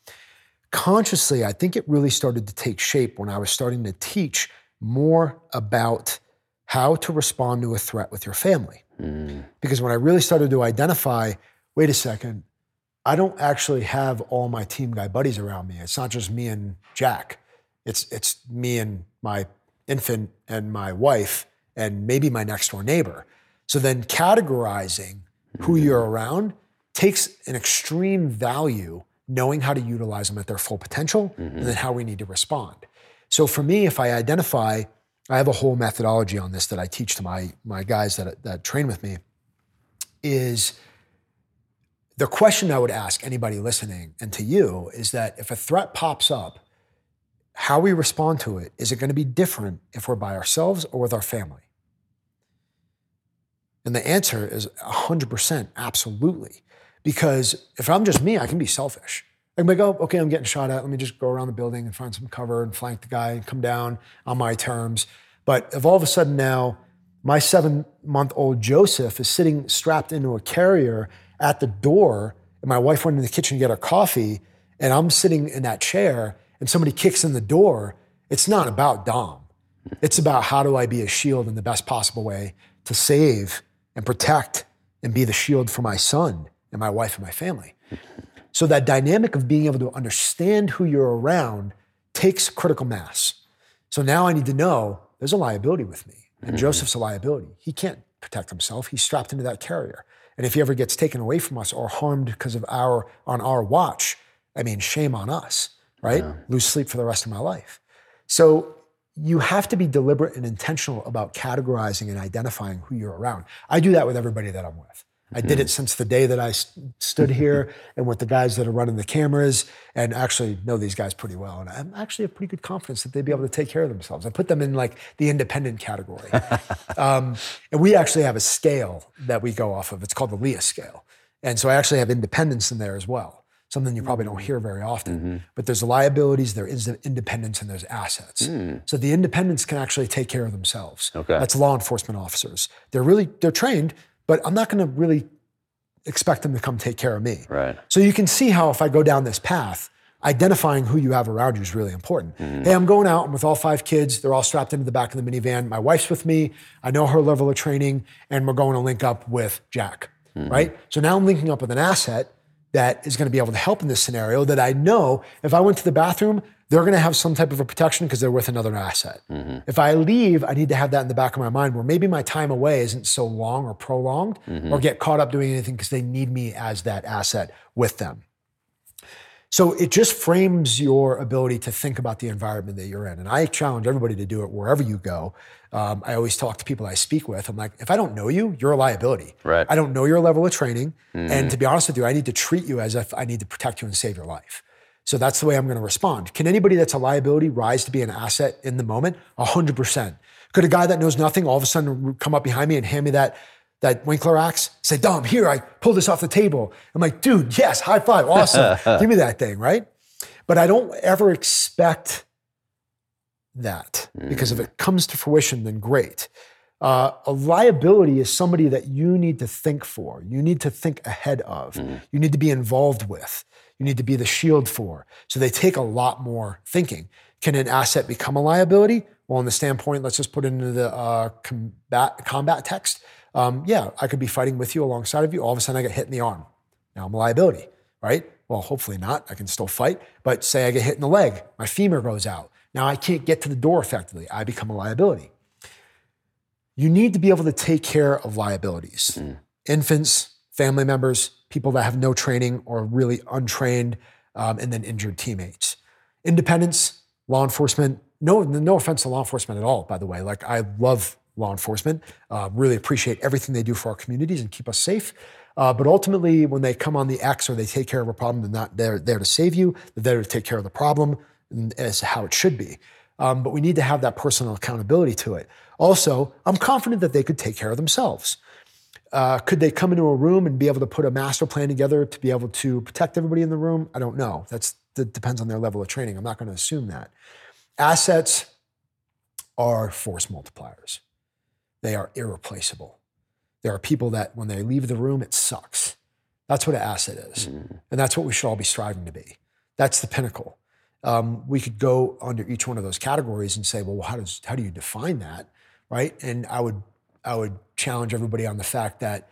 Consciously, I think it really started to take shape when I was starting to teach more about how to respond to a threat with your family. Mm. Because when I really started to identify, wait a second, I don't actually have all my team guy buddies around me. It's not just me and Jack it's it's me and my infant and my wife and maybe my next door neighbor. So then categorizing who mm-hmm. you're around takes an extreme value knowing how to utilize them at their full potential mm-hmm. and then how we need to respond. So for me, if I identify, I have a whole methodology on this that I teach to my, my guys that, that train with me, is the question I would ask anybody listening and to you is that if a threat pops up, how we respond to it, is it going to be different if we're by ourselves or with our family? And the answer is 100% absolutely. Because if I'm just me, I can be selfish. I can be like, oh, okay, I'm getting shot at. Let me just go around the building and find some cover and flank the guy and come down on my terms. But if all of a sudden now my seven month old Joseph is sitting strapped into a carrier at the door, and my wife went in the kitchen to get her coffee, and I'm sitting in that chair, and somebody kicks in the door, it's not about Dom. It's about how do I be a shield in the best possible way to save and protect and be the shield for my son and my wife and my family. So that dynamic of being able to understand who you're around takes critical mass. So now I need to know there's a liability with me. And mm-hmm. Joseph's a liability. He can't protect himself. He's strapped into that carrier. And if he ever gets taken away from us or harmed because of our on our watch, I mean, shame on us right? Yeah. Lose sleep for the rest of my life. So you have to be deliberate and intentional about categorizing and identifying who you're around. I do that with everybody that I'm with. I did it mm-hmm. since the day that I st- stood <laughs> here and with the guys that are running the cameras and actually know these guys pretty well. And I'm actually have pretty good confidence that they'd be able to take care of themselves. I put them in like the independent category. <laughs> um, and we actually have a scale that we go off of. It's called the LEIA scale. And so I actually have independence in there as well something you probably don't mm-hmm. hear very often. Mm-hmm. But there's liabilities, there is independence, and there's assets. Mm. So the independents can actually take care of themselves. Okay. That's law enforcement officers. They're really they're trained, but I'm not going to really expect them to come take care of me. Right. So you can see how if I go down this path, identifying who you have around you is really important. Mm. Hey, I'm going out. I'm with all five kids. They're all strapped into the back of the minivan. My wife's with me. I know her level of training, and we're going to link up with Jack. Mm. Right. So now I'm linking up with an asset that is going to be able to help in this scenario that I know if I went to the bathroom, they're going to have some type of a protection because they're with another asset. Mm-hmm. If I leave, I need to have that in the back of my mind where maybe my time away isn't so long or prolonged mm-hmm. or get caught up doing anything because they need me as that asset with them. So it just frames your ability to think about the environment that you're in. And I challenge everybody to do it wherever you go. Um, I always talk to people I speak with. I'm like, if I don't know you, you're a liability. Right. I don't know your level of training. Mm. And to be honest with you, I need to treat you as if I need to protect you and save your life. So that's the way I'm going to respond. Can anybody that's a liability rise to be an asset in the moment? 100%. Could a guy that knows nothing all of a sudden come up behind me and hand me that that Winkler axe, say, Dom, here, I pulled this off the table. I'm like, dude, yes, high five, awesome. <laughs> Give me that thing, right? But I don't ever expect that because if it comes to fruition, then great. Uh, a liability is somebody that you need to think for, you need to think ahead of, you need to be involved with, you need to be the shield for. So they take a lot more thinking. Can an asset become a liability? Well, on the standpoint, let's just put it into the uh, combat, combat text. Um, yeah, I could be fighting with you alongside of you. All of a sudden, I get hit in the arm. Now I'm a liability, right? Well, hopefully not. I can still fight. But say I get hit in the leg, my femur goes out. Now I can't get to the door effectively. I become a liability. You need to be able to take care of liabilities. Infants, family members, people that have no training or really untrained, um, and then injured teammates. Independence, law enforcement. No, no offense to law enforcement at all, by the way. Like I love law enforcement. Uh, really appreciate everything they do for our communities and keep us safe. Uh, but ultimately, when they come on the X or they take care of a problem, they're not there, there to save you. They're there to take care of the problem, and as how it should be. Um, but we need to have that personal accountability to it. Also, I'm confident that they could take care of themselves. Uh, could they come into a room and be able to put a master plan together to be able to protect everybody in the room? I don't know. That's, that depends on their level of training. I'm not going to assume that. Assets are force multipliers. They are irreplaceable. There are people that when they leave the room, it sucks. That's what an asset is. And that's what we should all be striving to be. That's the pinnacle. Um, we could go under each one of those categories and say, well, how does how do you define that, right? And I would I would challenge everybody on the fact that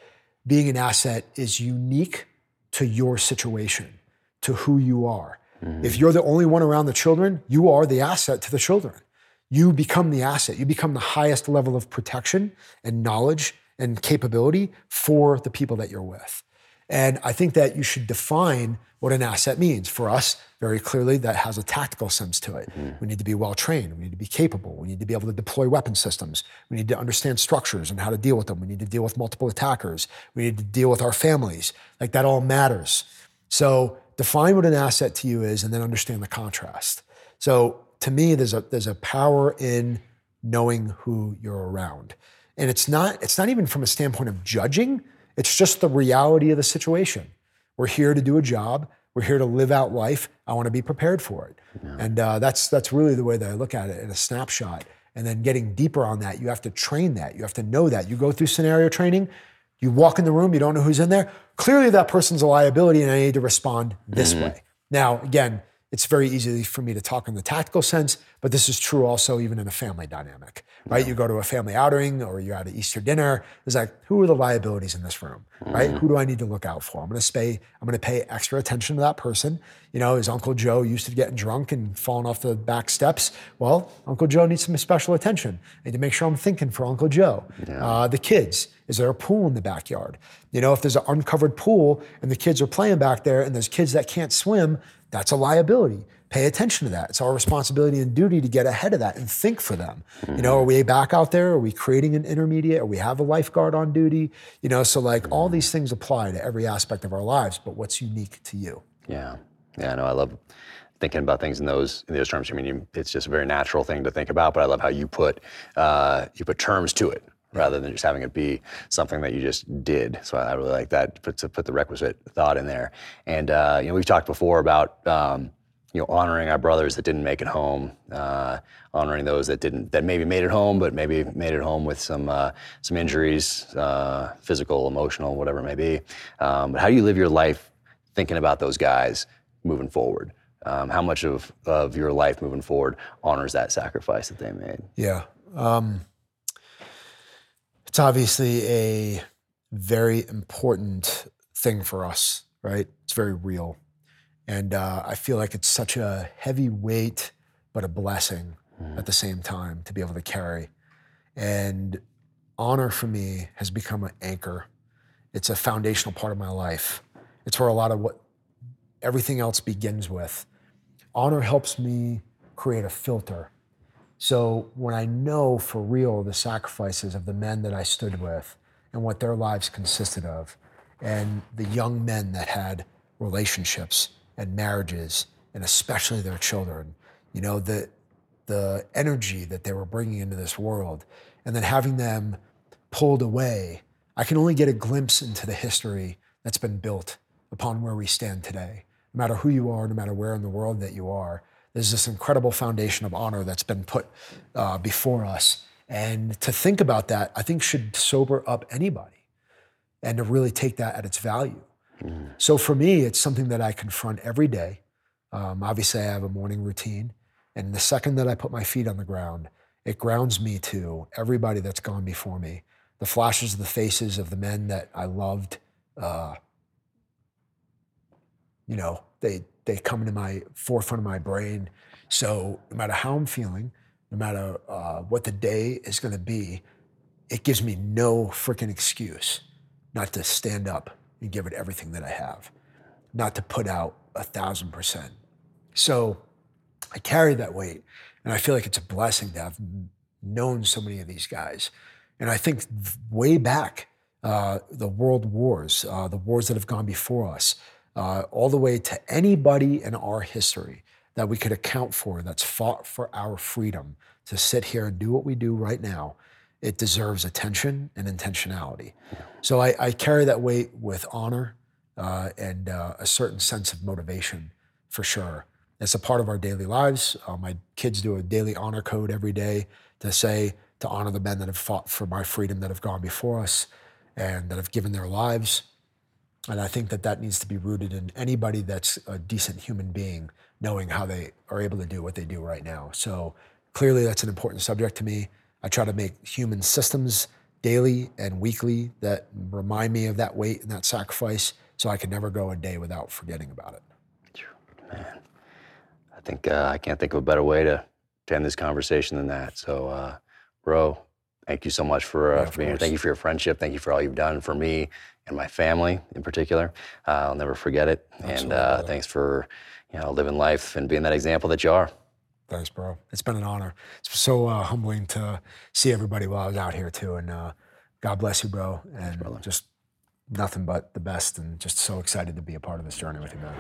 being an asset is unique to your situation, to who you are. If you're the only one around the children, you are the asset to the children. You become the asset. You become the highest level of protection and knowledge and capability for the people that you're with. And I think that you should define what an asset means. For us, very clearly, that has a tactical sense to it. Mm-hmm. We need to be well trained. We need to be capable. We need to be able to deploy weapon systems. We need to understand structures and how to deal with them. We need to deal with multiple attackers. We need to deal with our families. Like that all matters. So define what an asset to you is and then understand the contrast. So to me, there's a there's a power in knowing who you're around. And it's not, it's not even from a standpoint of judging, it's just the reality of the situation. We're here to do a job. We're here to live out life. I want to be prepared for it. And uh, that's, that's really the way that I look at it in a snapshot. And then getting deeper on that, you have to train that. You have to know that. You go through scenario training, you walk in the room, you don't know who's in there. Clearly, that person's a liability, and I need to respond this way. Now, again, it's very easy for me to talk in the tactical sense, but this is true also even in a family dynamic, right? You go to a family outing or you're at an Easter dinner. It's like, who are the liabilities in this room, right? Who do I need to look out for? I'm going to pay. I'm going to pay extra attention to that person. You know, is Uncle Joe used to getting drunk and falling off the back steps? Well, Uncle Joe needs some special attention. I need to make sure I'm thinking for Uncle Joe. Uh, the kids. Is there a pool in the backyard? You know, if there's an uncovered pool and the kids are playing back there and there's kids that can't swim, that's a liability. Pay attention to that. It's our responsibility and duty to get ahead of that and think for them. You know, are we back out there? Are we creating an intermediate? Or we have a lifeguard on duty? You know, so like all these things apply to every aspect of our lives, but what's unique to you? Yeah, yeah. No, I love thinking about things in those in those terms. I mean, you, it's just a very natural thing to think about. But I love how you put uh, you put terms to it rather than just having it be something that you just did. So I really like that. Put to put the requisite thought in there. And uh, you know, we've talked before about. Um, you know, honoring our brothers that didn't make it home, uh, honoring those that didn't, that maybe made it home, but maybe made it home with some uh, some injuries, uh, physical, emotional, whatever it may be. Um, but how do you live your life thinking about those guys moving forward? Um, how much of, of your life moving forward honors that sacrifice that they made? Yeah. Um, obviously a very important thing for us, right? It's very real. And uh, I feel like it's such a heavy weight, but a blessing at the same time to be able to carry. And honor for me has become an anchor. It's a foundational part of my life. It's where a lot of what everything else begins with. Honor helps me create a filter. So when I know for real the sacrifices of the men that I stood with and what their lives consisted of, and the young men that had relationships and marriages, and especially their children, you know, the, the energy that they were bringing into this world, and then having them pulled away, I can only get a glimpse into the history that's been built upon where we stand today. No matter who you are, no matter where in the world that you are, there's this incredible foundation of honor that's been put uh, before us. And to think about that, I think should sober up anybody and to really take that at its value. Mm. So for me, it's something that I confront every day. Um, obviously, I have a morning routine. And the second that I put my feet on the ground, it grounds me to everybody that's gone before me. The flashes of the faces of the men that I loved, uh, you know, they, they come into my forefront of my brain. So no matter how I'm feeling, no matter uh, what the day is going to be, it gives me no freaking excuse not to stand up and give it everything that I have, not to put out a thousand percent. So I carry that weight, and I feel like it's a blessing to have known so many of these guys. And I think way back, uh, the world wars, uh, the wars that have gone before us, uh, all the way to anybody in our history that we could account for that's fought for our freedom to sit here and do what we do right now, it deserves attention and intentionality. So I, I carry that weight with honor uh, and uh, a certain sense of motivation for sure. It's a part of our daily lives. Uh, my kids do a daily honor code every day to say, to honor the men that have fought for my freedom that have gone before us and that have given their lives. And I think that that needs to be rooted in anybody that's a decent human being, knowing how they are able to do what they do right now. So clearly, that's an important subject to me. I try to make human systems daily and weekly that remind me of that weight and that sacrifice so I can never go a day without forgetting about it. Man, I think uh, I can't think of a better way to, to end this conversation than that. So, uh, bro, thank you so much for, uh, yeah, for being here. Thank you for your friendship. Thank you for all you've done for me and my family in particular. Uh, I'll never forget it. Absolutely. And uh, thanks for you know living life and being that example that you are. Thanks, bro. It's been an honor. It's so uh, humbling to see everybody while I was out here too. And uh, God bless you, bro. And Thanks, just nothing but the best. And just so excited to be a part of this journey with you, man.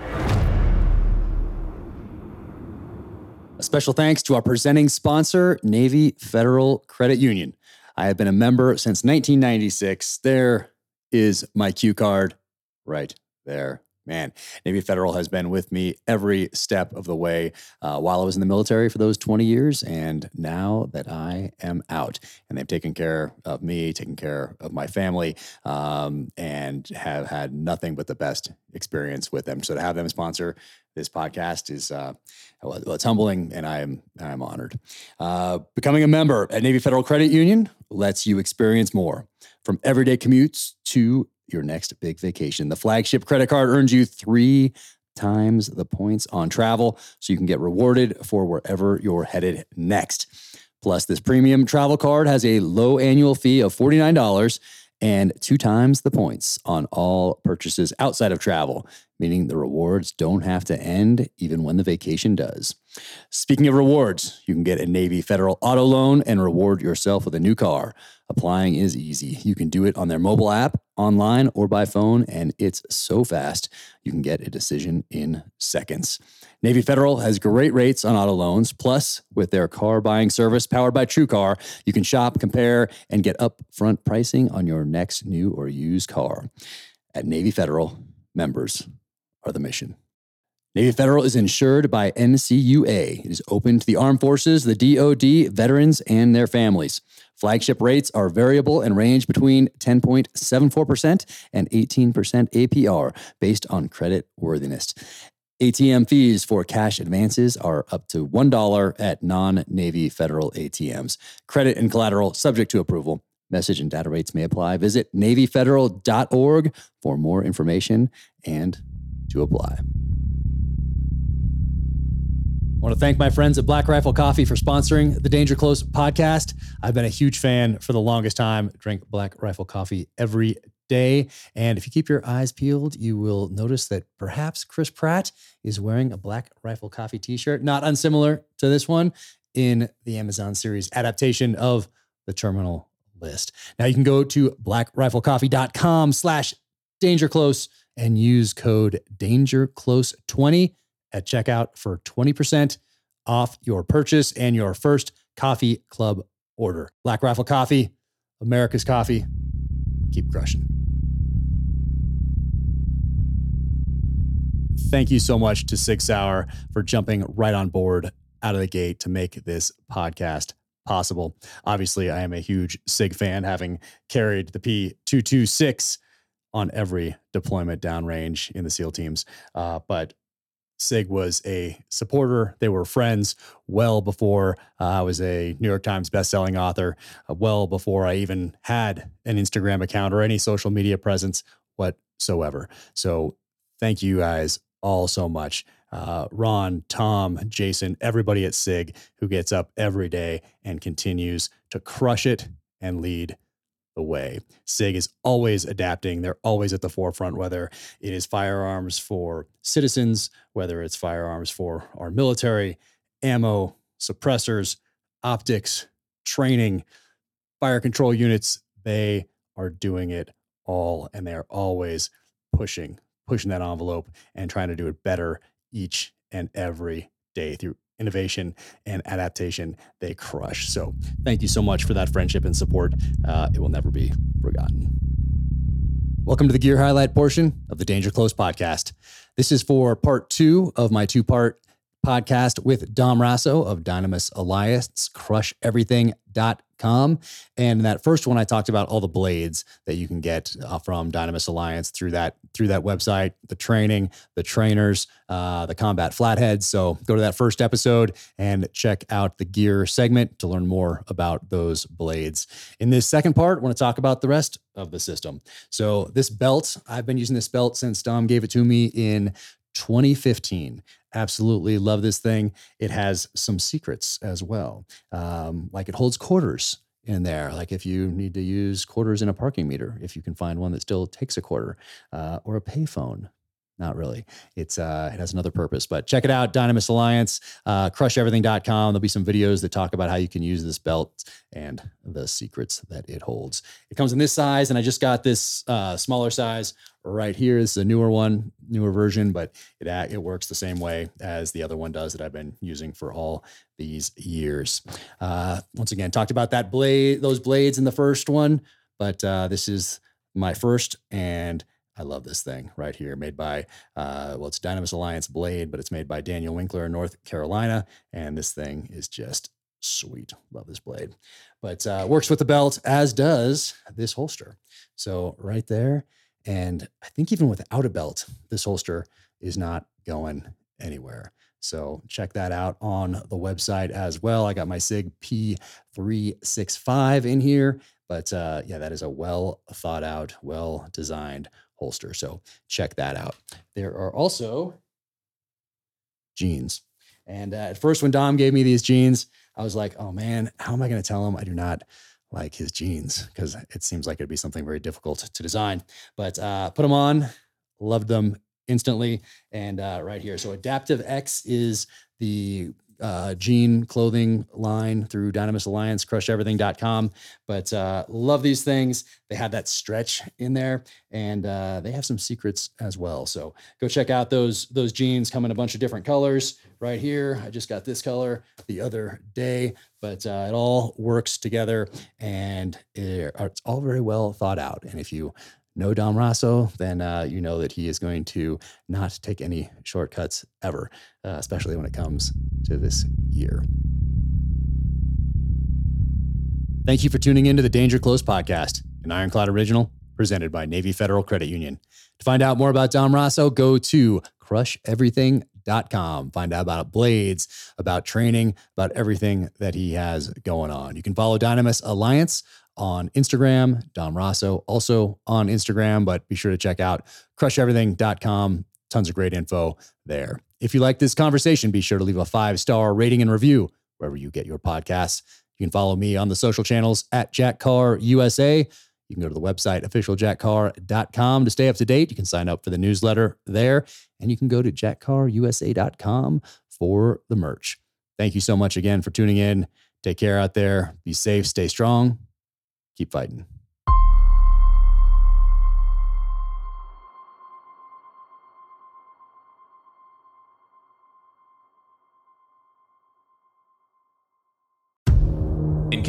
A special thanks to our presenting sponsor, Navy Federal Credit Union. I have been a member since 1996. There is my cue card right there man, Navy Federal has been with me every step of the way uh, while I was in the military for those 20 years. And now that I am out, and they've taken care of me, taken care of my family, um, and have had nothing but the best experience with them. So to have them sponsor this podcast is uh, well, it's humbling, and I'm I'm honored. Uh, becoming a member at Navy Federal Credit Union lets you experience more, from everyday commutes to your next big vacation. The flagship credit card earns you three times the points on travel, so you can get rewarded for wherever you're headed next. Plus, this premium travel card has a low annual fee of $49 and two times the points on all purchases outside of travel, meaning the rewards don't have to end even when the vacation does. Speaking of rewards, you can get a Navy Federal auto loan and reward yourself with a new car. Applying is easy. You can do it on their mobile app, online, or by phone, and it's so fast you can get a decision in seconds. Navy Federal has great rates on auto loans. Plus, with their car buying service powered by TrueCar, you can shop, compare, and get upfront pricing on your next new or used car. At Navy Federal, members are the mission. Navy Federal is insured by NCUA. It is open to the armed forces, the DoD, veterans, and their families. Flagship rates are variable and range between 10.74% and 18% APR based on credit worthiness. ATM fees for cash advances are up to $1 at non Navy Federal ATMs. Credit and collateral subject to approval. Message and data rates may apply. Visit NavyFederal.org for more information and to apply. I want to thank my friends at Black Rifle Coffee for sponsoring the Danger Close podcast. I've been a huge fan for the longest time. Drink Black Rifle Coffee every day. And if you keep your eyes peeled, you will notice that perhaps Chris Pratt is wearing a Black Rifle Coffee t shirt, not unsimilar to this one in the Amazon series adaptation of the Terminal List. Now you can go to blackriflecoffee.com slash dangerclose and use code dangerclose20 at checkout for 20% off your purchase and your first coffee club order. Black Rifle Coffee, America's coffee. keep crushing. Thank you so much to Sig Sauer for jumping right on board out of the gate to make this podcast possible. Obviously, I am a huge SIG fan, having carried the P226 on every deployment downrange in the SEAL teams. Uh, but SIG was a supporter. They were friends well before uh, I was a New York Times bestselling author, uh, well before I even had an Instagram account or any social media presence whatsoever. So thank you guys all so much. Uh, Ron, Tom, Jason, everybody at SIG who gets up every day and continues to crush it and lead the way. SIG is always adapting. They're always at the forefront, whether it is firearms for citizens, whether it's firearms for our military, ammo, suppressors, optics, training, fire control units. They are doing it all and they are always pushing, pushing that envelope and trying to do it better each and every day through innovation and adaptation they crush. So thank you so much for that friendship and support. Uh, it will never be forgotten. Welcome to the gear highlight portion of the Danger Close podcast. This is for part two of my two part podcast with Dom Raso of Dynamis Alliance, crusheverything.com. And in that first one, I talked about all the blades that you can get uh, from Dynamis Alliance through that through that website, the training, the trainers, uh, the combat flatheads. So go to that first episode and check out the gear segment to learn more about those blades. In this second part, I want to talk about the rest of the system. So this belt, I've been using this belt since Dom gave it to me in 2015. Absolutely love this thing. It has some secrets as well. Um, like it holds quarters in there. Like if you need to use quarters in a parking meter, if you can find one that still takes a quarter, uh, or a payphone. Not really. It's uh, it has another purpose, but check it out. Dynamis Alliance, uh, crusheverything.com. There'll be some videos that talk about how you can use this belt and the secrets that it holds. It comes in this size, and I just got this uh, smaller size right here. This is a newer one, newer version, but it it works the same way as the other one does that I've been using for all these years. Uh, once again, talked about that blade, those blades in the first one, but uh, this is my first and I love this thing right here, made by, uh, well, it's Dynamis Alliance Blade, but it's made by Daniel Winkler in North Carolina. And this thing is just sweet. Love this blade. But uh, works with the belt, as does this holster. So right there. And I think even without a belt, this holster is not going anywhere. So check that out on the website as well. I got my SIG P365 in here. But uh, yeah, that is a well thought out, well designed holster. So check that out. There are also jeans. And uh, at first, when Dom gave me these jeans, I was like, oh man, how am I going to tell him I do not like his jeans? Because it seems like it'd be something very difficult to design. But uh, put them on, loved them instantly. And uh, right here. So Adaptive X is the uh, jean clothing line through Dynamis Alliance, crusheverything.com. But uh, love these things. They have that stretch in there, and uh, they have some secrets as well. So go check out those those jeans. Come in a bunch of different colors. Right here, I just got this color the other day, but uh, it all works together, and it, it's all very well thought out. And if you know Dom Raso, then uh, you know that he is going to not take any shortcuts ever, uh, especially when it comes to this year. Thank you for tuning in to the Danger Close podcast, an Ironclad original presented by Navy Federal Credit Union. To find out more about Dom Raso, go to crusheverything.com. Find out about blades, about training, about everything that he has going on. You can follow Dynamis Alliance on Instagram, Dom Raso also on Instagram, but be sure to check out crusheverything.com. Tons of great info there. If you like this conversation, be sure to leave a five star rating and review wherever you get your podcasts. You can follow me on the social channels at Jack Carr USA. You can go to the website officialjackcarr.com to stay up to date. You can sign up for the newsletter there, and you can go to jackcarrusa.com for the merch. Thank you so much again for tuning in. Take care out there. Be safe, stay strong, keep fighting.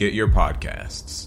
get your podcasts.